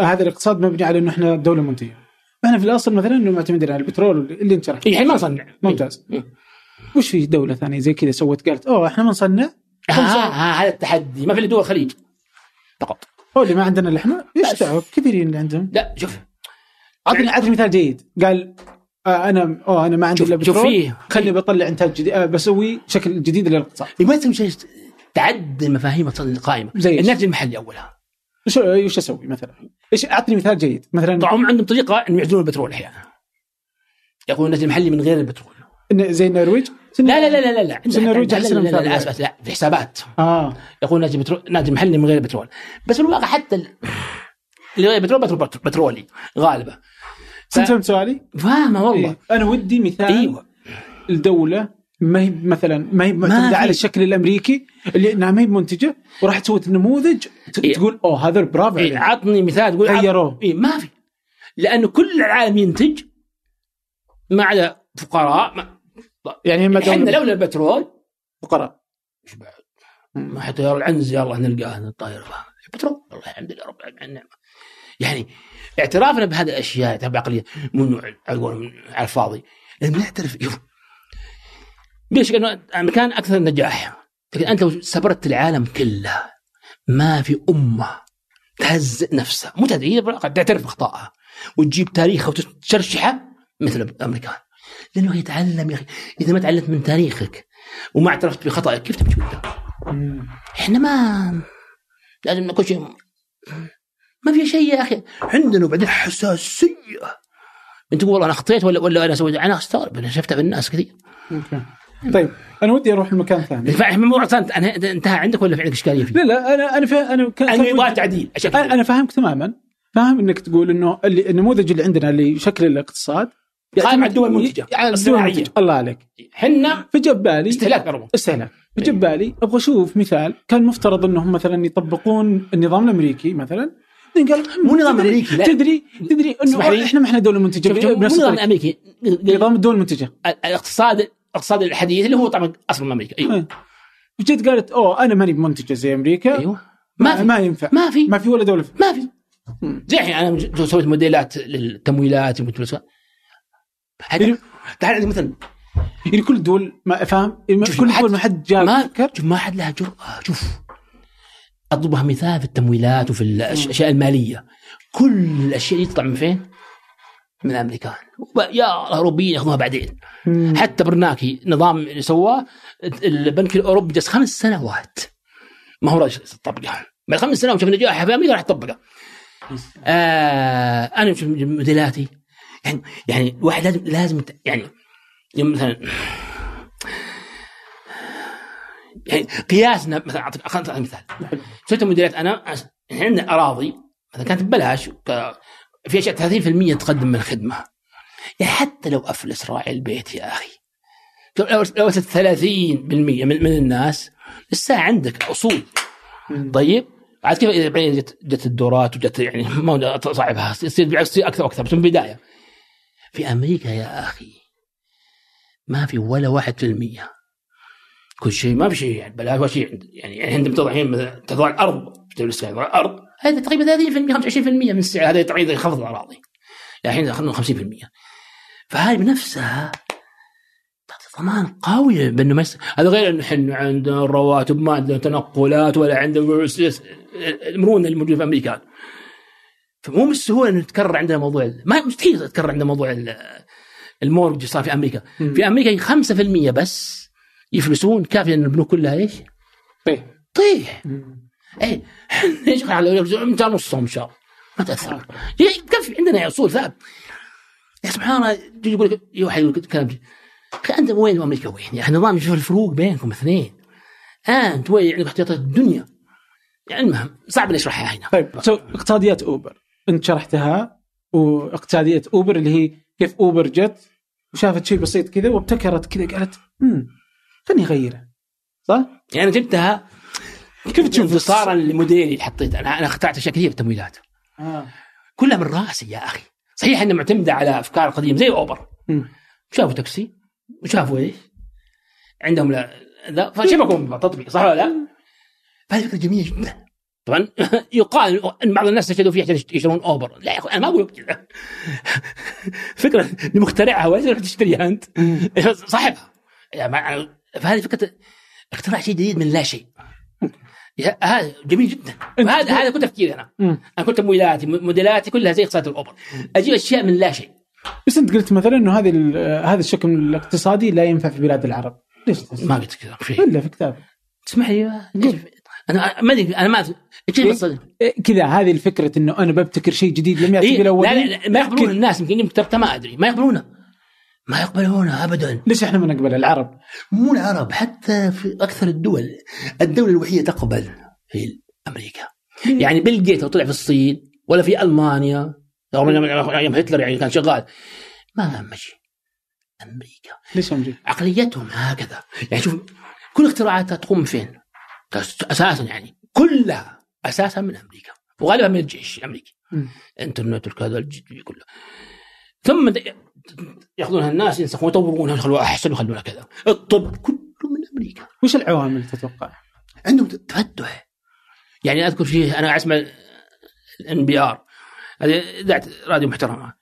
[SPEAKER 2] هذا الاقتصاد مبني على إنه إحنا دوله منتجه إحنا في الأصل مثلا إنه معتمدين على البترول اللي انت
[SPEAKER 1] إيه، الحين ما نصنع.
[SPEAKER 2] ممتاز.
[SPEAKER 1] مم.
[SPEAKER 2] وش في دولة ثانية زي كذا سوت؟ قالت أوه إحنا
[SPEAKER 1] ها ها هذا التحدي. ما في إلا دول الخليج. فقط.
[SPEAKER 2] هو اللي ما عندنا اللي إحنا؟ إيش دعوة؟ كثيرين اللي عندهم.
[SPEAKER 1] لا شوف.
[SPEAKER 2] أعطني أعطني مثال جيد. قال آه أنا أوه أنا ما عندي
[SPEAKER 1] شوف
[SPEAKER 2] إلا
[SPEAKER 1] شوف
[SPEAKER 2] بترول.
[SPEAKER 1] فيه.
[SPEAKER 2] خليني بطلع إنتاج جديد. آه بسوي شكل جديد للاقتصاد.
[SPEAKER 1] ما تسوي شيء. تعدل مفاهيم القائمة.
[SPEAKER 2] زي؟
[SPEAKER 1] الناتج المحلي اولها
[SPEAKER 2] وش وش أسوي مثلا؟ إيش أعطني مثال جيد؟ مثلا
[SPEAKER 1] طبعا هم عندهم طريقة إنهم يعزلون البترول أحيانا. يقولون نزل محلي من غير البترول.
[SPEAKER 2] زي النرويج
[SPEAKER 1] لا لا لا لا لا
[SPEAKER 2] النرويج
[SPEAKER 1] لا لا لا, لا,
[SPEAKER 2] مثال.
[SPEAKER 1] لا, في حسابات.
[SPEAKER 2] آه.
[SPEAKER 1] يقول نادي بترول نادي محلي من غير بترول. بس في الواقع حتى ال- اللي غير بترول بترول بترولي
[SPEAKER 2] أنت فهمت سؤالي؟
[SPEAKER 1] فاهمه والله.
[SPEAKER 2] إيه. أنا ودي مثال
[SPEAKER 1] إيوه.
[SPEAKER 2] الدولة ما هي مثلا ما هي
[SPEAKER 1] معتمدة.
[SPEAKER 2] على الشكل الأمريكي اللي إنها ما هي منتجة وراح تسوي نموذج
[SPEAKER 1] إيه.
[SPEAKER 2] تقول أوه هذا برافو
[SPEAKER 1] إيه. عطني مثال تقول
[SPEAKER 2] غيروه.
[SPEAKER 1] إيه ما في لأنه كل العالم ينتج ما عدا فقراء ما
[SPEAKER 2] يعني اما إحنا
[SPEAKER 1] لولا البترول
[SPEAKER 2] فقراء
[SPEAKER 1] إيش بعد؟ ما حتى يرى العنز يلا نلقاه الطاير بترول والله الحمد لله رب العالمين النعمه يعني اعترافنا بهذه الأشياء تبع عقلية مو إنه على الفاضي لازم نعترف ليش؟ لأنه الامريكان أكثر نجاح. لكن أنت لو سبرت العالم كله ما في أمة تهزئ نفسها. مو تهزئ تعترف باخطائها وتجيب تاريخها وتشرشحه مثل الأمريكان. لأنه يتعلم يا أخي إذا ما تعلمت من تاريخك وما اعترفت بخطأك كيف تمشي قدام؟ إحنا ما لازم نكون شيء. ما في شيء يا أخي. عندنا بعدين حساسية. أنت تقول والله أنا أخطيت ولا ولا أنا سويت؟ أنا أستغرب. أنا شفتها في الناس كثير.
[SPEAKER 2] طيب أنا ودي أروح لمكان ثاني.
[SPEAKER 1] الموضوع انتهى عندك ولا في عندك إشكالية فيه؟
[SPEAKER 2] لا لا أنا أنا فا أنا كان أنا
[SPEAKER 1] يبغى تعديل أنا.
[SPEAKER 2] أنا فاهمك تماما. فاهم إنك تقول إنه اللي النموذج اللي عندنا اللي شكل الاقتصاد
[SPEAKER 1] قائم على الدول المنتجة،
[SPEAKER 2] على الدول الله عليك.
[SPEAKER 1] إحنا
[SPEAKER 2] فجاء بالي
[SPEAKER 1] استهلاك كربون
[SPEAKER 2] استهلاك. فجاء بالي أبغى أشوف مثال كان مفترض إنهم مثلا يطبقون النظام الأمريكي مثلا. قال
[SPEAKER 1] مو نظام أمريكي، لا.
[SPEAKER 2] تدري تدري. إنه إحنا ما إحنا
[SPEAKER 1] دولة منتجة مو نظام. أمريكي.
[SPEAKER 2] نظام الدول المنتجة.
[SPEAKER 1] الاقتصاد الاقتصاد الحديث اللي هو طبعا أصلا من أمريكا. أيوه.
[SPEAKER 2] إيه. جيت قالت أوه أنا ماني منتجه زي أمريكا.
[SPEAKER 1] أيوه. ما في.
[SPEAKER 2] ما ينفع.
[SPEAKER 1] ما في.
[SPEAKER 2] ما في ولا دولة.
[SPEAKER 1] ما في. زي الحين أنا سويت موديلات للتمويلات
[SPEAKER 2] يعني-
[SPEAKER 1] تعال عندي مثلا.
[SPEAKER 2] يعني كل الدول ما فاهم
[SPEAKER 1] شوف،
[SPEAKER 2] كل الدول ما حد جاء
[SPEAKER 1] ما شوف ما حد لها جرأة. شوف. اضربها مثال في التمويلات وفي الأشياء المالية. كل الأشياء دي تطلع من فين؟ من الامريكان يا الأوروبيين ياخذوها بعدين.
[SPEAKER 2] مم.
[SPEAKER 1] حتى برناكي نظام اللي سواه البنك الأوروبي جلس خمس سنوات. ما هو راجل طبقه بعد خمس سنوات شوف نجاحها في أمريكا راح تطبقها آه أنا شوف موديلاتي. يعني يعني الواحد لازم لازم يعني يوم مثلا يعني قياسنا مثلا اعطيك مثال. سويت موديلات أنا؟ يعني عندنا أراضي مثلا كانت ببلاش في أشياء 30% تقدم من الخدمه يعني حتى لو افلس راعي البيت يا أخي. لو لو وصلت 30% من, من الناس لسه عندك أصول. طيب؟ عاد كيف إذا بعدين جت, جت الدورات وجت يعني ما صعبها يصير يصير أكثر وأكثر بس من البداية. في أمريكا يا أخي ما في ولا واحد في المية. كل شيء ما في شيء يعني بلاش ولا شيء يعني يعني عندما تضع الحين مثلا تضع الأرض. السعر تضع الأرض هذا تقريبا 30% 25% من السعر هذا تقريبا يخفض الأراضي الحين أخذنا 50% فهذه بنفسها تعطي ضمان قوي بأنه ما. هذا غير إنه إحنا عندنا الرواتب ما عندنا تنقلات ولا عندنا المرونة الموجودة في أمريكا فمو بالسهولة إنه يتكرر عندنا موضوع ما مستحيل يتكرر عندنا موضوع ال- المورج صار في أمريكا
[SPEAKER 2] مم.
[SPEAKER 1] في أمريكا 5% بس يفلسون كافي ان البنوك كلها إيش؟
[SPEAKER 2] طيب
[SPEAKER 1] طيح اي إيش على انت نصهم شهر ما تأثر. كفي عندنا أصول؟ ثابت يا سبحان الله يقول لك واحد يقول كلام أنت وين وامريكا وين؟ أخي النظام يشوف الفروق بينكم اثنين. أنت وين عندك احتياطات الدنيا؟ يعني المهم صعب نشرحها هنا.
[SPEAKER 2] طيب سو اقتصاديات أوبر. أنت شرحتها واقتصاديات أوبر اللي هي كيف أوبر جت وشافت شيء بسيط كذا وابتكرت كذا قالت امم خليني اغيره صح؟
[SPEAKER 1] يعني جبتها كيف تشوف انتصارا لموديلي اللي حطيته أنا أنا اخترعت أشياء كثيرة في التمويلات.
[SPEAKER 2] آه.
[SPEAKER 1] كلها من رأسي يا أخي. صحيح إنها معتمدة على أفكار قديمة زي أوبر.
[SPEAKER 2] مم.
[SPEAKER 1] شافوا تاكسي؟ وشافوا إيش؟ عندهم لا ذا فشبكوا تطبيق صح ولا لا؟ فهذه فكرة جميلة. جدا طبعا يقال إن بعض الناس استشهدوا فيها عشان يشترون أوبر. لا يا أخي أنا ما أقول كذا. فكرة مخترعها وليس تروح تشتريها أنت؟ صاحبها. يعني فهذه فكرة اختراع شيء جديد من لا شيء. هذا جميل جدا. هذا هذا كل تفكيري أنا.
[SPEAKER 2] مم.
[SPEAKER 1] أنا كل تمويلاتي موديلاتي كلها زي اقتصاد الأوبر. أجيب أشياء من لا شيء.
[SPEAKER 2] بس أنت قلت مثلا إنه هذه هذا الشكل الاقتصادي لا ينفع في بلاد العرب. ليش؟
[SPEAKER 1] ما قلت كذا شيء
[SPEAKER 2] إلا في كتاب.
[SPEAKER 1] تسمح لي. أنا ما أدري أنا ما
[SPEAKER 2] إيه؟ إيه، كذا هذه الفكرة إنه أنا ببتكر شيء جديد لم يأتي
[SPEAKER 1] إيه؟ لا,
[SPEAKER 2] بالاولين
[SPEAKER 1] لا, لا ما يقبلون الناس يمكن كتبتها ما أدري. ما يقبلونه. ما يقبلونه ابدا.
[SPEAKER 2] ليش إحنا ما نقبل العرب؟
[SPEAKER 1] مو العرب حتى في أكثر الدول الدولة الوحيدة تقبل هي أمريكا. يعني بيل جيت طلع في الصين ولا في ألمانيا رغم أيام هتلر يعني كان شغال ما مشي. أمريكا.
[SPEAKER 2] ليش أمريكا؟
[SPEAKER 1] عقليتهم هكذا. يعني شوف كل اختراعاتها تقوم من فين؟ أساسا يعني كلها أساسا من أمريكا. وغالبا من الجيش
[SPEAKER 2] الأمريكي.
[SPEAKER 1] إنترنت والكذا الجديد كله. ثم ياخذونها الناس ينسخون يطورونها يخلوها أحسن ويخلونها كذا. الطب كله من أمريكا.
[SPEAKER 2] وش العوامل تتوقع؟
[SPEAKER 1] عندهم تفتح يعني أذكر فيه أنا أسمع ال NPR. اذاعه راديو محترمة.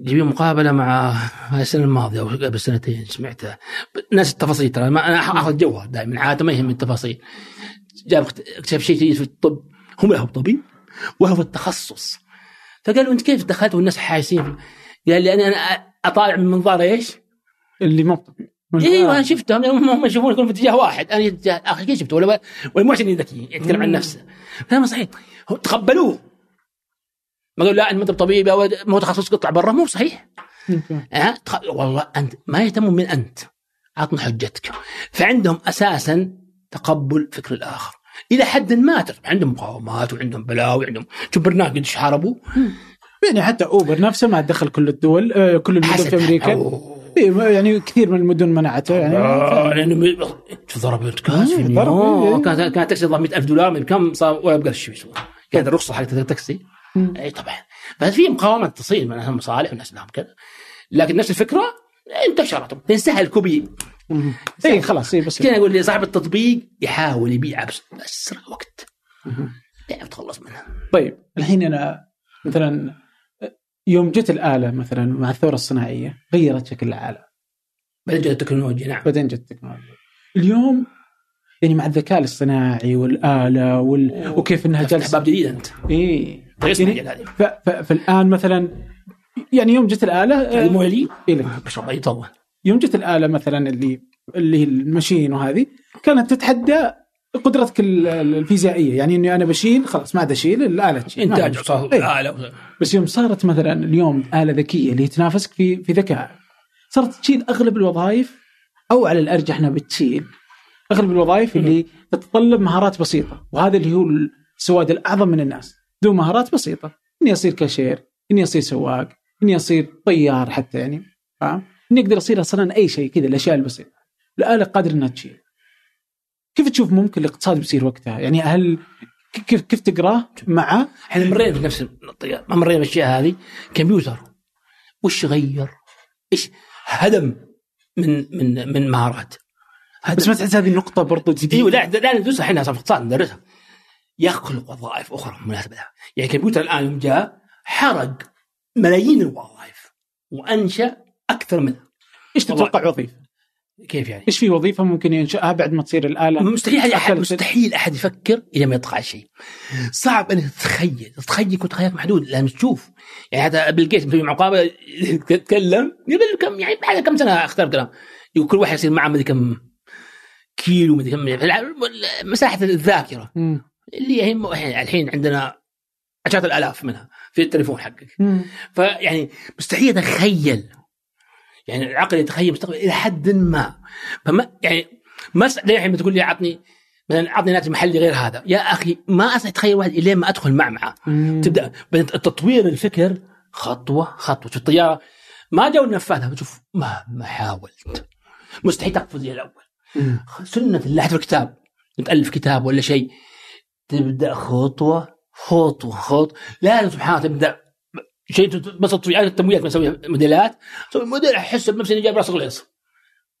[SPEAKER 1] جيبين مقابلة مع السنة الماضية أو قبل سنتين سمعتها. ناس التفاصيل ترى ما أنا أخذ جوها دائما عادة ما يهم التفاصيل. جاب اكتشف شيء جديد في الطب. هم له طبيب وهو في التخصص. فقالوا أنت كيف دخلت والناس حايسين قال لي أنا أطالع من منظار إيش؟
[SPEAKER 2] اللي مو
[SPEAKER 1] أيوه أنا شفتهم هم يشوفون يكون في اتجاه واحد. أنا اتجاه اخر كيف شفته ولا ولا محسن ذكي يتكلم عن نفسه. كلام صحيح. تقبلوه. ما قالوا لا أنت ما أنت طبيب أو مو تخصص قطع برا. مو صحيح. أه؟ تخ... والله أنت ما يهتمون من أنت. عطنا حجتك. فعندهم أساسا تقبل فكر الآخر. إلى حد ما عندهم مقاومات وعندهم بلاوي عندهم شوف برنامج قديش حاربوا.
[SPEAKER 2] يعني حتى أوبر نفسه ما دخل كل الدول آه، كل المدن في
[SPEAKER 1] أمريكا.
[SPEAKER 2] إيه، يعني كثير من المدن منعته يعني.
[SPEAKER 1] آه، لأنه ب- ضربت كاس في
[SPEAKER 2] ضرب، إيه.
[SPEAKER 1] كانت كانت تاكسي ضرب 100000 دولار من كم؟ صار ولا بقى شيء كانت الرخصة حقت التاكسي. اي طبعا. بس في مقاومات تصير من مصالح والناس لهم كذا لكن نفس الفكرة انتشرت. تنسهل
[SPEAKER 2] copy. اي خلاص اي بس.
[SPEAKER 1] كذا أقول لي صاحب التطبيق يحاول يبيعها بأسرع وقت. تعرف تخلص منها.
[SPEAKER 2] طيب الحين أنا مثلا يوم جت الآلة مثلا مع الثورة الصناعية غيرت شكل العالم
[SPEAKER 1] بعدين جت التكنولوجيا نعم.
[SPEAKER 2] بعدين جت التكنولوجيا اليوم يعني مع الذكاء الاصطناعي والآلة وال... وكيف
[SPEAKER 1] إنها
[SPEAKER 2] جالسه
[SPEAKER 1] باب جديد أنت.
[SPEAKER 2] اي يعني ف... ف... فالآن مثلا يعني يوم جت
[SPEAKER 1] هذه مو لي؟
[SPEAKER 2] إيه
[SPEAKER 1] يطول.
[SPEAKER 2] يوم جت الآلة مثلا اللي اللي هي المشين وهذه كانت تتحدى قدرتك ال- الفيزيائية. يعني إني أنا بشيل خلاص ما عاد أشيل الاله تشيل
[SPEAKER 1] إنتاج
[SPEAKER 2] عاد
[SPEAKER 1] صار
[SPEAKER 2] أشيل. إيه. بس يوم صارت مثلا اليوم آلة ذكية اللي تنافسك في في ذكاء صارت تشيل أغلب الوظائف أو على الأرجح أنها بتشيل. أغلب الوظائف اللي تتطلب مهارات بسيطة وهذا اللي هو السواد الأعظم من الناس. ذو مهارات بسيطة. إني أصير كاشير إني أصير سواق إني أصير طيار حتى يعني فاهم؟ إني أقدر أصير أصلا أي شيء كذا الأشياء البسيطة. الآلة قادرة أنها تشيل. كيف تشوف ممكن الاقتصاد بيصير وقتها؟ يعني هل كيف كيف تقراه مع
[SPEAKER 1] إحنا مرينا بنفس الطريقة. ما مرينا بالأشياء هذه. كمبيوتر. وش غير؟ إيش هدم من من من مهارات. هدم.
[SPEAKER 2] بس ما تحس هذه النقطة برضو جديدة؟
[SPEAKER 1] إيوه لا لا ندرسها. إحنا في الاقتصاد ندرسها. يخلق وظائف أخرى بالمناسبه لها. يعني الكمبيوتر الآن يوم جاء حرق ملايين الوظائف وأنشأ أكثر منها.
[SPEAKER 2] إيش تتوقع وظيفة؟
[SPEAKER 1] كيف يعني؟
[SPEAKER 2] إيش في وظيفة ممكن ينشأها بعد ما تصير الآلة؟
[SPEAKER 1] مستحيل احد
[SPEAKER 2] أقل
[SPEAKER 1] مستحيل أحد يفكر إلى ما يطلع شيء. صعب أن تتخيل. تتخيل يكون تخيلك محدود. لأن تشوف. يعني حتى بيل جيتس مسوي مقابله يتكلم. قبل كم يعني بعد كم سنة أختار كلام. يقول كل واحد يصير معه مدري كم كيلو مدري كم يعني مساحة الذاكرة.
[SPEAKER 2] مم.
[SPEAKER 1] اللي هي م- الحين عندنا عشرات الآلاف منها في التليفون حقك. فيعني مستحيل أتخيل. يعني العقل يتخيل مستقبل إلى حد ما. فما يعني ما الحين تقول لي عطني مثلا عطني ناتج محلي غير هذا؟ يا أخي ما استطيع أتخيل واحد الين ما
[SPEAKER 2] أدخل
[SPEAKER 1] معمعة. تبدأ تطوير الفكر خطوة خطوة. شوف الطيارة ما جو النفاثه بتشوف مهما حاولت. مستحيل تقفز زي الأول.
[SPEAKER 2] مم.
[SPEAKER 1] سنة الله في الكتاب تالف كتاب ولا شيء. تبدأ خطوة خطوة خطوة. لازم سبحان الله تبدأ شيء تبسط فيه عارف التمويلات بسوي موديلات أسوي موديل احس بنفسي إني جايب راس غليص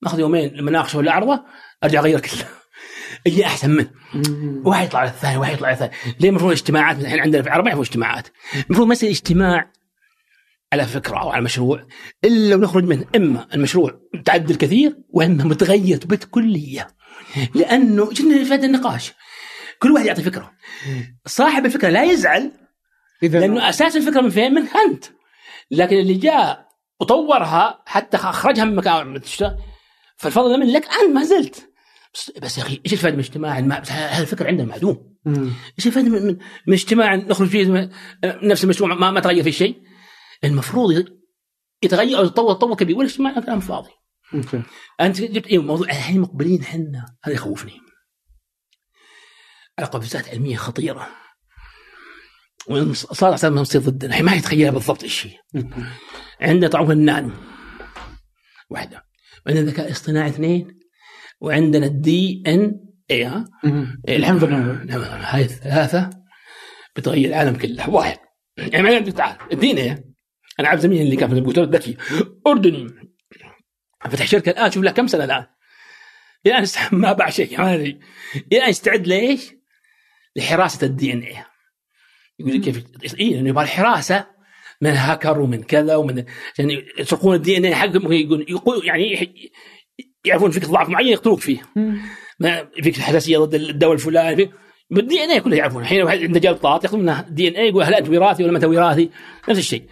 [SPEAKER 1] ناخذ يومين لما ناقشه ولا عرضة أرجع أغير كله أجي أحسن منه. واحد يطلع على الثاني واحد يطلع على الثاني. ليه؟ المفروض اجتماعات الحين عندنا في العرب ما يعرفوا اجتماعات. المفروض ما يصير اجتماع على فكرة أو على مشروع إلا لو نخرج منه. إما المشروع متعدل كثير وإما متغير بالكلية. لأنه جدا فائده النقاش. كل واحد يعطي فكرة. صاحب الفكرة لا يزعل
[SPEAKER 2] اذا
[SPEAKER 1] لأنه أساس الفكرة من فين؟ منك أنت. لكن اللي جاء وطورها حتى أخرجها من مكان فالفضل من لك انت ما زلت. بس, بس يا أخي إيش الفائدة من اجتماع؟ الم- هذا الفكر عندنا معدوم. إيش الفائدة من, من, من اجتماع نخرج فيه نفس المشروع ما, ما تغير فيه شيء؟ المفروض يتغير أو يتطور تطور كبير والاجتماع كلام فاضي.
[SPEAKER 2] أوكي.
[SPEAKER 1] أنت جبت إيه موضوع الحين مقبلين إحنا هذا يخوفني. القفزات علميه خطيرة. صار صار ما يصير ضدنا الحين ما يتخيلها بالضبط إيش هي عندنا طبعا النانو واحدة. وعندنا الذكاء الاصطناعي اثنين. وعندنا ال
[SPEAKER 2] DNA. الحمد لله.
[SPEAKER 1] نعم، هاي الثلاثه بتغير العالم كله. واحد. يعني ما عندك تعال. ال DNA أنا عارف زميلي اللي كان في الدكتور ذكي. أردني. فتح شركة الآن. شوف له كم سنة الآن؟ الان ما باع شيء ما ادري الان يستعد ليش؟ لحراسة ال DNA يقول لك كيف اي لأنه يبغى الحراسة من هاكر ومن كذا ومن عشان يسرقون ال DNA ممكن يقول يقول يعني يعرفون فيك ضعف معين يقتلوك فيه. ما فيك حساسيه ضد الدواء الفلاني في بال DNA كله يعرفون الحين واحد عنده جلطات ياخذ منه DNA يقول هل أنت وراثي ولا ما انت وراثي؟ نفس الشيء.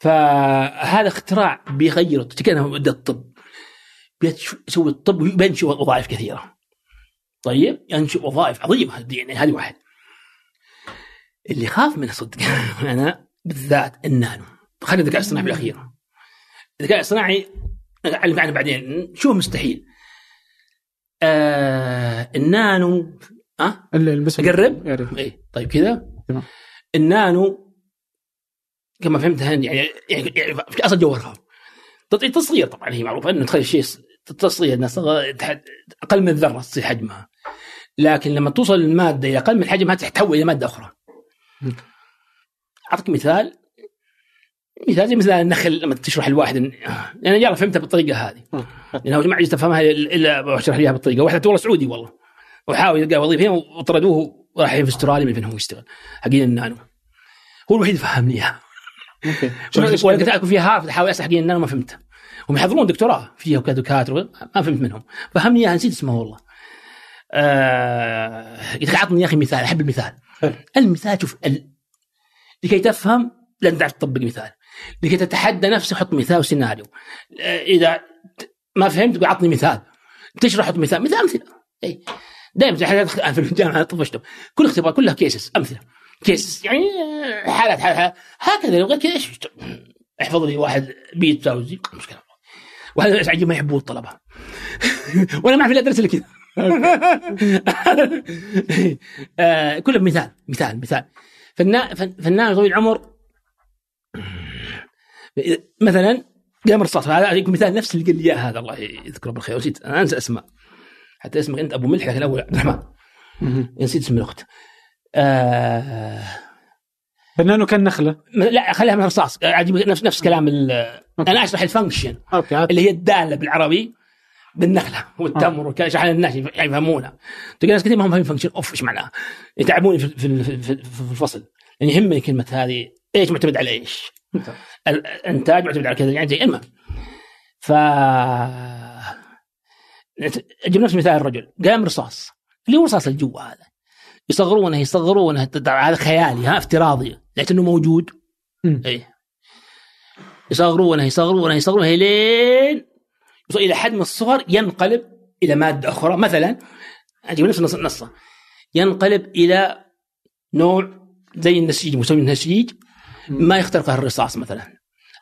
[SPEAKER 1] فهذا اختراع بيغير تكلم مدة الطب. بيسوي الطب وبينشئ وظائف كثيرة. طيب؟ ينشئ وظائف عظيمة. الدي ان اي هذه واحد. اللي خاف منه صدق أنا بالذات النانو. خلي الذكاء الاصطناعي بالأخير. الذكاء الاصطناعي أعلم عنه بعدين. شو مستحيل. آه النانو ها؟
[SPEAKER 2] بس؟ يا ريت.
[SPEAKER 1] اي طيب كذا. النانو كما فهمت يعني يعني, يعني في أصل جوهرها. تصغير طبعا هي معروفة إنه تخلي الشيء تصغير إنها أقل من الذرة تصير حجمها. لكن لما توصل المادة إلى أقل من حجمها تتحول إلى مادة
[SPEAKER 2] أخرى.
[SPEAKER 1] اعطيك مثال. مثال زي مثل النخل لما تشرح الواحد إن- أنا يلا فهمتها بالطريقة هذه. لأنه ما عجزت افهمها الا أشرح إياها بالطريقة. واحد والله سعودي والله. وحاول يلقى وظيفة. هنا وطردوه وراح في أستراليا من فين هو يشتغل. حقين النانو. هو الوحيد اللي فهمني إياها.
[SPEAKER 2] أوكي.
[SPEAKER 1] وأنا كنت فيها هارفرد احاول أسأل حقين النانو ما فهمت هم يحضرون دكتوراه. فيها وكدكاتره ما فهمت منهم. فهمني إياها نسيت اسمه والله. آه اعطني يا أخي مثال أحب المثال.
[SPEAKER 2] حلو.
[SPEAKER 1] المثال شوف ال... لكي تفهم لازم تعرف تطبق مثال. لكي تتحدى نفسك حط مثال وسيناريو. آه، إذا ما فهمت أعطني مثال. تشرح حط مثال. مثال أمثلة. إي. دائما في الجامعة طفشتهم كل اختبار كلها cases أمثلة. cases يعني آه، حالات حالات هكذا لو غير كذا إيش؟ احفظ لي واحد بيت زي مشكلة. وهذا عجيب ما يحبوه الطلبة. وأنا ما اعرف الا ادرس اللي كذا. آه، كله مثال مثال مثال. فنان فنان طويل العمر مثلا قام رصاص هذا يكون مثال نفس اللي قال لي إياه هذا الله يذكره بالخير نسيت أنا أنسى اسماء حتى اسمك انت أبو ملح الأول عبد الرحمن. نسيت اسم الأخت. آه
[SPEAKER 2] فنانه كان نخلة.
[SPEAKER 1] لا خليها من رصاص عجيب نفس نفس كلام أنا أشرح
[SPEAKER 2] ال function.
[SPEAKER 1] اللي هي الدالة بالعربي. بالنخلة والتمر وكذا اشرح الناس يفهمونها. تلقى ناس كثير ما هم فاهمين function of إيش معناها. يتعبوني في, في, في, في, في الفصل. يعني يهمني كلمة هذه إيش معتمد على إيش؟ الإنتاج معتمد على كذا يعني زي المهم ف أجيب نفس مثال الرجل. قام رصاص. اللي هو رصاص الجو هذا. يصغرونه يصغرونه هذا خيالي ها افتراضي. لكنه موجود. اي يصغرونه يصغرونه يصغرونه لين يوصل إلى حجم الصغر ينقلب إلى مادة أخرى. مثلا أجيب نفس النص النصه ينقلب إلى نوع زي النسيج مسوي النسيج ما يخترقه الرصاص مثلا.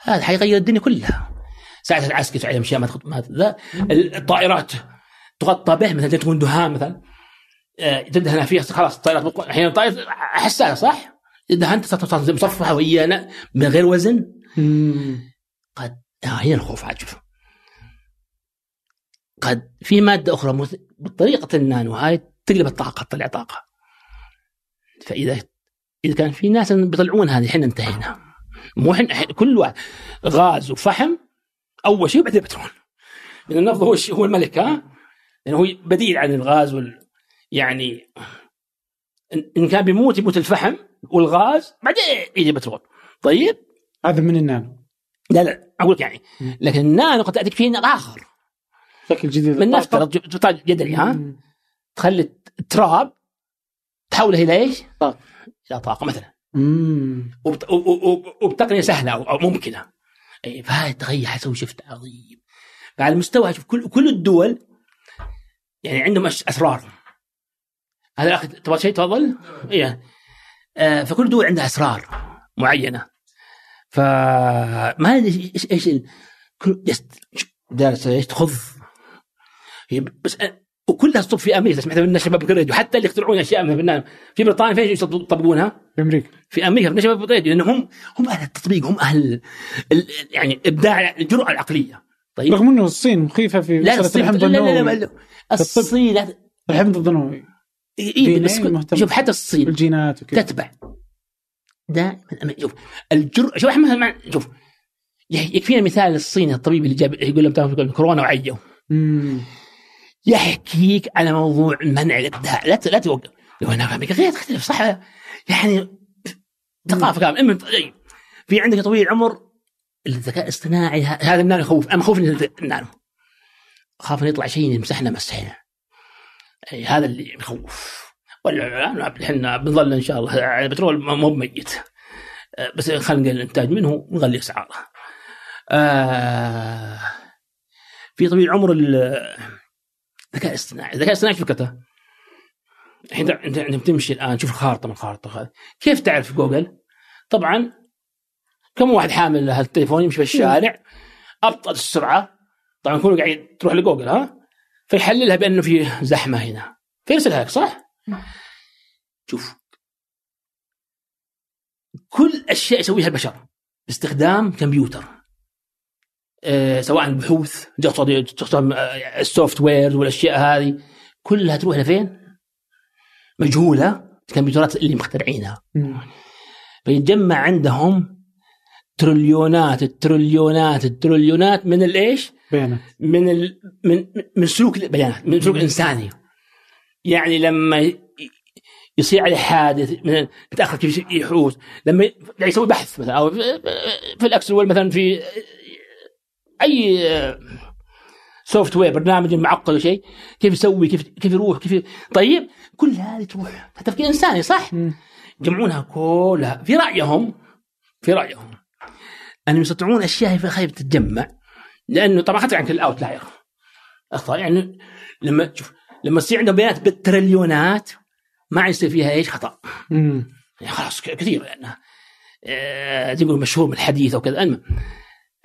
[SPEAKER 1] هذا حيغير الدنيا كلها. ساعة العسكر على أشياء ما تخط ما الطائرات تغطى به مثلا تكون دهان مثلا. آه، تدهن فيها خلاص الطائرات الحين الطائرة حساسة صح؟ دهنت مصفحة وهي من غير وزن.
[SPEAKER 2] مم.
[SPEAKER 1] قد آه هنا الخوف عجب. قد في مادة أخرى بطريقة النانو هاي تقلب الطاقة تطلع طاقة. فإذا إذا كان في ناس بيطلعون هذه إحنا انتهينا. مو إحنا كل واحد غاز وفحم أول شيء بعدين بترول. لأن النفط هو هو الملك ها؟ لأنه هو بديل عن الغاز وال يعني إن- كان بيموت يموت الفحم والغاز بعدين يجي بترول. طيب؟
[SPEAKER 2] هذا من النانو.
[SPEAKER 1] لا لا أقول لك يعني. لكن النانو قد تأتيك فيه نار
[SPEAKER 2] شكل جديد
[SPEAKER 1] من نفط
[SPEAKER 2] للطاقة.
[SPEAKER 1] ترى تحتاج جدري ها. تخلي التراب تحوله إلى إيش؟
[SPEAKER 2] طاقة.
[SPEAKER 1] إلى طاقة مثلا. وبت- وبتقنية سهلة أو أو ممكنة اي فهذا تغير حيسوي شفت عظيم فعلى المستوى شوف كل كل الدول يعني عندهم أسرار هذا الأخ تبغى شيء تفضل؟ إيه آه فكل دول عندها أسرار معينة فما أدري إيش إيش ال- كل جست دارس إيش تخض بس أ- وكلها تصب في أمريكا سمعت من شباب الراديو حتى اللي يخترعون أشياء من في بريطانيا فين يطبقونها؟
[SPEAKER 2] في أمريكا.
[SPEAKER 1] في أمريكا في شباب الراديو لانهم هم هم أهل التطبيق هم أهل يعني إبداع الجرأة العقلية. طيب؟
[SPEAKER 2] رغم إنه الصين مخيفة في
[SPEAKER 1] لا الصين لا لا لا, لا الصين
[SPEAKER 2] الحمض النووي.
[SPEAKER 1] إيه بس. شوف حتى الصين
[SPEAKER 2] الجينات وكذا.
[SPEAKER 1] تتبع. دائما. شوف الجرأة شوف إحنا مثلا شوف يكفينا مثال الصيني الطبيب اللي جاب يقول لهم كورونا وعيوا. يحكيك على موضوع منع الإبداع. لا لا توقف. لو هناك في غير تختلف صح؟ يعني ثقافه كامله إما طيب. في عندك طويل العمر الذكاء الاصطناعي هذا النانو يخوف. أنا مخوف من النانو أخاف ان يطلع شيء يمسحنا مسحنا. هذا اللي يخوف. ولا إحنا بنظل إن شاء الله. على البترول مو بميت. آه، بس خلينا نقلل الانتاج منه ونغلي اسعاره آه في طويل العمر الذكاء الاصطناعي الذكاء الاصطناعي فكرته؟ الحين انت انت بتمشي الآن تشوف الخارطة من الخارطة. كيف تعرف جوجل؟ طبعا كم واحد حامل هالتليفون يمشي في الشارع أبطأ السرعة. طبعا كله قاعد تروح لجوجل ها؟ فيحللها بأنه في زحمة هنا. فيرسلها لك صح؟ شوف. كل أشياء يسويها البشر باستخدام كمبيوتر. سواء البحوث تقصد آه، ال software والأشياء هذه كلها تروح لفين؟ مجهولة الكمبيوترات اللي مخترعينها. فيتجمع عندهم تريليونات التريليونات التريليونات من الايش؟
[SPEAKER 2] بيانات
[SPEAKER 1] من ال... من من سلوك البيانات من سلوك الانساني يعني لما يصير عليه حادث مثلا يتاخر كيف يحوس لما يسوي بحث مثلا أو في ال Excel مثلا في أي software برنامج معقد ولا شيء كيف يسوي كيف كيف يروح كيف طيب كل هذه تروح تفكير إنساني صح؟ يجمعونها كلها. في رأيهم في رأيهم ان يستطيعون أشياء في خايف تتجمع لأنه طبعا خطر عن كل ال outlier أخطاء يعني لما شوف لما تصير عندهم بيانات بالتريليونات ما يصير فيها إيش؟
[SPEAKER 2] خطأ.
[SPEAKER 1] يعني خلاص كثير لانها آه زي ما يقولوا مشهور من الحديث أو كذا. المهم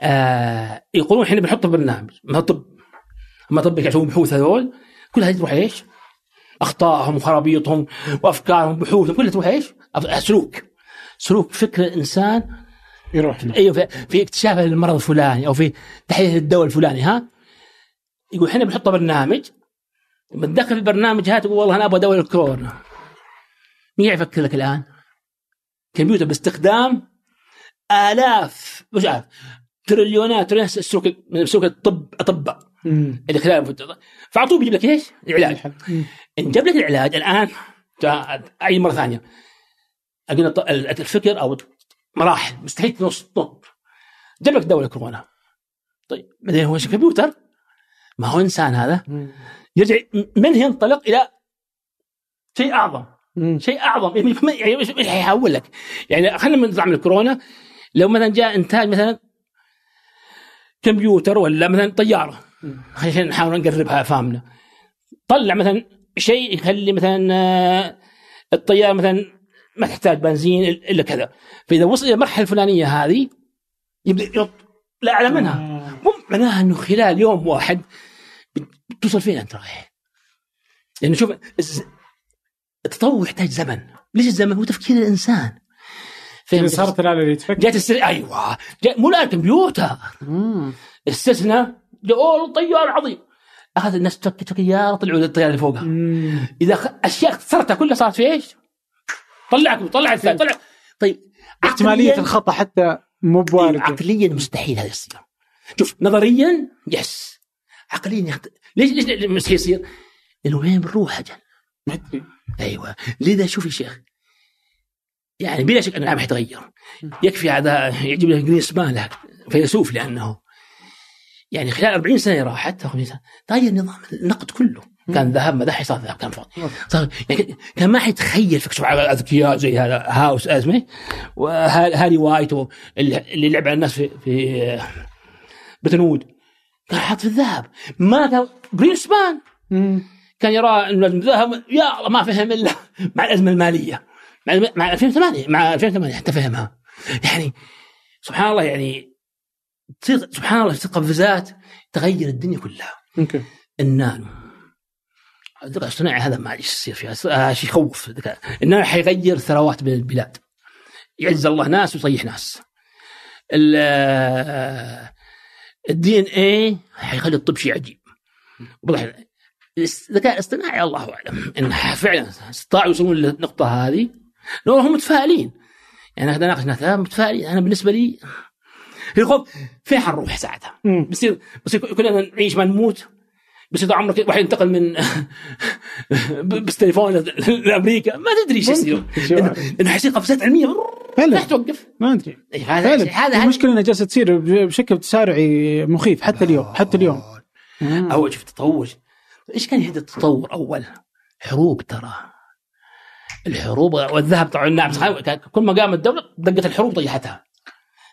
[SPEAKER 1] آه يقولون إحنا بنحط برنامج ما طب ما طب يسوون بحوث هذول كل هذه تروح إيش؟ أخطائهم وخرابيطهم وأفكارهم بحوثهم كلها تروح إيش؟ أف- سلوك سلوك فكر الإنسان
[SPEAKER 2] يروح.
[SPEAKER 1] أيوه في, في اكتشاف المرض الفلاني أو في تحديث الدواء الفلاني ها يقول إحنا بنحط برنامج بتدخل البرنامج هذا تقول والله أنا أبغى دواء الكورونا مين يفكر لك الآن؟ كمبيوتر باستخدام آلاف مش عارف تريليونات سلوك من سلوك الطب اطباء. اللي خلال فاعطوه بيجيب لك إيش؟ العلاج. إن جاب لك العلاج الآن أي مرة ثانية قلنا ط- الفكر أو مراحل مستحيل تنص جاب لك دواء الكورونا طيب بعدين هو؟ كمبيوتر ما هو إنسان هذا. يرجع من ينطلق إلى شيء
[SPEAKER 2] أعظم.
[SPEAKER 1] شيء أعظم يعني يعني إيش إيش حيحول لك يعني خلينا نطلع من الكورونا لو مثلا جاء إنتاج مثلا كمبيوتر ولا مثلا طيارة عشان نحاول نقربها فهمنا طلع مثلا شيء يخلي مثلا آه، الطيارة مثلا ما تحتاج بنزين إلا كذا فإذا وصل إلى المرحلة الفلانية هذه يبدأ لا اعلى منها. مو معناها إنه خلال يوم واحد بت- بتوصل فين أنت رايح؟ لأنه شوف الز- التطور يحتاج زمن، ليش الزمن؟ هو تفكير الإنسان.
[SPEAKER 2] اللي صارت الآلة اللي تفكر.
[SPEAKER 1] جات الس... أيوه. جاء مو الان كمبيوتر. استثنى. أوه طيار عظيم. أخذ الناس تك طياره طلعوا للطيارة اللي فوقها.
[SPEAKER 2] مم.
[SPEAKER 1] إذا خ... أشياء اختصرتها كلها صارت في إيش؟ طلعك طلع طلع طيب
[SPEAKER 2] احتمالية
[SPEAKER 1] عقلياً-
[SPEAKER 2] الخطأ حتى مو بواردة
[SPEAKER 1] عقليا مستحيل هذا يصير. شوف نظريا يس. عقليا يخت... ليش ليش مستحيل يصير؟ لأنه وين بنروح أجل؟
[SPEAKER 2] ما أدري.
[SPEAKER 1] أيوه. لذا شوف يا شيخ يعني بلا شك أن العالم حيتغير. يكفي هذا يعجب لك جريسمان له فيلسوف لأنه. يعني خلال 40 سنة راحت أو 50 سنة. تغير نظام النقد كله. كان ذهب مدح صار ذهب كان فاضي. صار يعني كان ما حيتخيل فيك شوف على أذكياء زي هذا هاوس اسمه وهاري وايت اللي لعب على الناس في في بتنود كان حاط في الذهب. ما كان جرينسمان
[SPEAKER 2] مم.
[SPEAKER 1] كان يرى إنه لازم ذهب يا الله ما فهم إلا مع الأزمة المالية. مع مع 2008 مع 2008 حتى فهمها. يعني سبحان الله يعني تصير سبحان الله تصير قفزات تغير الدنيا كلها.
[SPEAKER 2] okay.
[SPEAKER 1] النانو الذكاء الاصطناعي هذا ما يصير فيها شيء يخوف الذكاء النانو حيغير ثروات بين البلاد. يعز الله ناس ويصيح ناس. ال DNA حيخلي الطب شيء عجيب. وضح الذكاء الاصطناعي الله أعلم ان فعلا استطاعوا يوصلون للنقطة هذه. لو هم متفائلين. يعني أنا اناقش ناس متفائلين أنا بالنسبة لي في الخوف فين حنروح ساعتها؟ بصير بصير كلنا نعيش ما نموت إذا عمرك واحد ينتقل من بس تليفون لأمريكا ما تدري إيش يصير. إنه حيصير قفزات علمية.
[SPEAKER 2] فعلا.
[SPEAKER 1] لا توقف.
[SPEAKER 2] ما
[SPEAKER 1] أدري. هذا هذا
[SPEAKER 2] المشكلة إنها جالسة تصير بشكل تسارعي مخيف حتى اليوم حتى اليوم.
[SPEAKER 1] أول شوف تطور إيش كان يهدد التطور أول؟ حروب ترى. الحروب والذهب طبعا نعم كل ما قامت الدولة دقت الحروب طيحتها.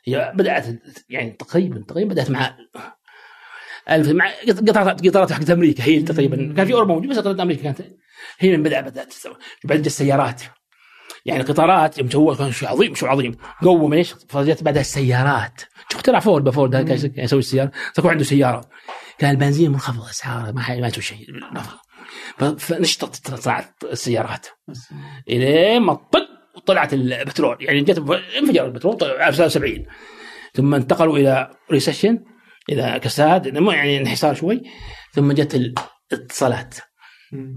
[SPEAKER 1] هي بدأت يعني تقريبا تقريبا بدأت مع ألف مع قطارات قطارات حقت أمريكا هي تقريبا. كان في أوروبا موجود بس قطارات أمريكا كانت هي من بدا بدات جت السيارات. يعني القطارات يوم سووا كان شيء عظيم شيء عظيم. قوم إيش؟ فجت بعدها السيارات. شوف اخترع فورد بفورد هذا كان يسوي السيارة. صار عنده سيارة. كان البنزين منخفض أسعاره ما ما يسوي شيء فنشطت طلعت السيارات. الين ما طق وطلعت البترول. يعني جت انفجر البترول طلع 70 ثم انتقلوا إلى recession إلى كساد. يعني انحسار شوي. ثم جت الاتصالات.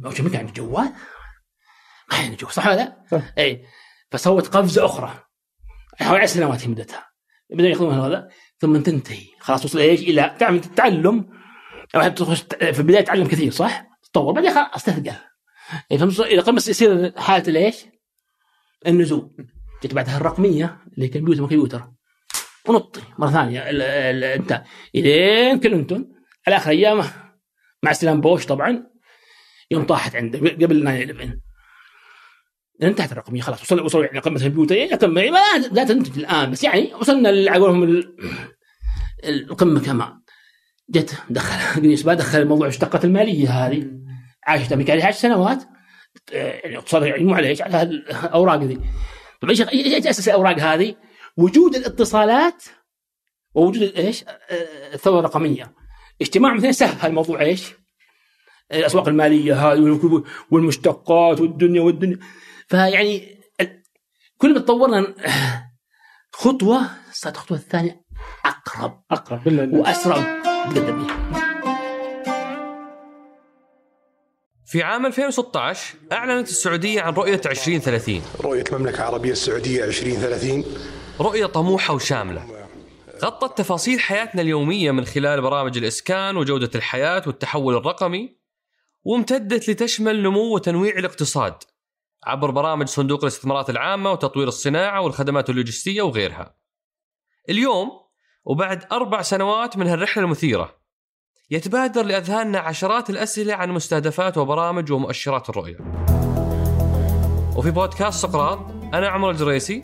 [SPEAKER 1] اول شيء ما كان عندي جوال؟ ما عندي جوال صح ولا لا؟ اي فسوت قفزة أخرى. حوالي 10 سنوات هي مدتها. بدأوا ياخذون هذا ثم تنتهي. خلاص وصل إيش؟ إلى تعمل تعلم. تخش في البداية تعلم كثير صح؟ تطور بعدين خلاص تثقل إيه، فهمت؟ إذا قمت يصير حاله الايش؟ النزول. جت بعدها الرقمية اللي كمبيوتر ما كمبيوتر. ونطي مرة ثانية. أنت. إلين كلينتون على آخر أيامه مع استلام بوش طبعا يوم طاحت عنده قبل 9 11 انتهت الرقمية خلاص. وصلنا وصلوا يعني قمة الكمبيوتر. يعني ما لا تنتج الآن بس يعني وصلنا على قولهم ال- القمة كمان. جت دخل بقى؟ دخل الموضوع اشتقت المالية هذه. عاشت أمريكا عليها 10 سنوات آه، يعني اقتصادها يعني على إيش على الاوراق ذي طيب إيش إيش أساس الأوراق هذه؟ وجود الاتصالات ووجود إيش؟ الثورة الرقمية اجتماع مثلا سهل الموضوع إيش؟ الأسواق المالية هذه والمشتقات والدنيا والدنيا فيعني كل ما تطورنا خطوة صارت الخطوة الثانية
[SPEAKER 2] أقرب أقرب
[SPEAKER 1] وأسرع تقدم
[SPEAKER 7] في عام 2016 أعلنت السعودية عن رؤية 2030
[SPEAKER 8] رؤية المملكة العربية السعودية 2030
[SPEAKER 7] رؤية طموحة وشاملة. غطت تفاصيل حياتنا اليومية من خلال برامج الإسكان وجودة الحياة والتحول الرقمي وامتدت لتشمل نمو وتنويع الاقتصاد عبر برامج صندوق الاستثمارات العامة وتطوير الصناعة والخدمات اللوجستية وغيرها. اليوم وبعد أربع سنوات من هالرحلة المثيرة يتبادر لأذهاننا عشرات الأسئلة عن مستهدفات وبرامج ومؤشرات الرؤية. وفي بودكاست سقراط أنا عمر الجريسي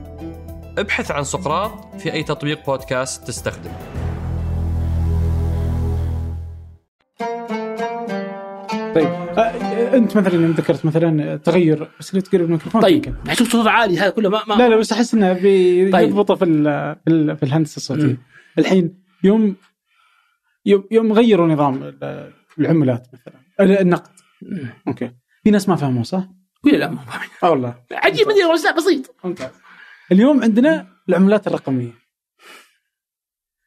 [SPEAKER 7] ابحث عن سقراط في أي تطبيق بودكاست تستخدم
[SPEAKER 2] طيب آه، أنت مثلا يوم ذكرت مثلا تغير بس لو تقرب الميكروفون.
[SPEAKER 1] طيب شوف صوت عالي هذا كله ما, ما
[SPEAKER 2] لا لا بس أحس إنه
[SPEAKER 1] طيب.
[SPEAKER 2] بيضبطه في ال- في في الهندسة
[SPEAKER 1] الصوتية.
[SPEAKER 2] الحين يوم يوم يوم غيروا نظام ال- العملات مثلا. ال- النقد. okay. في ناس ما فهموا صح؟
[SPEAKER 1] كل لا ما فاهم.
[SPEAKER 2] آه والله.
[SPEAKER 1] عجيب مدري والله بسيط.
[SPEAKER 2] ممتاز. اليوم عندنا العملات الرقمية.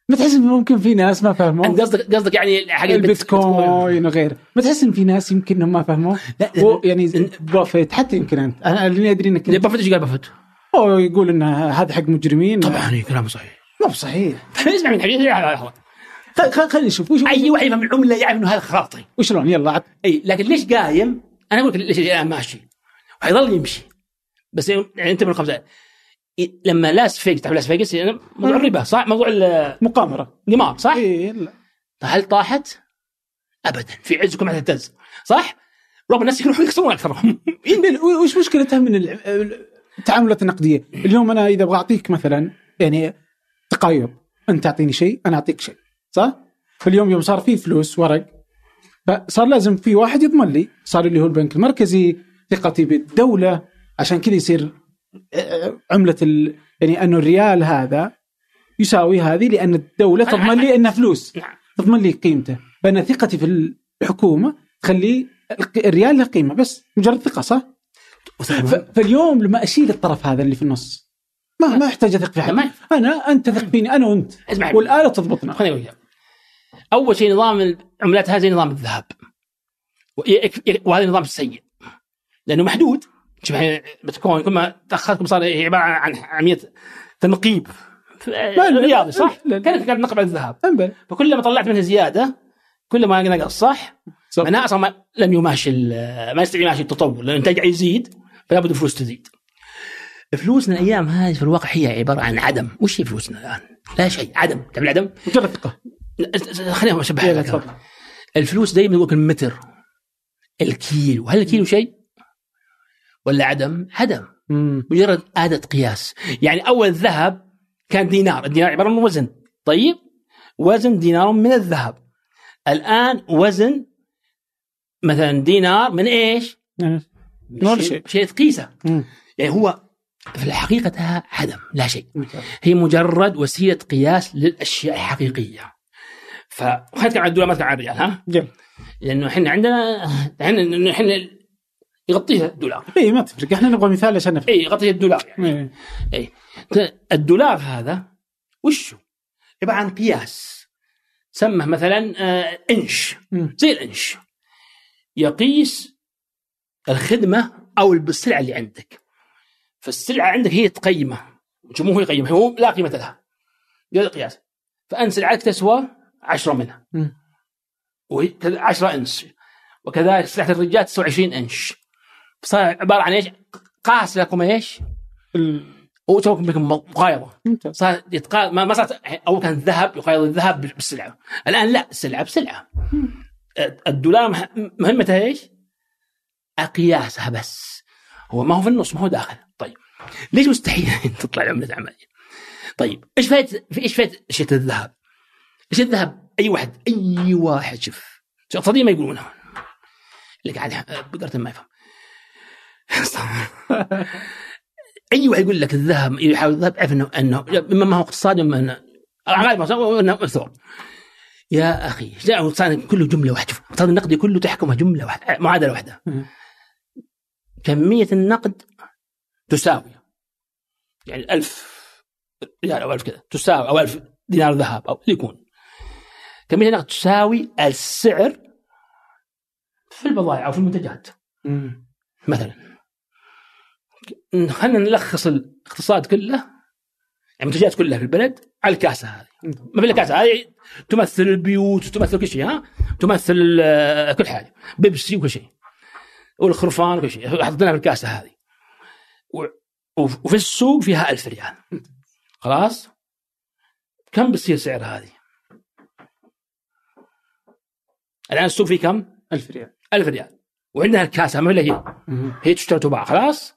[SPEAKER 2] ما تحس إن ممكن في ناس ما فهموا؟
[SPEAKER 1] أنت قصدك قصدك يعني حق
[SPEAKER 2] البيتكوين وغيره. ما تحس إن في ناس يمكن إنهم ما فهموا؟
[SPEAKER 1] لا
[SPEAKER 2] هو يعني بافيت حتى يمكن أنت. أنا اللي ادري
[SPEAKER 1] إنك بافت إيش قال بافت؟
[SPEAKER 2] هو يقول إن هذا حق مجرمين.
[SPEAKER 1] طبعا إيه، كلامه صحيح.
[SPEAKER 2] مو بصحيح.
[SPEAKER 1] اسمع من حبيبي
[SPEAKER 2] خل- خل- خلينا نشوف. وش
[SPEAKER 1] أي واحد يفهم العملة يعرف إنه هذا خرطي
[SPEAKER 2] وشلون؟ يلا عط
[SPEAKER 1] إي لكن ليش قايم؟ أنا أقول لك ليش الان ماشي. وحيظل يمشي. بس يعني أنت من الخمسه لما لاس فيجاس تعرف لاس فيجاس يعني موضوع الربا صح؟ موضوع
[SPEAKER 2] مقامرة
[SPEAKER 1] القمار صح؟
[SPEAKER 2] إي لا
[SPEAKER 1] هل طاحت؟ ابدا في عزكم ما تهتز صح؟ رغم الناس يروحون يكسرون أكثرهم
[SPEAKER 2] إيه، وش مشكلتها من التعاملات النقدية؟ اليوم أنا إذا أبغى أعطيك مثلا يعني تقايض أنت تعطيني شيء أنا أعطيك شيء صح؟ فاليوم يوم صار في فلوس ورق فصار لازم في واحد يضمن لي صار اللي هو البنك المركزي ثقتي بالدولة عشان كذا يصير عملة ال... يعني انه الريال هذا يساوي هذه لأن الدولة تضمن لي أنها فلوس.
[SPEAKER 1] نعم.
[SPEAKER 2] تضمن لي قيمته. فانا ثقتي في الحكومة تخلي الريال له قيمة. بس مجرد ثقة صح؟ ف- فاليوم لما أشيل الطرف هذا اللي في النص ما ما أحتاج أثق في حد.
[SPEAKER 1] ما-
[SPEAKER 2] أنا أنت ثق فيني أنا وأنت.
[SPEAKER 1] اسمع.
[SPEAKER 2] والآلة تضبطنا.
[SPEAKER 1] خليني أقول لك. أول شيء نظام العملات هذا زي نظام الذهب وهذا النظام السيء. لأنه محدود. شوف الحين بتكون كل ما تاخركم صار هي عبارة عن عملية تنقيب رياضي صح؟
[SPEAKER 2] لا، لا.
[SPEAKER 1] كانت كانت نقب على الذهب
[SPEAKER 2] انبل
[SPEAKER 1] فكلما طلعت منها زيادة كل ما نقص صح؟
[SPEAKER 2] صح.
[SPEAKER 1] معناه أصلا ما لم يماشي ما يستطيع يماشي التطور لأن الانتاج قاعد يزيد فلا بد الفلوس تزيد. فلوسنا الأيام هذه في الواقع هي عبارة عن عدم، وش هي فلوسنا الآن؟ لا شيء عدم، تعرف العدم؟
[SPEAKER 2] مجرد ثقه
[SPEAKER 1] خليني
[SPEAKER 2] أشبهها
[SPEAKER 1] الفلوس دائما يقول لك المتر الكيلو هل الكيلو شيء؟ ولا عدم؟ عدم
[SPEAKER 2] مم.
[SPEAKER 1] مجرد آلة قياس. يعني أول الذهب كان دينار. الدينار عبارة عن وزن. طيب؟ وزن دينار من الذهب. الآن وزن مثلا دينار من إيش؟
[SPEAKER 2] ولا شيء.
[SPEAKER 1] شيء تقيسه. يعني هو في الحقيقة عدم لا شيء. هي مجرد وسيلة قياس للأشياء الحقيقية. فخلينا نتكلم عن الدولار ما نتكلم عن الريال ها؟
[SPEAKER 2] جميل.
[SPEAKER 1] لأنه إحنا عندنا إحنا إحنا يغطيها الدولار.
[SPEAKER 2] اي ما تفرق. إحنا نبغى مثال عشان نفهم.
[SPEAKER 1] اي يغطيها الدولار يعني.
[SPEAKER 2] إيه.
[SPEAKER 1] اي الدولار هذا وشو؟ عباره عن قياس. سمه مثلا آه،
[SPEAKER 2] إنش.
[SPEAKER 1] زي الإنش. يقيس الخدمة أو السلعة اللي عندك. فالسلعة عندك هي تقيمة. مو هو يقيمها هو لا قيمة لها. هذا القياس فانت سلعتك تسوى 10 منها. وهي كذا 10 إنش. وكذلك سلعة الرجال تسوى 20 إنش. صار عبارة عن إيش؟ قاس لكم إيش؟ سوى بكم مقايضه صار يتقا... ما ما صارت أول كان الذهب يقايض الذهب بالسلعة. الآن لا السلعة بسلعة. الدولار مه- مهمته إيش؟ قياسها بس. هو ما هو في النص ما هو داخل. طيب. ليش مستحيل تطلع عملة عمليه؟ طيب. إيش فائده إيش فائده اشياء الذهب؟ اشياء الذهب أي واحد أي واحد شوف. اقتصاديين ما يقولونها اللي قاعد بقرة ما يفهم. اي واحد يقول لك الذهب يحاول الذهب أعرف انه انه اما ما هو اقتصادي اما انه غالبا انه مثور يا أخي الاقتصاد كله جملة واحدة. شوف، الاقتصاد النقدي كله تحكمه جملة واحدة معادلة
[SPEAKER 2] واحدة.
[SPEAKER 1] كمية النقد تساوي. يعني ألف ريال أو ألف كذا تساوي أو ألف دينار ذهب أو اللي يكون. كمية النقد تساوي السعر في البضائع أو في المنتجات. مثلا. خلينا نلخص الاقتصاد كله يعني المنتجات كلها في البلد على الكاسة هذه. ما في إلا كاسة هذه تمثل البيوت وتمثل كل شيء ها؟ تمثل آه، كل حاجة بيبسي وكل شيء والخرفان وكل شيء حطيناها في الكاسة هذه. وفي السوق فيها ألف ريال. خلاص؟ كم بتصير سعر هذه؟ الآن السوق فيه كم؟
[SPEAKER 2] 1000 ريال.
[SPEAKER 1] ألف ريال. وعندها الكاسة ما هي. هي تشتري وتباع خلاص؟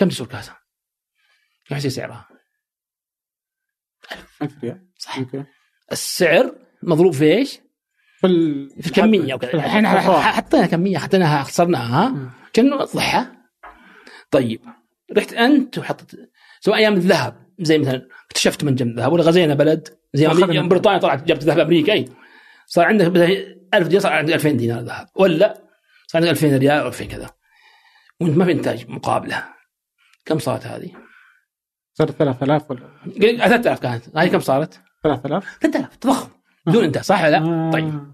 [SPEAKER 1] كم تسوي الكاسه؟ كم يصير سعرها؟
[SPEAKER 2] 1000 ريال.
[SPEAKER 1] صح. السعر مضروب في إيش؟
[SPEAKER 2] في ال-
[SPEAKER 1] في الكمية. وكذا
[SPEAKER 2] الحفاظ.
[SPEAKER 1] حطينا كمية حطيناها خسرناها. كان نوضحها طيب. رحت أنت وحطت سواء أيام الذهب. زي مثلا اكتشفت منجم الذهب ولا غزينا بلد. زي. أمريكا بريطانيا طلعت جابت ذهب أمريكا. أي. صار عندك مثلا 1000 دينار صار عندك 2000 دينار ذهب. ولا صار عندك 2000 ريال أو 2000 كذا. وأنت ما في إنتاج مقابله كم صارت هذه؟
[SPEAKER 2] صار 3000 ولا
[SPEAKER 1] 3000 كانت هذه كم صارت؟
[SPEAKER 2] 3000
[SPEAKER 1] 3000 تضخم بدون انتاج صح ولا لا؟
[SPEAKER 2] آه.
[SPEAKER 1] طيب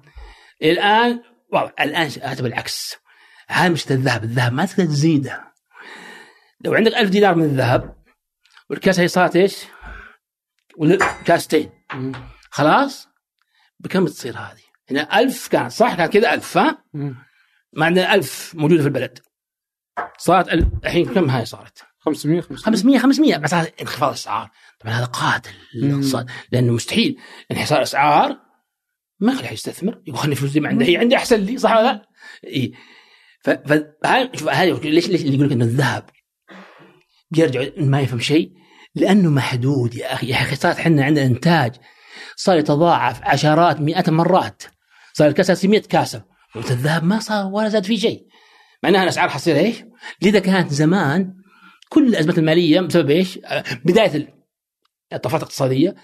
[SPEAKER 1] الان واضح الآن هذا بالعكس هذا مش الذهب الذهب ما تقدر تزيده لو عندك ألف دينار من الذهب والكاسه هي صارت إيش؟ كاستين. خلاص بكم تصير هذه؟ هنا ألف كانت صح كان كذا ألف ها؟
[SPEAKER 2] مم.
[SPEAKER 1] ما عندنا ألف موجودة في البلد صارت ال- الحين كم هاي صارت؟
[SPEAKER 2] 500
[SPEAKER 1] 500 500 بس هذا انخفاض الأسعار. طبعا هذا قاتل للاقتصاد لأنه مستحيل. انحسار الأسعار ما يخلي احد يستثمر. يقول خليني فلوس دي ما عندي هي عندي أحسن لي صح ولا لا؟ إي. فهاي شوف هذه ليش ليش اللي يقول لك إنه الذهب بيرجع ما يفهم شيء؟ لأنه محدود يا أخي. يا أخي صارت إحنا عندنا إنتاج صار يتضاعف عشرات مئات المرات. صار الكاسه 600 كاسه الذهب ما صار ولا زاد فيه شيء. معناها الأسعار حتصير إيش؟ لذا كانت زمان كل الأزمات المالية بسبب إيش؟ آه، بدايه الطفرات الاقتصادية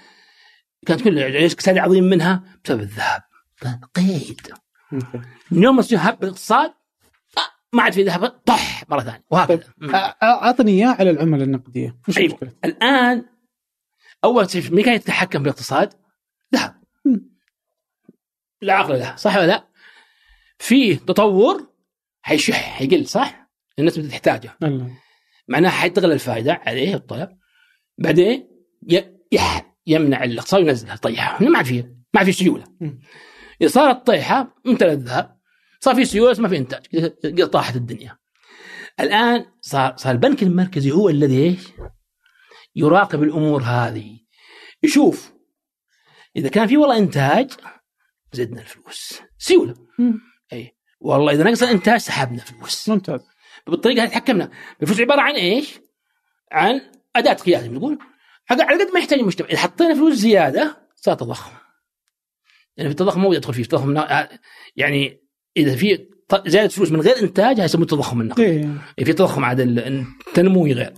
[SPEAKER 1] كانت كل اقتصاد عظيم منها بسبب الذهب قيد من يوم ما هب الاقتصاد آه، ما عاد في ذهب طح مرة ثانية وهكذا
[SPEAKER 2] أعطني إياه على العملة النقدية
[SPEAKER 1] أيوة.
[SPEAKER 2] المشكلة؟
[SPEAKER 1] الآن أول شيء مين كان يتحكم بالاقتصاد؟ ذهب لا عقل له صح ولا لا؟ في تطور حيشح حيقل صح؟ الناس بدها تحتاجه
[SPEAKER 2] الله.
[SPEAKER 1] معناها حتغلى الفائدة عليه الطلب بعدين يمنع الاقتصاد وينزلها يطيحها ما عاد في ما في سيولة. إذا صارت طيحه امتلأ الذهب صار في سيولة ما في إنتاج طاحت الدنيا. الآن صار صار البنك المركزي هو الذي إيش؟ يراقب الأمور هذه. يشوف إذا كان في والله إنتاج زدنا الفلوس. سيولة. اي والله إذا نقص الإنتاج سحبنا فلوس
[SPEAKER 2] ممتاز.
[SPEAKER 1] بالطريقة هذه تحكمنا. الفلوس عبارة عن إيش؟ عن أداة قياس بنقول. على قد ما يحتاج المجتمع إذا حطينا فلوس زيادة صار تضخم. يعني في التضخم مو يدخل فيه. التضخم نا- يعني إذا في زياده فلوس من غير إنتاج هذا يسموه التضخم النقدي.
[SPEAKER 2] إيه.
[SPEAKER 1] يعني في تضخم عاد التنموي غير.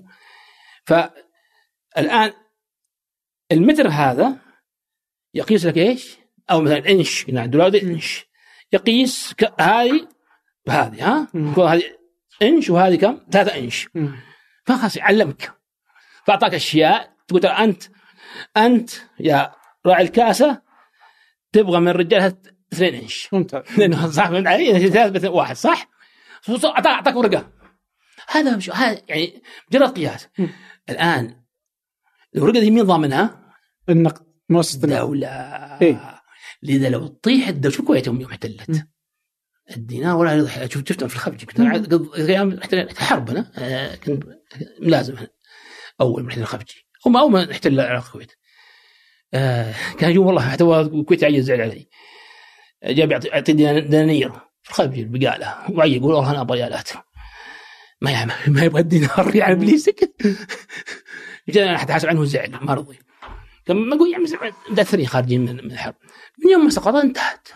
[SPEAKER 1] فالآن المتر هذا يقيس لك إيش؟ أو مثلا إنش. يعني الدولار ده إنش. يقيس هذه بهذه ها؟ يكون هذه إنش وهذه كم؟ ثلاثة إنش. فخلاص يعلمك. فأعطاك أشياء تقول ترى أنت أنت يا راعي الكاسة تبغى من الرجال 2 إنش.
[SPEAKER 2] ممتاز.
[SPEAKER 1] لأنه صح فهمت علي؟ ثلاثة مثل واحد صح؟ أعطاك ورقة. هذا مش هذا يعني مجرد قياس. الآن الورقة دي مين ضامنها؟
[SPEAKER 2] النقد مؤسسة
[SPEAKER 1] الدولة
[SPEAKER 2] إيه.
[SPEAKER 1] لذا لو تطيح الدولة شوف الكويت يوم يوم احتلت الدينار ولا شوف شفتهم في الخفج كنت أيام احتلال- حرب أنا آه، كنت ملازم أنا. أول من احتلال الخفجي هم أول ما احتل العراق الكويت. آه، كان يجون والله حتى الكويت عيل زعل علي جاب يعطي يعطي دنا- دنانير في الخفجي البقاله وعي يقول والله أنا أبغى ريالات. ما يعمل ما يبغى الدينار يعني ابليسك جاء أنا حتحاسب عنه زعل ما رضي. كان ما أقول يعني مدثرين خارجين من من الحرب. من يوم ما سقط انتهت.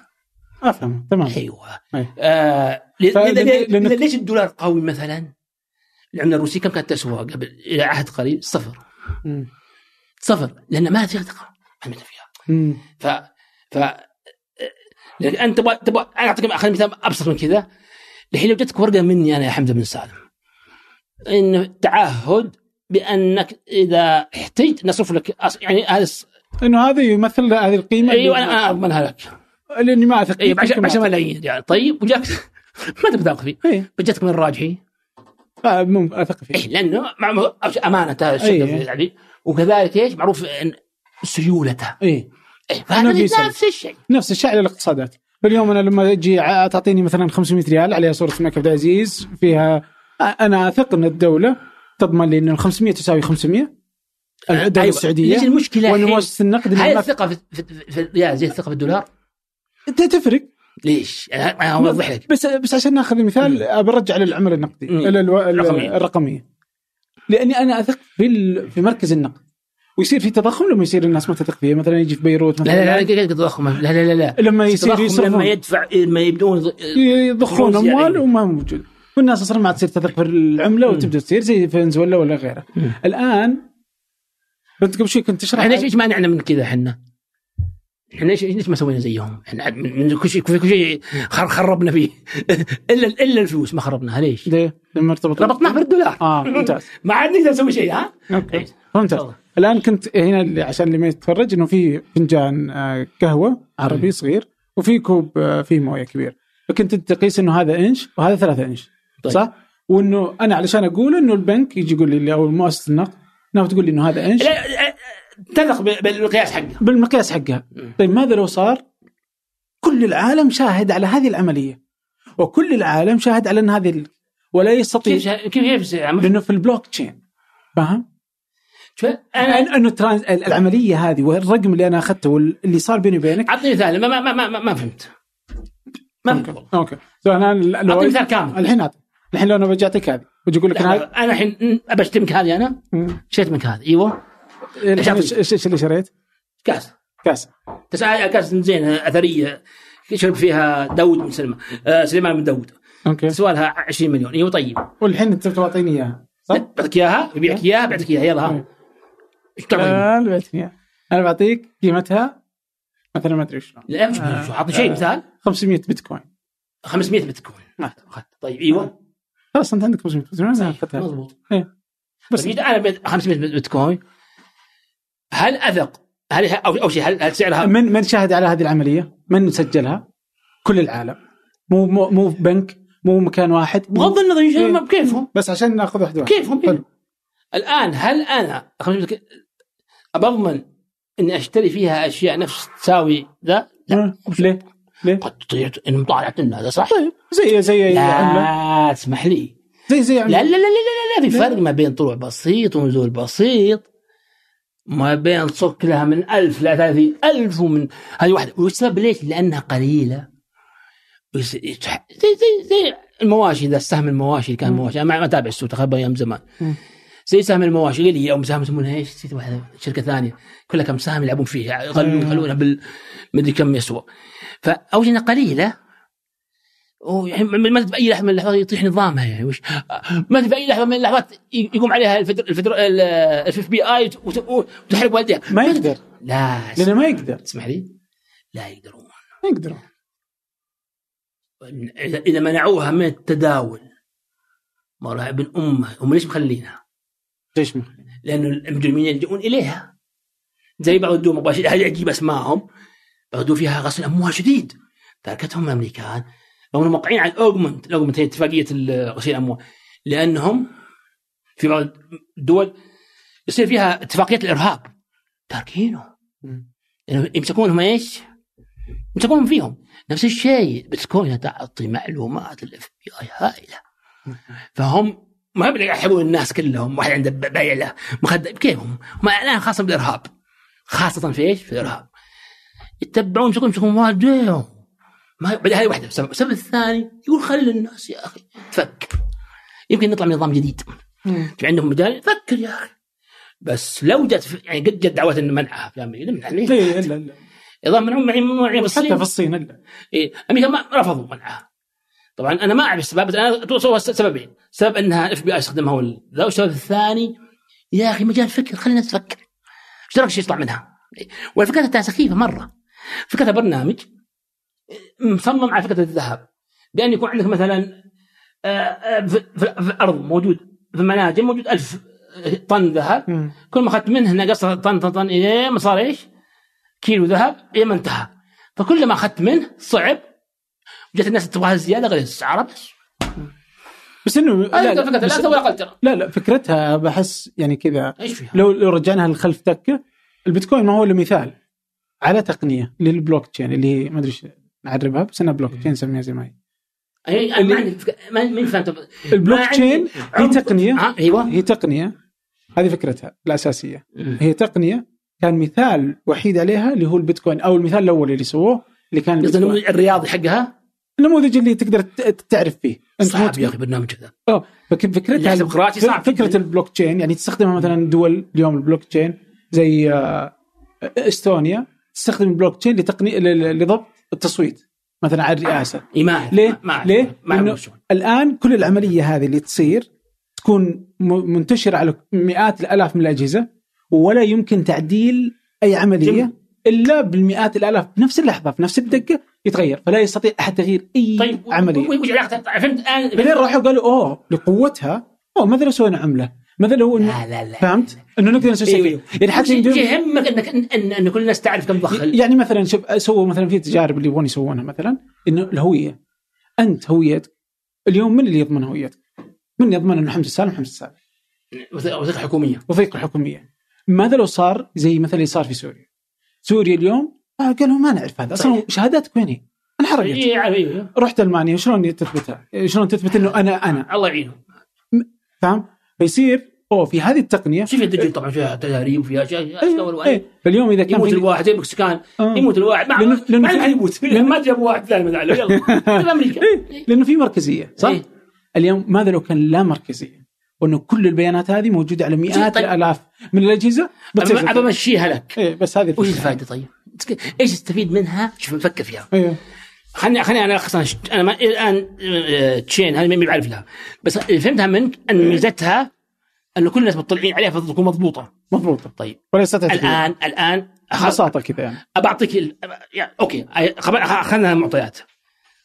[SPEAKER 2] أفهم تمام أيوه.
[SPEAKER 1] آه ل-
[SPEAKER 2] فلأن-
[SPEAKER 1] ل- ل-
[SPEAKER 2] لأنك-
[SPEAKER 1] ليش الدولار قوي مثلا؟ العمله الروسيه كم كانت تسوى قبل إلى عهد قريب؟ صفر
[SPEAKER 2] مم.
[SPEAKER 1] صفر لأن ما فيها ثقة ما فيها. ف ف لأن أنت تبغى تبغى أنا أعطيك خليني مثال أبسط من كذا الحين لو جتك ورقة مني أنا يا حمزة بن سالم انه تعهد بأنك إذا احتجت نصرف لك يعني هذا
[SPEAKER 2] إنه هذا يمثل هذه القيمة
[SPEAKER 1] أيوه أنا اضمنها لك
[SPEAKER 2] لأني ما أثق
[SPEAKER 1] اي ب
[SPEAKER 2] فيك،
[SPEAKER 1] 10
[SPEAKER 2] ما أثق.
[SPEAKER 1] ملايين يعني طيب وجاك ما تبي تأخذ فيه
[SPEAKER 2] إيه.
[SPEAKER 1] جتك من الراجحي
[SPEAKER 2] آه، أثق فيك
[SPEAKER 1] اي لأنه مع- أمانة الشركة
[SPEAKER 2] إيه.
[SPEAKER 1] في يعني وكذلك إيش معروف إن سيولته
[SPEAKER 2] اي
[SPEAKER 1] فهذا
[SPEAKER 2] إنه بيسلم.
[SPEAKER 1] نفس الشيء
[SPEAKER 2] نفس الشيء على الاقتصادات فاليوم أنا لما أجي تعطيني مثلا 500 ريال عليها صورة الملك عبد العزيز فيها أنا أثق إن الدولة تضمن لي ان ال 500 تساوي 500 الدولة
[SPEAKER 1] أيوة.
[SPEAKER 2] السعودية
[SPEAKER 1] ليش المشكلة
[SPEAKER 2] وان؟ مؤسسه النقد
[SPEAKER 1] هل الثقة في, في, في زي الثقة في الدولار؟
[SPEAKER 2] ت- تفرق.
[SPEAKER 1] ليش؟ أنا أوضح لك.
[SPEAKER 2] بس بس عشان ناخذ المثال برجع للعمله النقدي
[SPEAKER 1] مم.
[SPEAKER 2] ال- الو- ال-
[SPEAKER 1] الرقمية.
[SPEAKER 2] الرقمية. لأني أنا أثق في ال- في مركز النقد. ويصير في تضخم لما يصير الناس ما تثق فيه مثلا يجي في بيروت
[SPEAKER 1] لا
[SPEAKER 2] مثلا
[SPEAKER 1] لا لا كيف تضخم. لا لا لا لا.
[SPEAKER 2] لما يصير يصرفون
[SPEAKER 1] لما يدفع لما يبدون
[SPEAKER 2] يضخون
[SPEAKER 1] يعني.
[SPEAKER 2] أموال وما هو موجود. والناس أصلا ما تصير تثق في العملة وتبدأ تصير زي فنزويلا ولا غيره. الآن انت قبل شوي كنت تشرح
[SPEAKER 1] إحنا إيش إيش مانعنا من كذا إحنا؟ إحنا إيش ليش ما سوينا زيهم؟ إحنا من كل شيء كل شيء خر- خربنا فيه الا إلا الفلوس ما خربناها ليش؟
[SPEAKER 2] ليه؟ لما ارتبط
[SPEAKER 1] ربطناه بالدولار
[SPEAKER 2] آه ممتاز
[SPEAKER 1] ما عاد نقدر نسوي شيء ها؟
[SPEAKER 2] أوكي ممتاز الآن كنت هنا اللي- عشان اللي ما يتفرج إنه في فنجان آه، قهوة عربي صغير وفي كوب آه، فيه موية كبير فكنت تقيس إنه هذا إنش وهذا ثلاثة إنش
[SPEAKER 1] طيب.
[SPEAKER 2] صح؟ وإنه أنا علشان أقول إنه البنك يجي يقول لي أو مؤسسه النقد تقول لي إنه هذا
[SPEAKER 1] إنش تثق ب- بالقياس حقه.
[SPEAKER 2] بالمقياس حقها طيب ماذا لو صار؟ كل العالم شاهد على هذه العملية. وكل العالم شاهد على أن هذه ال- ولا يستطيع
[SPEAKER 1] كيف كيف
[SPEAKER 2] لأنه في البلوك تشين. فاهم؟ أنا أنه trans... العملية هذه والرقم اللي أنا أخذته واللي صار بيني وبينك
[SPEAKER 1] اعطني مثال ما ما ما ما, ما فهمت. ما فهمت.
[SPEAKER 2] okay.
[SPEAKER 1] والله
[SPEAKER 2] okay so أنا لو
[SPEAKER 1] اعطني مثال كامل.
[SPEAKER 2] الحين أعطي. الحين لو أنا بجاتك هذه وجي أقول لك
[SPEAKER 1] أنا الحين ابى اشتري منك هذه أنا منك هذه. أيوه؟
[SPEAKER 2] إيش إيش- إيش اللي شريت؟
[SPEAKER 1] كاس.
[SPEAKER 2] كاس.
[SPEAKER 1] تسعة كاس زينه أثرية. شرب فيها داود بن سلمى آه سليمان بن داود.
[SPEAKER 2] okay.
[SPEAKER 1] تسوى لها 20 مليون. أيوه طيب.
[SPEAKER 2] والحين انت تعطيني إياها صح؟
[SPEAKER 1] بعطيك إياها. ببيعك إياها بعطيك إياها. يلا. ها إيش تعطيني؟
[SPEAKER 2] لا لا بعتني إياها. أنا بعطيك قيمتها مثلا ما أدري شلون.
[SPEAKER 1] لا مش
[SPEAKER 2] آه.
[SPEAKER 1] اعطني شيء مثال.
[SPEAKER 2] 500 بيتكوين.
[SPEAKER 1] 500 بتكون
[SPEAKER 2] ما
[SPEAKER 1] اخذت طيب إيوه.
[SPEAKER 2] خلاص أنت عندك 500 بيتكوين. أنا
[SPEAKER 1] مضبوط.
[SPEAKER 2] إيه. بس
[SPEAKER 1] اذا أنا بيت- 500 بتكوين هل اثق هل أو شيء هل هل سعرها
[SPEAKER 2] من من شاهد على هذه العملية؟ من سجلها؟ كل العالم مو مو مو بنك مو مكان واحد
[SPEAKER 1] بغض النظر
[SPEAKER 2] إيه.
[SPEAKER 1] يجي- كيفهم
[SPEAKER 2] بس عشان ناخذ واحدة واحدة
[SPEAKER 1] كيفهم
[SPEAKER 2] حلو.
[SPEAKER 1] الآن هل أنا 500 بت- بضمن إني أشتري فيها أشياء نفس تساوي ذا؟ لا
[SPEAKER 2] ليه؟ ليه؟
[SPEAKER 1] قد تطيع إن مطالعة الناس هذا صح؟
[SPEAKER 2] طيب زي زي
[SPEAKER 1] لا اسمح لي
[SPEAKER 2] زي زي
[SPEAKER 1] لا
[SPEAKER 2] عملة
[SPEAKER 1] لا لا لا لا, لا في فرق ما بين طلوع بسيط ونزول بسيط ما بين صك لها من ألف ل 30 ألف ومن هذه واحدة. والسبب ليش؟ لأنها قليلة. زي زي زي المواشي ذا السهم المواشي اللي كان مواشي. أنا ما أتابع السوق تخيل أيام زمان. زي سهم المواشي قليل يوم سهم يسمونها إيش؟ نسيت واحدة شركة ثانية. كلها كم سهم يلعبون فيه يغلون يخلونها بال مدري كم يسوى. فأول شيء قليلة. ما تدري في أي لحظة من اللحظات يطيح نظامها يعني وش ما تدري في أي لحظة من اللحظات يقوم عليها الفدر الفدر ال FBI وتحرق والديها.
[SPEAKER 2] ما يقدر.
[SPEAKER 1] لا
[SPEAKER 2] لأنه ما يقدر.
[SPEAKER 1] تسمح لي. لا يقدرون.
[SPEAKER 2] ما يقدر
[SPEAKER 1] اذا منعوها من التداول مرة ابن أمة هم ليش مخلينها؟
[SPEAKER 2] ليش ما
[SPEAKER 1] لأنه المجرمين يلجؤون إليها. زي بعض الدول مباشر هذه أجيب أسمائهم. بعض الدول فيها غسل أموال شديد. تركتهم الامريكان هم موقعين على ال Egmont ال Egmont هي اتفاقية غسيل الأموال. لأنهم في بعض الدول يصير فيها اتفاقية الإرهاب. تاركينه
[SPEAKER 2] مم.
[SPEAKER 1] يعني يمسكونهم إيش؟ يمسكونهم فيهم. نفس الشيء بتكون تعطي معلومات ال FBI هائله فهم ما يحبون الناس كلهم. واحد عنده بايع له. مخدر كيفهم؟ هم اعلان خاصة بالإرهاب. خاصة في إيش؟ في الإرهاب. يتبعون يمسكون يمسكون. والديهم ما بعد هذه واحدة. السبب السبب الثاني يقول خلي الناس يا أخي تفكر. يمكن نطلع من نظام جديد. في عندهم مجال فكر يا أخي. بس لو جت يعني قد جت دعوات إنه منعها في أمريكا منع ليه؟
[SPEAKER 2] إيه، الا إلا.
[SPEAKER 1] نظام منعهم يعني منعهم
[SPEAKER 2] حتى في الصين إلا.
[SPEAKER 1] إيه أمريكا ما رفضوا منعها. طبعا أنا ما أعرف السبب بس أنا أتوقع سببين. سبب إنها ال FBI استخدمها ولا والسبب الثاني يا أخي مجال فكر خلينا نتفكر إيش رايك يطلع منها؟ والفكرة الثانية سخيفة مرة. فكرة برنامج مصمم على فكرة الذهب. بأن يكون عندك مثلا آه، آه، في, الأرض موجود في المناجم موجود ألف طن ذهب. كل ما أخذت منه نقص طن طن طن إلى ما صار إيش؟ كيلو ذهب إلى ما انتهى. فكل ما أخذت منه صعب. جت الناس تبغاها زيادة غير السعر. بس.
[SPEAKER 2] بس
[SPEAKER 1] إنه
[SPEAKER 2] لا, لا,
[SPEAKER 1] لا
[SPEAKER 2] بس
[SPEAKER 1] ترى.
[SPEAKER 2] لا لا فكرتها بحس يعني كذا؟ لو لو رجعناها للخلف تكه البيتكوين ما هو إلا مثال على تقنية للبلوك تشين اللي هي ما أدري إيش نعربها بس انها بلوك تشين نسميها زي ما هي
[SPEAKER 1] هي ما عندي ما فهمت
[SPEAKER 2] البلوك تشين هي تقنيه
[SPEAKER 1] أيوه
[SPEAKER 2] هي تقنيه هذه فكرتها الاساسيه. هي تقنيه كان مثال وحيد عليها اللي هو البيتكوين أو المثال الأول اللي سووه اللي كان
[SPEAKER 1] الرياضي حقها
[SPEAKER 2] النموذج اللي تقدر تعرف فيه انت
[SPEAKER 1] صعب يا أخي برنامج كذا
[SPEAKER 2] آه فك- فكرتها
[SPEAKER 1] قراءتي صعب
[SPEAKER 2] فكره. البلوك تشين يعني تستخدمها مثلا دول اليوم البلوك تشين زي استونيا تستخدم البلوك تشين لتقني لضبط التصويت مثلا على الرئاسة
[SPEAKER 1] إي ما.
[SPEAKER 2] ليه؟
[SPEAKER 1] ما.
[SPEAKER 2] ليه؟
[SPEAKER 1] ما.
[SPEAKER 2] الآن كل العملية هذه اللي تصير تكون منتشرة على مئات الألاف من الأجهزة ولا يمكن تعديل أي عملية
[SPEAKER 1] جميل.
[SPEAKER 2] إلا بالمئات الألاف بنفس اللحظة في نفس الدقة يتغير فلا يستطيع أحد تغيير أي
[SPEAKER 1] طيب
[SPEAKER 2] عملية
[SPEAKER 1] وش علاقتها فهمت الان
[SPEAKER 2] بعدين راحوا قالوا أوه لقوتها أوه ماذا لو سوينا عملة؟ ماذا لو انه
[SPEAKER 1] لا لا لا
[SPEAKER 2] فهمت؟ إنه نقدر نسوي
[SPEAKER 1] إيه،
[SPEAKER 2] شيء
[SPEAKER 1] إيه.
[SPEAKER 2] يعني حتى
[SPEAKER 1] يهمك انك ان, إن كل الناس تعرف كم دخل
[SPEAKER 2] يعني مثلا شوف سووا مثلا في تجارب اللي يبغون يسوونها مثلا إنه الهوية أنت هويتك اليوم من اللي يضمن هويتك؟ من يضمن إنه حمزه سالم حمزه سالم؟
[SPEAKER 1] وثيقة حكومية
[SPEAKER 2] وثيقة حكومية ماذا لو صار زي مثلا اللي صار في سوريا؟ سوريا اليوم آه قالوا ما نعرف هذا أصلا شهاداتك وين هي؟ انحرقت
[SPEAKER 1] أيوه
[SPEAKER 2] رحت ألمانيا شلون تثبتها؟ شلون تثبت إنه أنا أنا
[SPEAKER 1] الله يعينهم
[SPEAKER 2] فاهم؟ فيصير أوه في هذه التقنية
[SPEAKER 1] شوف الدجل طبعا فيها تداريب وفيها أشياء أشياء والوان
[SPEAKER 2] إيه. فاليوم إذا كان
[SPEAKER 1] يموت الواحد زي المكسيكان
[SPEAKER 2] آه.
[SPEAKER 1] يموت الواحد
[SPEAKER 2] لأنه- لأنه
[SPEAKER 1] مع
[SPEAKER 2] في-
[SPEAKER 1] انه يموت ما جاب واحد ثاني من يلا أمريكا
[SPEAKER 2] إيه. لأنه في مركزية صح؟
[SPEAKER 1] إيه.
[SPEAKER 2] اليوم ماذا لو كان لا مركزية؟ وأنه كل البيانات هذه موجودة على مئات
[SPEAKER 1] طيب.
[SPEAKER 2] الآلاف من الأجهزة
[SPEAKER 1] ابى أمشيها لك
[SPEAKER 2] إيه بس هذه
[SPEAKER 1] وش. الفائدة طيب؟ إيش تستفيد منها؟ شوف نفكر فيها
[SPEAKER 2] أيوه
[SPEAKER 1] خليني خليني أنا الخص أنا ما الآن آه، chain هذه ما بعرف لها. بس فهمتها منك أن ميزتها انه كل الناس مطلعين عليها فتكون مضبوطة.
[SPEAKER 2] مضبوطة.
[SPEAKER 1] طيب.
[SPEAKER 2] وليس تأتي
[SPEAKER 1] الان الآن
[SPEAKER 2] ببساطة كذا يعني.
[SPEAKER 1] بعطيك ال... يعني okay. خلينا المعطيات.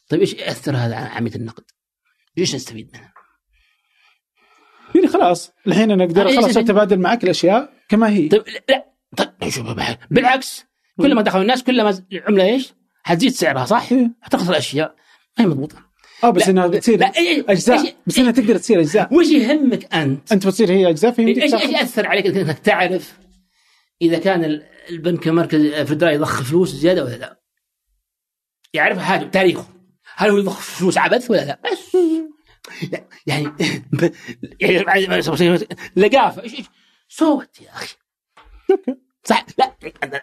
[SPEAKER 1] طيب إيش يأثر هذا على عملية النقد؟ إيش نستفيد منها؟
[SPEAKER 2] يعني خلاص الحين أنا
[SPEAKER 1] أقدر
[SPEAKER 2] خلاص أتبادل معك الأشياء كما هي.
[SPEAKER 1] طيب لا. طيب شوف بالعكس. كل ما دخلوا الناس كل ما العملة إيش؟ حتزيد سعرها صح؟ حتخسر الاشياء ما هي مضبوطة.
[SPEAKER 2] آه بس إنها بتصير
[SPEAKER 1] لا، أجزاء.
[SPEAKER 2] بس إنها تقدر تصير أجزاء.
[SPEAKER 1] وش يهمك أنت؟
[SPEAKER 2] أنت بتصير هي أجزاء فيمديك إيش
[SPEAKER 1] يأثر عليك إنك تعرف إذا كان ال- البنك المركزي فدرالي يضخ فلوس زيادة ولا لا؟ يعرف حاجة تاريخه هل هو يضخ فلوس عبث ولا لا؟ بس. لا، يعني يعني لقافة. إيش إيش؟ سوت يا أخي. صح؟ لا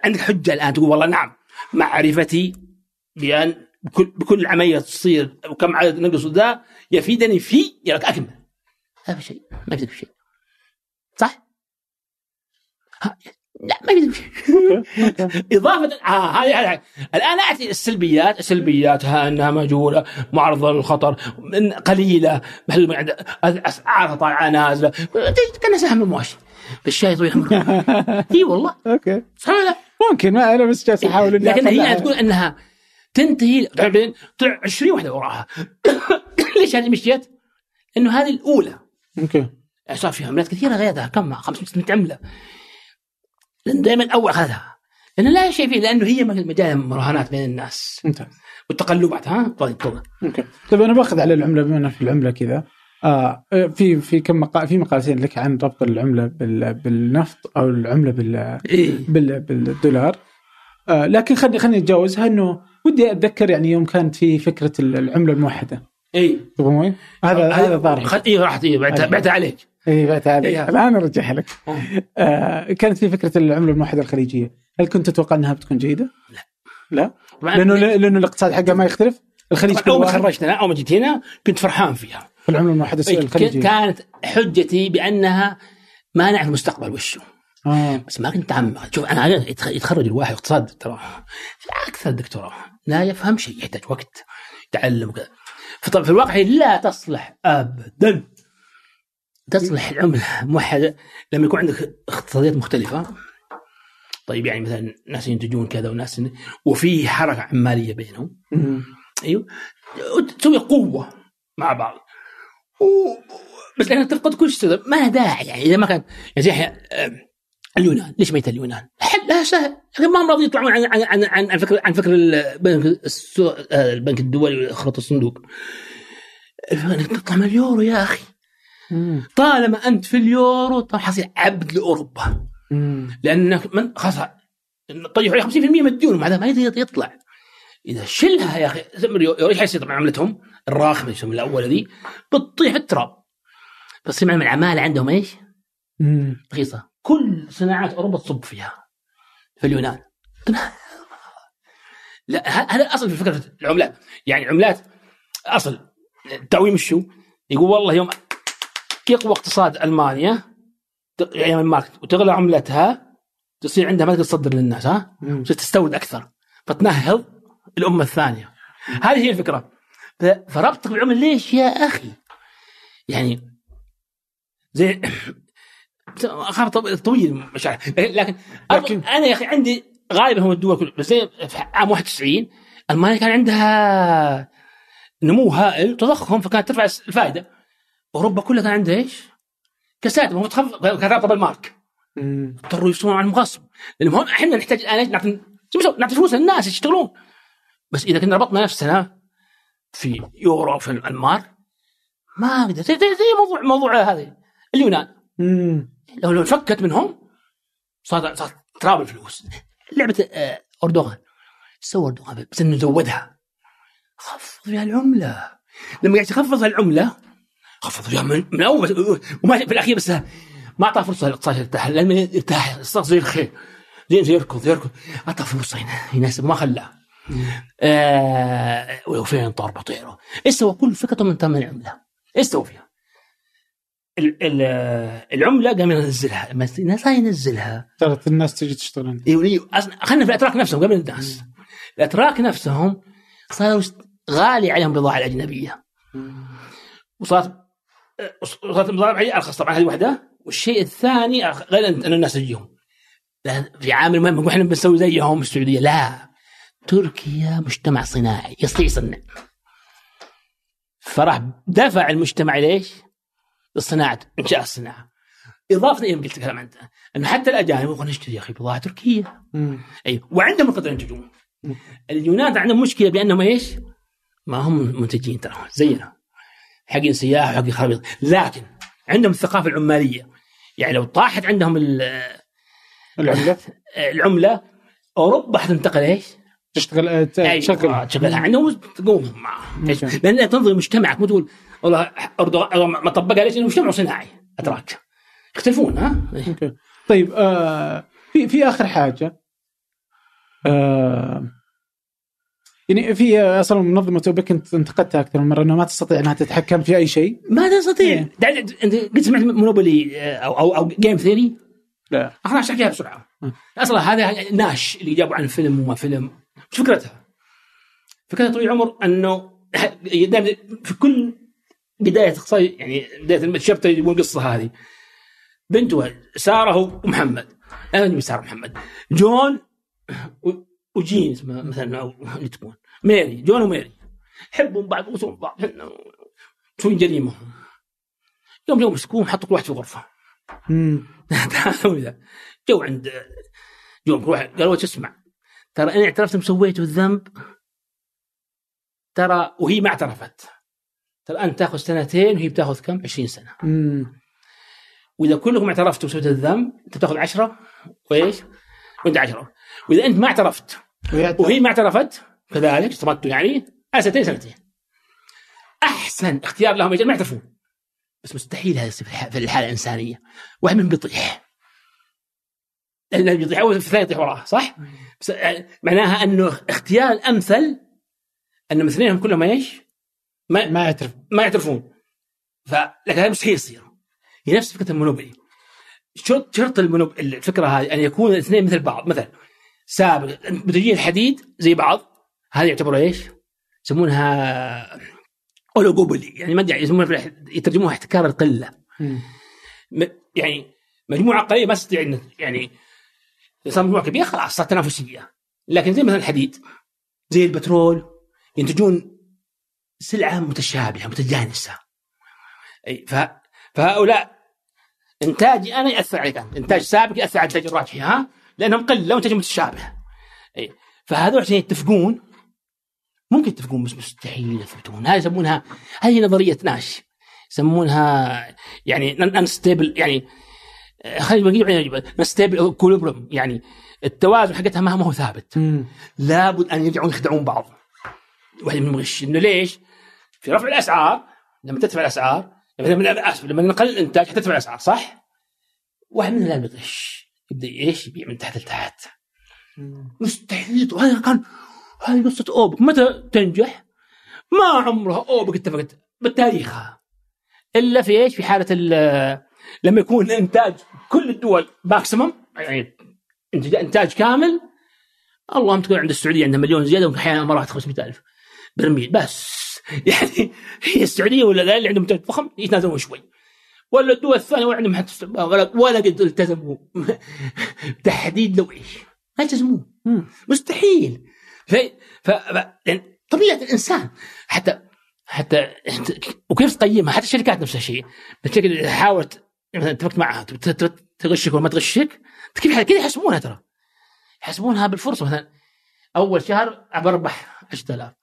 [SPEAKER 1] عندك حجة الآن تقول والله نعم معرفتي بأن بكل بكل عملية تصير وكم عدد نقص ذا يفيدني في يلا أكمل. هذا شيء. ما يفيدك بشيء صح؟ ها، لا ما يفيدك إضافة آه هذه هذه. الآن اتي السلبيات. السلبياتها إنها مجهولة معرضه للخطر عند اسعارها طالعة نازلة. كان سهم المواشي. بالشاي طويل. عمرك إي والله.
[SPEAKER 2] أوكي.
[SPEAKER 1] صح ولا لا؟
[SPEAKER 2] ممكن ما أنا بس جالس أحاول
[SPEAKER 1] لكن هي. تقول إنها تنتهي بعدين طلع 20 واحدة وراها. ليش هذه مشيت؟ إنه هذه
[SPEAKER 2] الأولى.
[SPEAKER 1] okay. صار في عملات كثيرة غيرها. كم؟ 500 عمله لأن دائما الأول اخذها لأنه لا شيء فيه لأنه هي مجال مراهنات بين الناس.
[SPEAKER 2] ممتاز
[SPEAKER 1] والتقلبات ها؟ طيب تفضل
[SPEAKER 2] okay. طيب أنا باخذ على العملة بما في العملة كذا. آه في في كم مقال في مقالتين لك عن ربط العملة بال بالنفط أو العملة بال
[SPEAKER 1] إيه.
[SPEAKER 2] بال بالدولار. آه لكن خلني خلني أتجاوزها إنه ودي أتذكر يعني يوم كانت في فكرة العملة
[SPEAKER 1] الموحدة.
[SPEAKER 2] إي؟ هذا هذا ظاهر.
[SPEAKER 1] إي راحت إي بعتها
[SPEAKER 2] أيوة.
[SPEAKER 1] بعتها عليك.
[SPEAKER 2] إي بعت عليك.
[SPEAKER 1] إيه.
[SPEAKER 2] الآن ارجعها لك. آه كانت في فكرة العملة الموحدة الخليجية. هل كنت تتوقع أنها بتكون جيدة؟ لا. لا؟ لأنه لأنه الاقتصاد حقها ما يختلف. الخليج
[SPEAKER 1] أول ما أنا أول ما جيت هنا كنت فرحان فيها.
[SPEAKER 2] العملة
[SPEAKER 1] الموحدة
[SPEAKER 2] الخليجية.
[SPEAKER 1] كانت حجتي بأنها ما نعرف المستقبل وشه
[SPEAKER 2] آه.
[SPEAKER 1] بس ما كنت متعمق شوف أنا يتخ- يتخرج الواحد اقتصاد ترى. في أكثر دكتوراه. لا يفهم شيء يحتاج وقت يتعلم. وكذا فطبعا في الواقع لا تصلح ابدا. تصلح العمله موحده لما يكون عندك اقتصاديات مختلفة طيب يعني مثلا ناس ينتجون كذا وناس وفي حركة عمالية بينهم. أيوه. تسوي قوة مع بعض. و... بس لانك تفقد كل شيء. ما داعي يعني. إذا ما كان يعني زي اليونان ليش ميت اليونان؟ حلها سهل لكن ما هم راضيين يطلعون عن عن عن عن, عن فكر عن فكر البنك. آه، البنك الدولي وخرط الصندوق تطلع من اليورو يا أخي
[SPEAKER 2] مم.
[SPEAKER 1] طالما أنت في اليورو طبعا حصير عبد لأوروبا
[SPEAKER 2] مم.
[SPEAKER 1] لانك من خلاص طيب عليه 50% مديون مع ذا ما يقدر يطلع إذا شلها يا أخي إيش حيصير طبعا عملتهم الراخمة يسمى الاولى ذي بتطيح التراب بس من العمالة عندهم
[SPEAKER 2] إيش؟
[SPEAKER 1] رخيصة كل صناعات أوروبا تصب فيها. في اليونان. لا هذا الاصل في فكرة العملات. يعني عملات أصل التعويم الشو يقول والله يوم يقوى اقتصاد ألمانيا أيام المارك وتغلى عملتها تصير عندها ما تقدر تصدر للناس ها؟ تستورد أكثر فتنهض الأمة الثانية. هذه هي الفكرة. فربطك بالعمل ليش يا أخي؟ يعني زي اخاف طو- طويل مشاعر لكن, لكن أنا يا أخي عندي غالبا هم الدول كلها بس زي في عام 91 المانيا كان عندها نمو هائل تضخم فكانت ترفع الفائدة أوروبا كلها كان عندها إيش؟ كساد هو تخفض كانت رابطه بالمارك. اضطروا يصونوا عن المغصب لأن هون إحنا نحتاج الآن؟ نعطي؟ نعطي فلوس للناس يشتغلون بس إذا كنا ربطنا نفسنا في يورو في المار ما أقدر زي, موضوع موضوع هذا اليونان
[SPEAKER 2] مم.
[SPEAKER 1] لو لو انفكت منهم صار صار تراب الفلوس. لعبة آه، أردوغان. سوى أردوغان بس إنه زودها. خفض فيها العملة. لما قاعد يخفض العمله خفض فيها من, من أول وما في الأخير بس ما أعطاه فرصة الاقتصاد يرتاح لما يرتاح. الاقتصاد زي الخير. زي زي يركض يركض. أعطاه فرصة هنا يناسب ما خلاه. آه وفين طار بطيرة. إيش سوى؟ كل فكرته من ثمن العملة. إيش سوى فيها؟ ال- ال- العملة قام ينزلها الناس لا ينزلها.
[SPEAKER 2] ترى الناس تجي تشتغل عندي
[SPEAKER 1] أيوه خلينا في الأتراك نفسهم قبل الناس. الأتراك نفسهم صاروا غالي عليهم البضاعه الأجنبية. وصارت وصارت البضاعه الاجنبيه أرخص طبعا هذه واحدة والشيء الثاني غير أن الناس تجيهم. في عامل مهم إحنا بنسوي زيهم السعودية. لا. تركيا مجتمع صناعي يستطيع يصنع. فراح دفع المجتمع ليش؟ للصناعه إنشاء الصناعة. إضافة إلى قلت الكلام أنت إنه حتى الأجانب يبغون نشتري يا أخي بضاعة تركية. أي وعندهم القدره ينتجون اليونان عندهم مشكلة بأنهم إيش؟ ما هم منتجين ترى زينا. حقين سياح وحقين خرابيط. لكن عندهم الثقافة العمالية. يعني لو طاحت عندهم ال-
[SPEAKER 2] العملة؟
[SPEAKER 1] العملة أوروبا حتنتقل إيش؟
[SPEAKER 2] تشتغل آه، ت-
[SPEAKER 1] أي،
[SPEAKER 2] تشغل
[SPEAKER 1] آه، تشغلها عندهم تقوم؟ لأن تنظر مجتمعك مو تقول والله اردوغان ما طبقها ليش؟ لأنه مجتمع صناعي اتراك يختلفون ها؟
[SPEAKER 2] okay. طيب آه في في آخر حاجة. آه يعني في أصلا منظمة اوبك انت انتقدتها أكثر من مرة انها ما تستطيع إنها تتحكم في أي شيء.
[SPEAKER 1] ما تستطيع. دع- أنت قد سمعت monopoly أو أو أو game theory؟
[SPEAKER 2] لا.
[SPEAKER 1] خلاص اشرح بسرعة. أصلا هذا ناش اللي جابوا عن فيلم وما فيلم. إيش فكرتها؟ فكرتها طويل العمر إنه في كل بداية يعني بداية ال chapter القصة هذه. بنته سارة ومحمد أنا أدري سارة ومحمد جون وجين اسمها مثلا أو اللي تكون ميري جون وميري. يحبون بعض ويسوون بعض. مسوين جريمة. يوم جو مسكوهم حطوا كل واحد في غرفة.
[SPEAKER 2] مم.
[SPEAKER 1] تعالوا ذا جو عند جو روح قالوا وش اسمع؟ ترى أنا اعترفت إني سويته الذنب. ترى وهي ما اعترفت. ترى أنت تأخذ سنتين وهي بتأخذ كم؟ 20 سنة
[SPEAKER 2] مم.
[SPEAKER 1] وإذا كلكم اعترفتوا وسويتوا الذنب أنت بتأخذ 10 وايش؟ وأنت 10 وإذا أنت ما اعترفت وهي ما اعترفت كذلك صمتوا يعني سنتين سنتين أحسن اختيار لهم إيش؟ ما يعترفون بس مستحيل هذا يصير في الح- في الحالة الإنسانية واحد منهم بيطيح لأنه بيطيح أول الثاني يطيح وراه صح؟ بس آه، معناها أنه اختيار الامثل ان الاثنين كلهم إيش؟ ما
[SPEAKER 2] ما يعترف.
[SPEAKER 1] ما يعترفون. ف لكن هذا مستحيل يصير. هي نفس فكرة المونوبولي شرط شرط المونوب الفكرة هذه أن يكون الاثنين مثل بعض. مثلا سابق منتجين الحديد زي بعض. هذا يعتبر إيش؟ يسمونها اولوجوبولي يعني ما أدري يسمونها يترجموها احتكار
[SPEAKER 2] القلة.
[SPEAKER 1] م- يعني مجموعة قليله ما تستطيع يعني صار مجموعة كبيرة خلاص صارت تنافسية. لكن زي مثلا الحديد زي البترول ينتجون سلعة متشابهة متجانسة. أي ف... فهؤلاء انتاجي أنا يأثر عليك أنت. إنتاج سابق يأثر على إنتاج الراجحي ها؟ لأنهم قلة وانتاج متشابه. أي فهذول عشان يتفقون ممكن يتفقون بس مستحيل يثبتون. هذه يسمونها هذه نظرية ناش. يسمونها يعني unstable يعني آه، خلينا نقول unstable equilibrium يعني التوازن حقتها ما هو ثابت. لابد أن يرجعون يخدعون بعض. واحد منهم غش. إنه ليش؟ في رفع الأسعار لما تدفع الأسعار لما اسف لما نقلل الإنتاج حتدفع الأسعار صح؟ واحد منهم لازم يغش يبدأ إيش؟ يبيع من تحت لتحت مستحيل وهذا كان هذه قصة أوبك متى تنجح؟ ما عمرها أوبك اتفقت بالتاريخها إلا في إيش؟ في حالة ال- لما يكون إنتاج كل الدول ماكسيمم يعني انتاج كامل اللهم تكون عند السعودية عندها مليون زيادة وأحيانا مرات 500 ألف برميل بس يعني هي السعودية ولا ذا اللي عندهم انتاج ضخم يتنازلون شوي. ولا الدول الثانية ولا عندهم حتى ولا ولا قد التزموا تحديد لو إيش ما يلتزمون. مستحيل. ف... ف... يعني طبيعة الإنسان. حتى حتى وكيف تقيمها؟ حتى الشركات نفس الشيء الشركة تحاول مثلا اتفقت معها. تغشك ولا ما تغشك؟ كيف كيف يحسبونها ترى؟ يحسبونها بالفرصة. مثلا أول شهر بربح 10000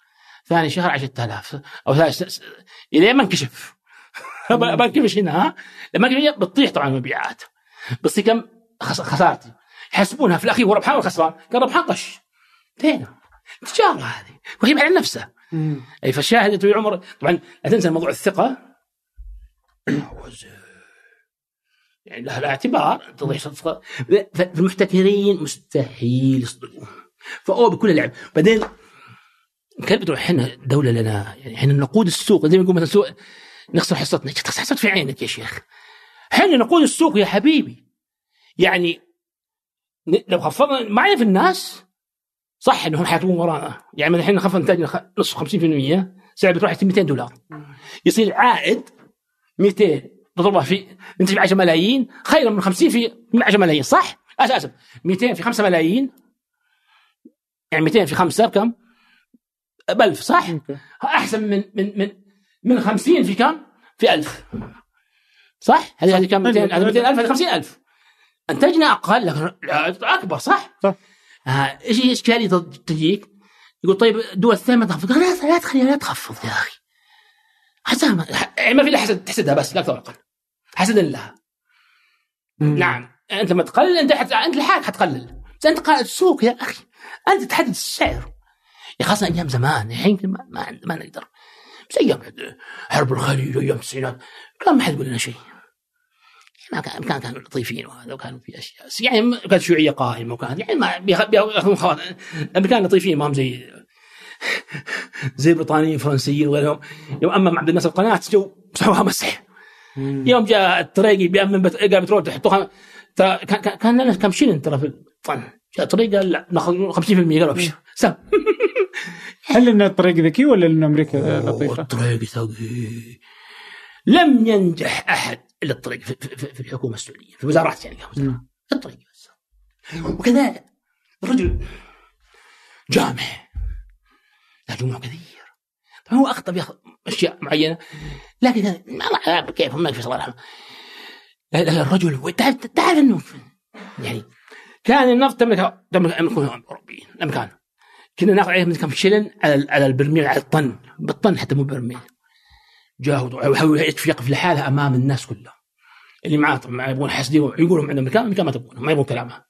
[SPEAKER 1] ثاني شهر 10000 أو ثالث الين ما انكشف. بنكفش هنا ها؟ لما انكشف بتطيح طبعا المبيعات. بس كم خس- خسارتي. يحسبونها في الأخير هو ربحان ولا خسران؟ كان ربحان طش. انتهينا. تجاره هذه. وهي على نفسها. أي فالشاهد يا طويل العمر طبعا لا تنسى موضوع الثقة. يعني لها الاعتبار تضيع فالمحتكرين مستحيل يصدقون فأو بكل لعب بعدين كيف بتروح إحنا دولة لنا يعني إحنا نقود السوق زي ما يقول مثلا سوق نخسر حصتنا. تخسر حصت في عينك يا شيخ. إحنا نقود السوق يا حبيبي. يعني لو خفضنا معنا في الناس. صح إنهم حيكونوا ورانا. يعني مثلا إحنا خفض انتاجنا نصف 50% سعر حيصير 200 دولار. يصير عائد 200 تضربها في ننتج ب 10 ملايين. خير من 50 في 10 ملايين صح؟ أسف أسف. 200 في 5 ملايين. يعني 200 في 5 بكم؟ ب 1000 صح؟ أحسن من من من من 50 في كم؟ في 1000 صح؟ هذه هذه كم؟ 200 هذه 200000 هذه 50000 أنتجنا أقل لكن أكبر صح؟
[SPEAKER 2] صح.
[SPEAKER 1] آه إيش هي اشكاليه تجيك؟ يقول طيب الدول الثانية ما تخفض لا لا تخليها لا تخفض يا أخي. حسها ما, يعني ما في إلا حسد تحسدها بس لا أكثر ولا أقل حسدا لها نعم. أنت لما تقلل أنت حت... أنت لحالك حتقلل. بس أنت قائد السوق يا أخي. أنت تحدد السعر. يا خاصة أيام زمان الحين ما ما, ما نقدر. بس أيام حرب الخليج وأيام التسعينات كان ما حد يقول لنا شيء. ما كان كان كانوا لطيفين وهذا وكانوا في أشياء. يعني كانت شيوعية قائمة وكان يعني ما بياخ- بيأخذون خواطر. الأمريكان لطيفين ما هم زي زي البريطانيين الفرنسيين وغيرهم. يوم أمم عبد الناصر القناه جو مسحوها مسح. يوم جاء التريقي بيأمن بت- قال بترول تحطوها ترى كان كان- كان لنا كم شيلن ترى في الطن جاء التريقي قال لا ناخذ 50% قالوا أبشر. سم.
[SPEAKER 2] هل لأن الطريق ذكي ولا لأن أمريكا لطيفة؟
[SPEAKER 1] الطريق ثقيل لم ينجح أحد إلا الطريق في, في, في الحكومة السعودية في الوزارات يعني وزارات. الطريق بس. وكذلك الرجل جامع له جموع كثير. طبعا هو أخطأ في أشياء معينة لكن ما كيف ما في صراحة. الرجل تعرف تعرف أنه يعني كان النفط تملك تملك الاوروبيين الامريكان كنا ناخذ عليهم كم شلن على على البرميل على الطن بالطن حتى مو برميل جاهدوا يقف لحالها امام الناس كلها اللي معاه طبعا يبغون حسدين يقولوا عندنا امريكان الامريكان ما تبغونه ما يبغون كلامها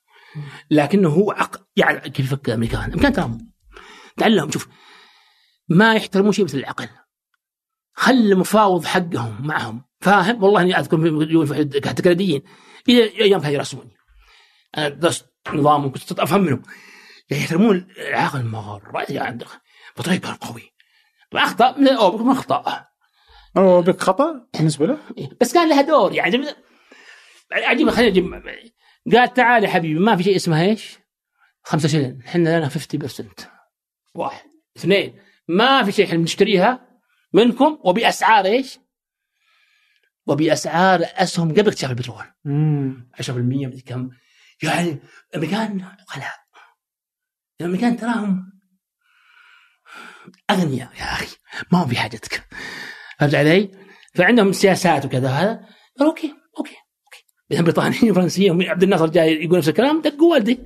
[SPEAKER 1] لكنه هو عق... يعني كيف يفكر الامريكان الامريكان تراهم تعلم شوف ما يحترمون شيء مثل العقل خل المفاوض حقهم معهم فاهم والله اني اذكر حتى كنديين إلى أيام كانوا يرسموني أنا درست نظام وكنت افهم منهم يعني يحترمون العقل مره يعني بطريقة كان قوي. اخطا من اوبك ما أخطأ.
[SPEAKER 2] هو بك خطأ بالنسبة له؟
[SPEAKER 1] بس كان لها دور يعني عجيب خلينا نجيب. قال تعال يا حبيبي ما في شيء اسمه إيش؟ خمسة شلن إحنا لنا 50% واحد. اثنين. ما في شيء إحنا بنشتريها منكم وبأسعار إيش؟ وبأسعار أسهم قبل اكتشاف البترول. 10% مدري كم. يعني الامريكان غلاء الامريكان تراهم. أغنياء يا أخي ما هم في حاجتك. فهمت علي؟ فعندهم سياسات وكذا هذا. قالوا أوكي أوكي أوكي. مثلا بريطانيين وفرنسيين عبد الناصر جاي يقول نفس الكلام دقوا والدي.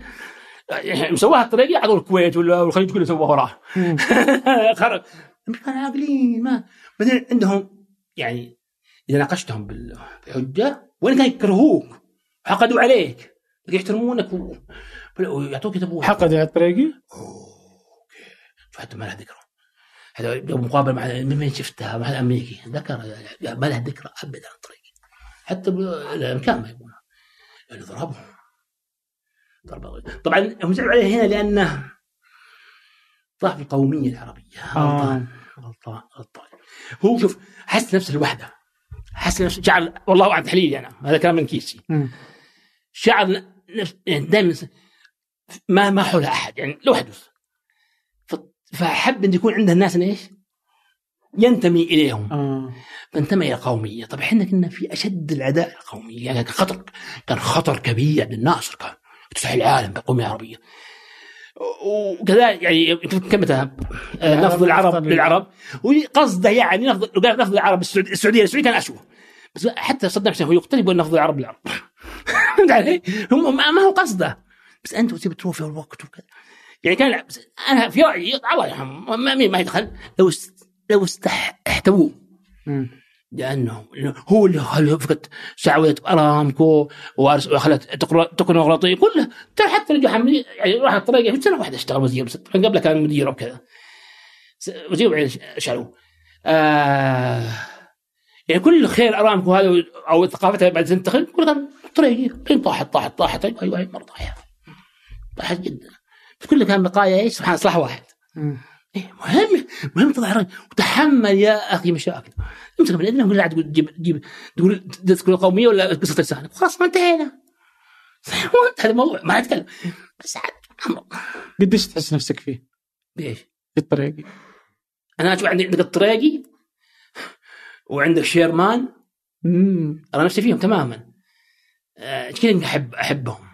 [SPEAKER 1] يعني مسواها الطريقة عطوا الكويت ولا الخليج كله سواه وراه خرج الامريكان عاقلين ما. بعدين عندهم يعني إذا ناقشتهم بالحجة وين كانوا يكرهوك؟ حقدوا عليك. يحترمونك ويعطوك يتبوك
[SPEAKER 2] حقد على الطريقي؟
[SPEAKER 1] حتى ما لها ذكر هذا مقابله مع من وين شفتها؟ مع الأمريكي. ذكر ما لها ذكر ابدا الطريق حتى الأمريكان ما يبغونها لأنه ضربهم. ضرب طبعا هم زعلوا عليه هنا لأنه ضعف القومية العربية. غلطان. غلطان. غلطان. هو شوف حس نفس الوحده حس نفس شعر والله اعلم تحليلي أنا. هذا كلام من كيسي. شعر نفس يعني دائما ما ما حول أحد يعني لوحده. فحب أن يكون عنده الناس إيش؟ ينتمي إليهم.
[SPEAKER 2] آه.
[SPEAKER 1] فانتمى إلى القوميه، طب إحنا كنا في أشد العداء القومية. يعني كان خطر كان خطر كبير للناصر كان يفتح العالم بالقوميه العربية. وكذا يعني كلمة نفض العرب للعرب. وقصده يعني نفض نفض العرب السعودية السعودية كان اسوء بس حتى صدام حسين هو يقتل يقول نفض العرب للعرب؟ هم ما هو قصده. بس أنتم تبي تروفوا الوقت وكذا. يعني كان أنا في رأيي الله يرحمه ما يدخل. لو است لو استح احتووه لأنه هو اللي خلى فكره سعودة أرامكو وخلت تكنوقراطيه كلها ترى حتى رجع حملي يعني راح الطريقة في سنة واحدة اشتغل وزير بس طبعاً قبله كان مدير وكذا وزير بعدين شالوه. آه يعني كل خير أرامكو هذا أو ثقافتها بعد تنتقل كل كان طريقي. الحين طاحت طاحت طاحت. أيوه أيوه مرة طاحت. طاحت جدا. في كل كان بقايا إيش؟ سبحان الله صلاح واحد. إيه مهم مهم تضع رأي. وتحمل يا أخي مشاكل. امسك من اذنه ولا تقول تجيب تجيب تقول تذكر القوميه ولا قصة لسانك. خلاص ما انتهينا. هذا الموضوع ما اتكلم بس عاد
[SPEAKER 2] قديش تحس نفسك فيه؟
[SPEAKER 1] بإيش؟
[SPEAKER 2] في الطريق
[SPEAKER 1] أنا أشوف عندي عندك الطريقي وعندك شيرمان.
[SPEAKER 2] مم.
[SPEAKER 1] أنا نفسي فيهم تماما. آه، كذا أحب أحبهم؟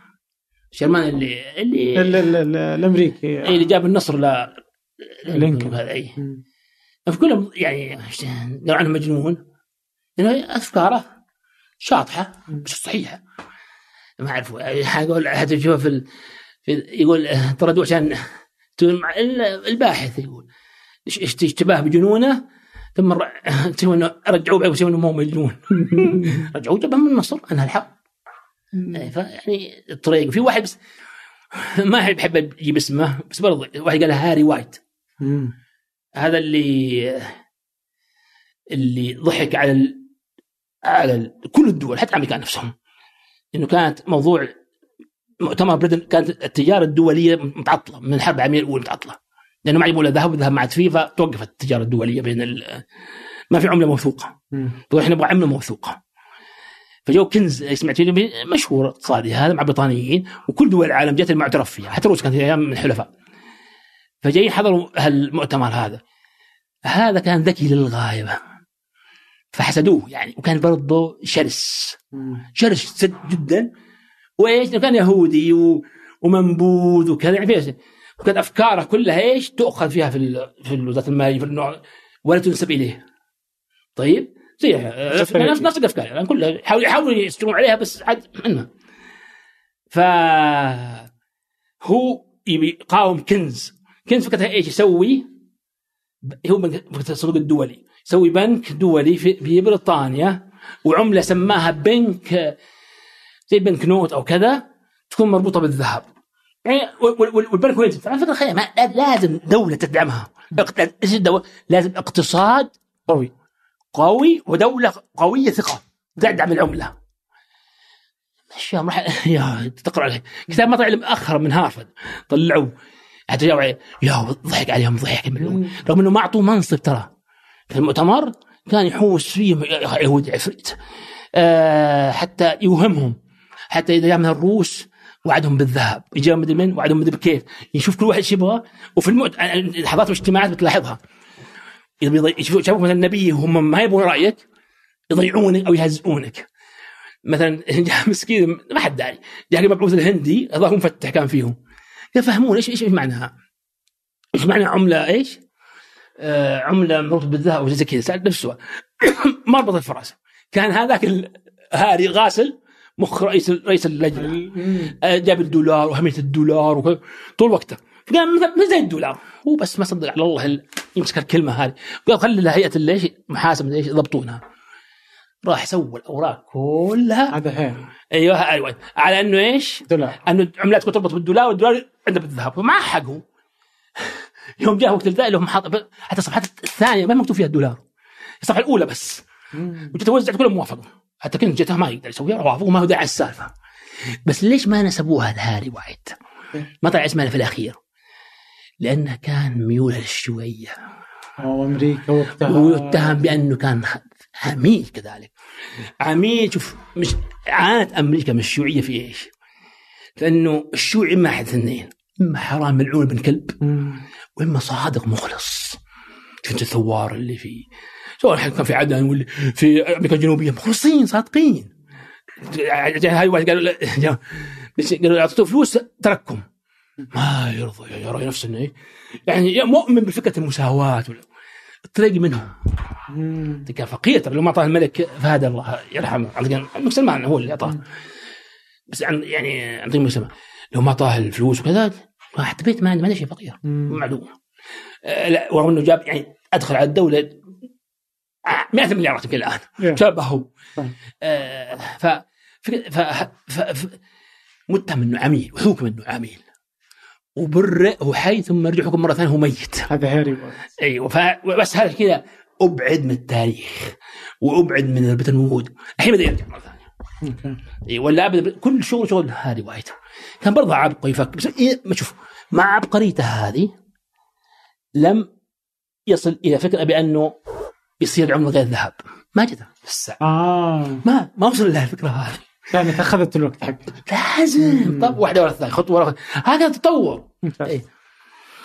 [SPEAKER 1] شيرمان اللي اللي
[SPEAKER 2] ال- ال- ال- الأمريكي.
[SPEAKER 1] إيه اللي جاب النصر ل
[SPEAKER 2] لينكولن.
[SPEAKER 1] هذا اي
[SPEAKER 2] مم.
[SPEAKER 1] في كلهم يعني عنه مجنون. لأنه أفكاره شاطحة مش صحيحة. ما أعرف يقول هذا تشوف في, ال... في يقول طردوه عشان الباحث يقول. اشتباه بجنونه ثم رجعوه بعد وسووا إنه مو مجنون. رجعوه جابه من مصر أنهى الحرب. يعني ف- يعني الطريق في واحد بس ما احب احب أجيب اسمه بس برضه واحد قال هاري وايت.
[SPEAKER 2] مم.
[SPEAKER 1] هذا اللي اللي ضحك على ال... على ال... كل الدول حتى الامريكان نفسهم. إنه كانت موضوع مؤتمر بريدن كانت التجارة الدولية متعطلة من الحرب العالميه الأولى متعطلة. لأنه ما عجبوا ولا ذهب والذهب ما عاد فيه فتوقفت التجارة الدولية بين ال... ما في
[SPEAKER 2] عملة
[SPEAKER 1] موثوقة. إحنا نبغى عملة موثوقة. فجو كنز سمعت فيه مشهور اقتصادي هذا مع بريطانيين وكل دول العالم جت المعترف فيها حتى روسيا كانت في أيام من الحلفاء. فجايين حضروا هالمؤتمر هذا. هذا كان ذكي للغاية. فحسدوه يعني وكان برضه شرس. شرس جدا. وإيش؟ كان يهودي و... ومنبوذ وكذا يعني فيها شيء. وكانت أفكاره كلها إيش؟ تؤخذ فيها في ال... في وزاره الماليه في النوع ولا تنسب إليه. طيب؟ زي نفس نفس الأفكار. يعني كلها يحاولوا يحاولوا يستمرون عليها بس عاد منها. ف هو يبي يقاوم كنز. كنز فكرتها إيش يسوي؟ هو بنك الصندوق الدولي. يسوي بنك دولي في, في بريطانيا وعملة سماها بنك زي بنك نوت أو كذا تكون مربوطة بالذهب. يعني وال- وال- والبنك وين خير ما لازم دولة تدعمها؟ لازم اقتصاد
[SPEAKER 2] قوي.
[SPEAKER 1] قوي ودولة قوية ثقة. تدعم العملة. اشياء راح يا تقرا عليه كتاب ما طلع مؤخرا من هارفرد. طلعوه حتى جاوا يا ضحك عليهم ضحك مليون رغم إنه ما أعطوه منصب ترى. في المؤتمر كان يحوس فيهم يا يهودي عفريت. آه حتى يوهمهم. حتى إذا جاء من الروس وعدهم بالذهب. يجي مدري من وعدهم مدري بكيف. يشوف كل واحد إيش يبغى وفي المؤت... لحظات الاجتماعات بتلاحظها. يشوفوا شافوك مثلا النبي هم ما يبغون رأيك يضيعونك أو يهزئونك. مثلا جاء مسكين ما حد داري جاء المبعوث الهندي هذا مفتح كان فيهم. قال فهمون إيش إيش معناها؟ إيش معنى عملة إيش؟ آه عملة مربوطة بالذهب أو زي كذا سال نفس السؤال ما ربط الفراسه كان هذاك الهاري الغاسل مخ رئيس رئيس اللجنة. آه، جاب الدولار واهميه الدولار طول وقته. فقال مثل زي الدولار هو بس ما صدق على الله ال- يمسك الكلمة هذه. قال خلي هيئة الليش محاسبة إيش يضبطونها. راح سوى الأوراق كلها.
[SPEAKER 2] هذا هيري
[SPEAKER 1] أيوه أيوه. على إنه إيش؟
[SPEAKER 2] دولار
[SPEAKER 1] إنه عملات تكون تربط بالدولار والدولار عنده بالذهب. ومع حقه يوم جاء وقت الذهب لهم حاط حتى الصفحات الثانية ما مكتوب فيها الدولار الصفحة الأولى بس. وتتوزع كلهم موافقوا حتى كنت جته ما يقدر يسويها وافقوا ما هو داعي السالفة. بس ليش ما نسبوها لهاري وايت؟ ما طلع اسمها في الأخير. لأنه كان ميوله للشيوعيه
[SPEAKER 2] أو أمريكا وقتها
[SPEAKER 1] ويتهم بأنه كان عميل كذلك. عميل شوف مش عانت أمريكا من الشيوعيه في إيش؟ لأنه الشيوعي اما أحد اثنين إما حرام ملعون بن كلب. وإما صادق مخلص. شفت الثوار اللي في سواء كان في عدن ولا في أمريكا الجنوبية مخلصين صادقين. هاي واحد قالوا قالوا أعطيته فلوس ترككم ما يرضى يرى نفسه إنه إيه؟ يعني مؤمن بفكرة المساواة الطريق منهم. كان فقير. ترى لو ما أعطاه الملك فهد الله يرحمه. الملك سلمان هو اللي أعطاه. بس عن يعني عن طريق الملك سلمان. لو ما أعطاه الفلوس وكذا حتى بيت ما عنده شيء فقير.
[SPEAKER 2] مم.
[SPEAKER 1] معلوم. آه، لا ورغم إنه جاب يعني أدخل على الدولة آه، مئة مليارات يمكن
[SPEAKER 2] الآن.
[SPEAKER 1] آه، ف ف ف ف ف متهم إنه عميل وحكم إنه عميل. وبرئ هو حي ثم رجع حكم مرة ثانية هو ميت.
[SPEAKER 2] هذا هاري وايت
[SPEAKER 1] أيوه ف- بس هذا كذا أبعد من التاريخ وأبعد من البتن وود الحين بدأ يرجع مرة ثانية.
[SPEAKER 2] أوكي.
[SPEAKER 1] إيه، ولا ابدا كل شغل شغل هذه روايته كان برضه عبقري يفكر بس إيه ما شوف مع عبقريته هذه لم يصل إلى فكرة بأنه يصير عمر غير ذهب. ما جد الساعة
[SPEAKER 2] آه.
[SPEAKER 1] ما ما وصل لها الفكرة هذه.
[SPEAKER 2] يعني أخذت الوقت حقك
[SPEAKER 1] لازم. طب واحدة ورا الثانية خطوه ورا هذا تطور. إيه.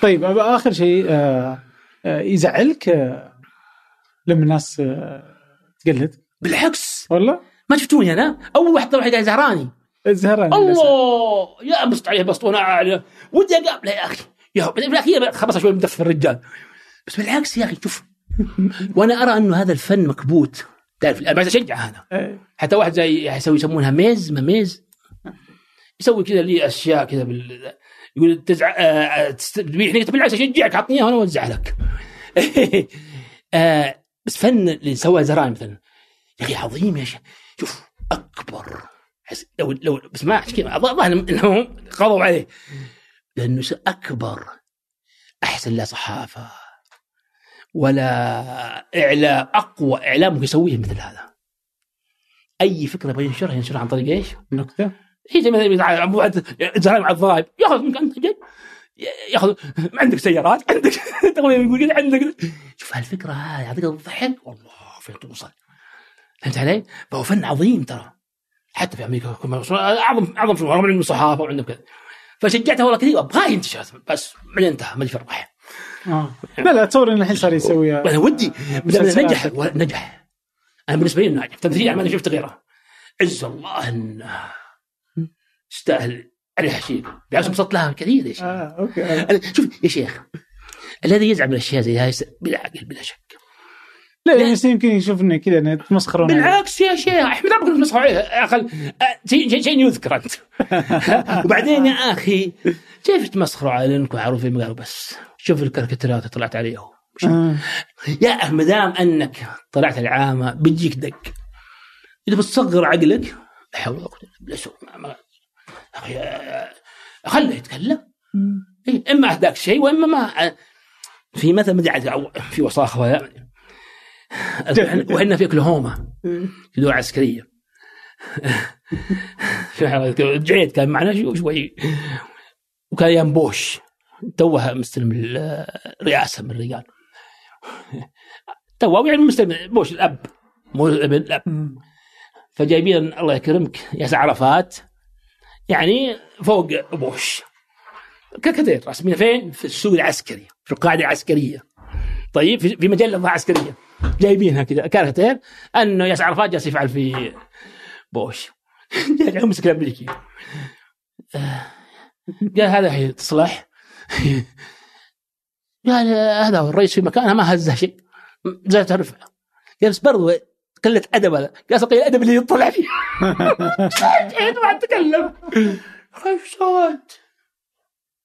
[SPEAKER 2] طيب آخر شيء آه، آه، يزعلك آه، لما الناس تقلد؟
[SPEAKER 1] بالعكس.
[SPEAKER 2] ولا؟
[SPEAKER 1] ما شفتوني أنا؟ أول واحد طلع قاعد زهراني.
[SPEAKER 2] زهران
[SPEAKER 1] الله! يا بسط عليه بسطونه عاليه ودي أقابله يا أخي. يا بالاخير خبص شوي مدفر الرجال. بس بالعكس يا أخي شوف. وأنا أرى أنه هذا الفن مكبوت. تعرف أنا بس أشجع هذا
[SPEAKER 2] إيه.
[SPEAKER 1] حتى واحد زي يسوي يسمونها ميز ما ميز؟ يسوي كذا لي أشياء كذا بال يقول تزع آه، تبيعني بالعكس أشجعك عطني إياها وأنا اوزع لك. آه، بس فن اللي سواه زهران مثلا. يا أخي عظيم يا شيخ شوف أكبر. لو لو بس ما الظاهر انهم قضوا عليه. لأنه أكبر أحسن لا صحافة. ولا إعلام أقوى إعلام ممكن يسويه مثل هذا. أي فكرة يبغى ينشرها ينشرها عن طريق إيش؟
[SPEAKER 2] نكته
[SPEAKER 1] هي زي مثلا واحد زهران مع الضرائب ياخذ منك انت جاي ياخذ عندك سيارات عندك يقول عندك شوف هالفكرة هذه يعطيك الضحك. والله فين توصل فهمت علي؟ فهو فن عظيم ترى. حتى في أمريكا اعظم أعظم فن رغم انه صحافة وعندهم كذا. فشجعته والله كثير. ابغاه ينتشر بس بعدين انتهى ما فرح
[SPEAKER 2] آه. لا لا تصور انه الحين صار يسوي
[SPEAKER 1] أنا ودي
[SPEAKER 2] مسلسلات.
[SPEAKER 1] نجح نجح أنا بالنسبة لي ناجح. تمثيل ما شفت غيره. عز الله إنه يستاهل عليها شيء بالعكس انبسطت لها كثير يا شيخ.
[SPEAKER 2] آه أوكي آه.
[SPEAKER 1] شوف يا شيخ الذي يزعل من الأشياء زي هاي بلا عقل بلا شك.
[SPEAKER 2] لا بس يمكن يشوف انه كذا إنه يتمسخرون. عليه.
[SPEAKER 1] بالعكس يا شيخ احمد ربك نصحوا عليه. أقل شيء شيء يذكر أنت. وبعدين يا أخي كيف تمسخروا على إنكم معروفين قالوا بس؟ شوف الكاريكاتيرات اللي طلعت عليهم.
[SPEAKER 2] آه.
[SPEAKER 1] يا ما دام أنك طلعت العامة بيجيك دق. إذا بتصغر عقلك لا حول ولا قوة إلا أخي آه، خله يتكلم. إيه، إما اهداك شيء وإما ما في مثل ما في وصاخه وحنا في أوكلاهوما في دول عسكرية. جعيد كان معنا شو- شوي. وكان أيام بوش توها مستلم الرئاسه من الرجال. تو يعني مستلم بوش الأب. مو الابن الأب. فجايبين الله يكرمك ياسر عرفات. يعني فوق بوش. كاريكاتير رسمين فين؟ في السوق العسكري في القاعدة العسكرية. طيب في مجلة عسكريه جايبينها كذا. كاريكاتير أنه ياسر عرفات جالس يفعل في بوش. جاي مسك الأمريكي. آه، قال هذا تصلح. قال آه، هذا هو الرئيس في مكانها ما هزه شيء. زي تعرف قال بس برضو قلة أدب هذا. قال قليل الأدب اللي يطلع فيه. جيت ما تكلم سويت؟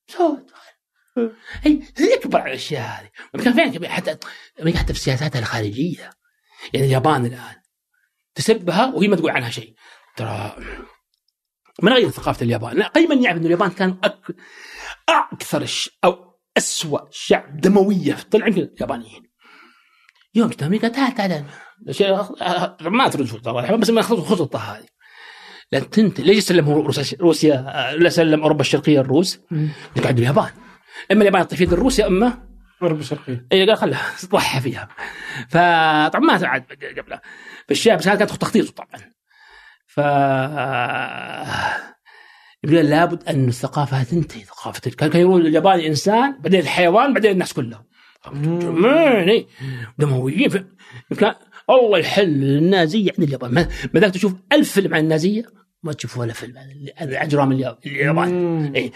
[SPEAKER 1] سويت هي على الأشياء هذه. كان فين حتى حتى في سياساتها الخارجية. يعني اليابان الآن. تسبها وهي ما تقول عنها شيء. ترى من غير ثقافة اليابان. قيما يعرف إنه اليابان كان أك... أكثر الش... أو اسوء شعب دموية طلع يمكن اليابانيين يوم جت أمريكا تعال تعال ما ترد ترى بس ما خططها هذه. لأن تنت ليش سلموا روسيا روسيا لا سلم أوروبا الشرقية الروس؟ قاعد اليابان أما اليابان تفيد الروس يا أما؟
[SPEAKER 2] أوروبا الشرقية.
[SPEAKER 1] اي قال خلها ضحى فيها. فطبعا ما تعاد قبلها. بس هذا كان تخطيطه طبعا. ف يقول لابد أن الثقافة تنتهي ثقافة كان يقول الياباني إنسان بعدين الحيوان بعدين الناس كلهم. إيه. دمويين. الله يحل النازية. عند اليابان ما دام تشوف ألف فيلم عن النازية ما تشوف ولا فيلم عن اجرام اليابان اليابان اي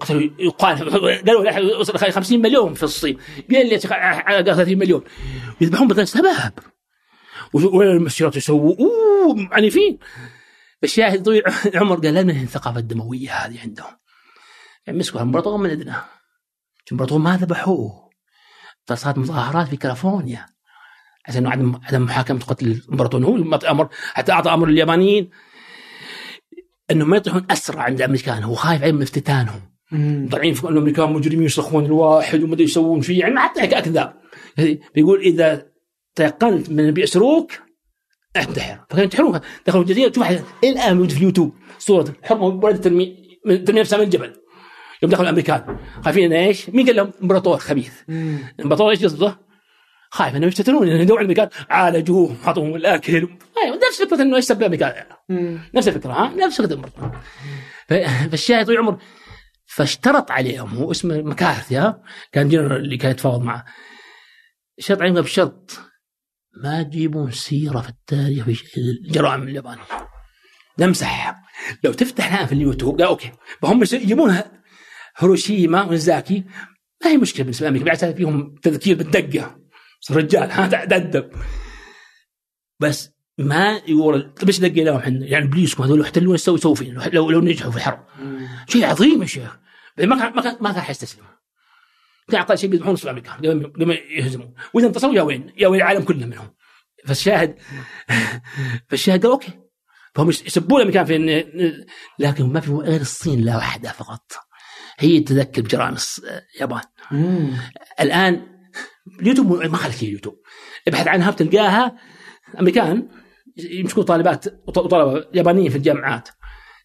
[SPEAKER 1] قتلوا يقال قالوا وصل 50 مليون في الصين. قال لي على 30 مليون. يذبحون بغير سبب. والمسيرات يسووا اوه عنيفين الشاهد طويل عمر قال لا من الثقافة الدموية هذه عندهم. يعني مسكوا الامبراطور من ادنى الامبراطور ما ذبحوه. صارت مظاهرات في كاليفورنيا. عشان عدم عدم محاكمة قتل الامبراطور هو اللي أمر حتى أعطى أمر لليابانيين إنهم ما يطيحون اسرى عند الأمريكان. هو خايف عليهم من افتتانهم انه الأمريكان مجرمين يصرخون الواحد وما أدري يسوون. فيه يعني؟ حتى هيك اكذاب بيقول إذا تيقنت من بيأسروك انتحر. فكانوا ينتحرون دخلوا الجزيرة. تشوف إلى الآن موجود في اليوتيوب. صورة. حرمه ولد ترمي من- ترمي نفسها من الجبل يوم دخلوا الأمريكان. خايفين انه إيش؟ مين قال لهم؟ إمبراطور خبيث. الامبراطور إيش قصده؟ خايف إنهم يفتتنون لأن دول الأمريكان عالجوه حطوهم الأكل. أيوه نفس فكرة إنه إيش سبب الأمريكان. نفس الفكرة ها؟ نفس فكرة الامبراطور ف- فالشاهد طول عمر فاشترط عليهم. هو اسمه مكارثي ها؟ كان جنرال اللي كان يتفاوض معه. اشترط عليهم بشرط ما تجيبون سيرة في التاريخ في الجرائم اليابانيه نمسحها لو تفتح الآن في اليوتيوب قال okay. فهم يجيبون هيروشيما وناجازاكي. ما هي مشكلة بالنسبة لأمريكا؟ بالعكس فيهم تذكير بالدقة. رجال ها تأدب. بس ما يقول طيب إيش دقة لهم إحنا؟ يعني بليسكم هذول يحتلون يسوي يسوي فينا لو لو نجحوا في الحرب. شيء عظيم يا شيخ. ما كان ما كان ما كان حيستسلموا كان أقل شيء بيذبحون نصف الامريكان قبل قبل ما يهزمون. وإذا انتصروا يا وين؟ يا وين العالم كله منهم. فالشاهد فالشاهد قال okay. فهم يسبون الامريكان في إن- لكن ما في غير الصين لا واحدة فقط. هي تذكر بجرائم اليابان. الآن اليوتيوب ما خليك اليوتيوب. ابحث عنها بتلقاها أمريكان يمسكون طالبات وط- وطلبة يابانيين في الجامعات.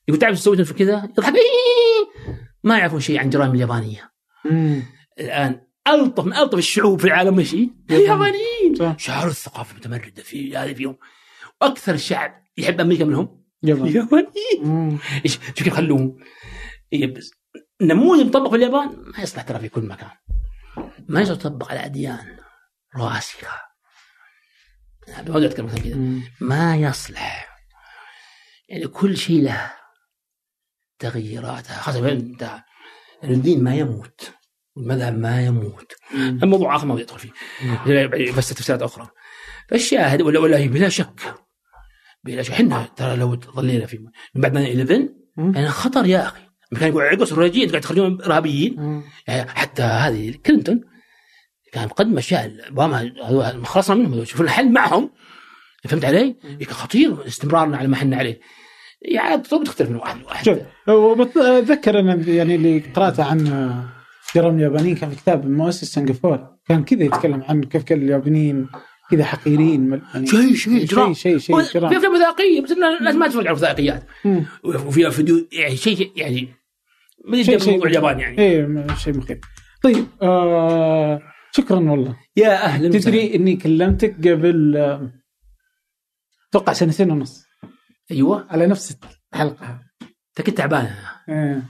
[SPEAKER 1] يقول تعرف سويتوا في كذا. يضحك. إيه. ما يعرفون شيء عن الجرائم اليابانية. الآن الطف من الطف الشعوب في العالم هي؟ اليابانيين. شعاروا الثقافة المتمردة في هذه فيهم وأكثر شعب يحب أمريكا منهم؟
[SPEAKER 2] يابان
[SPEAKER 1] اليابانيين. إيش؟ شوف كيف خلوهم؟ إيه بس نموذج مطبق في اليابان ما يصلح ترى في كل مكان. ما يصلح يطبق على أديان راسخة. ما اتكلم مثلا كذا. ما يصلح. يعني كل شيء له تغييراته. خاصة انت الدين ما يموت. والمذهب ما يموت. الموضوع آخر ما ودي ادخل فيه. يفسر تفسيرات أخرى. فالشاهد ولا ولا هي بلا شك. بلا شك. إحنا ترى لو ظلينا في من بعد 9 11 يعني خطر يا أخي. كان يقول عقص الرجيم قاعد تخرجون إرهابيين. يعني حتى هذه كلينتون كان مقدم اشياء أوباما خلصنا منهم. شوفوا الحل معهم. فهمت علي؟ خطير استمرارنا على ما إحنا عليه. يعني تختلف من واحد لواحد.
[SPEAKER 2] شوف اتذكر أنا يعني اللي قرأته عن جرائم اليابانيين كان في كتاب مؤسس سنغافور كان كذا يتكلم عن كيف كان اليابانيين كذا حقيرين يعني
[SPEAKER 1] شيء شيء
[SPEAKER 2] شيء شيء شيء
[SPEAKER 1] في أفلام وثائقية بس لازم ما تتفرج على وثائقيات. وفيها فيديو يعني شيء يعني ادري
[SPEAKER 2] شيء
[SPEAKER 1] موضوع اليابان يعني.
[SPEAKER 2] إيه شيء مخيف. طيب آه شكرا والله.
[SPEAKER 1] يا أهلا
[SPEAKER 2] تدري إني كلمتك قبل آه، أتوقع سنتين ونص.
[SPEAKER 1] أيوه.
[SPEAKER 2] على نفس الحلقة.
[SPEAKER 1] أنت كنت تعبان.
[SPEAKER 2] إيه.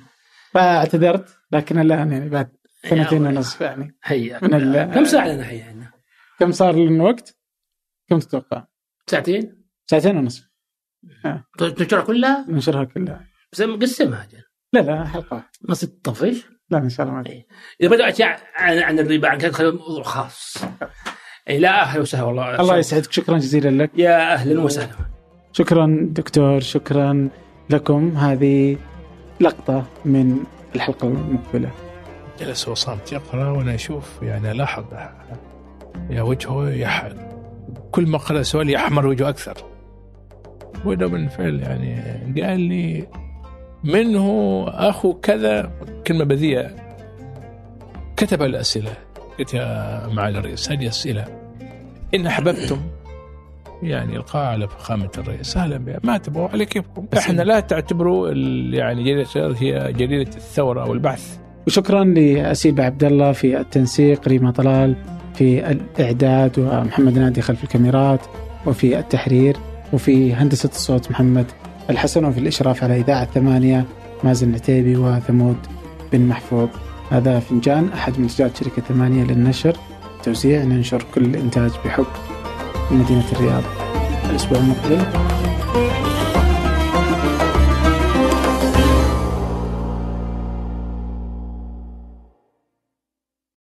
[SPEAKER 2] فاعتذرت. لكن الآن يعني بعد سنتين ونص يعني
[SPEAKER 1] حياك كم ساعه لنا حيا عندنا؟
[SPEAKER 2] كم صار لنا وقت؟ كم تتوقع؟
[SPEAKER 1] ساعتين؟
[SPEAKER 2] ساعتين ونص آه.
[SPEAKER 1] تنشرها كلها؟
[SPEAKER 2] ننشرها كلها
[SPEAKER 1] بس مقسمها أجل.
[SPEAKER 2] لا لا حلقة.
[SPEAKER 1] نص تطفش
[SPEAKER 2] لا إن شاء الله ما في.
[SPEAKER 1] إذا بدأ أشياء عن, عن الربا عن كذا خلينا موضوع خاص اي لا أهلا وسهلا والله
[SPEAKER 2] الله يسعدك شكرا جزيلا لك
[SPEAKER 1] يا أهلا وسهلا
[SPEAKER 2] شكرا دكتور شكرا لكم هذه لقطة من الحلقة المقبلة.
[SPEAKER 9] جلس وصمت. يقرأ وأنا أشوف يعني ألاحظ. يا وجهه يح... كل ما قرأ سؤال يحمر وجهه أكثر. وده بالفعل يعني قال لي منه أخو كذا. كلمة بذيئة. كتب الأسئلة. قلت يا معالي الرئيس هذه أسئلة. إن أحببتم يعني القاء على فخامه الرئيس. أهلا بها. ما تبغوا على كيفكم إحنا لا تعتبروا يعني جريدة الرياض هي جريدة الثورة أو البحث.
[SPEAKER 2] وشكرا لأسيب عبد الله في التنسيق ريما طلال في الإعداد ومحمد نادي خلف الكاميرات وفي التحرير وفي هندسة الصوت محمد الحسن وفي الإشراف على إذاعة ثمانية مازن عتيبي وثمود بن محفوظ. هذا فنجان أحد منتجات شركة ثمانية للنشر. توزيع ننشر كل إنتاج بحب. بمدينة الرياض الأسبوع المقبل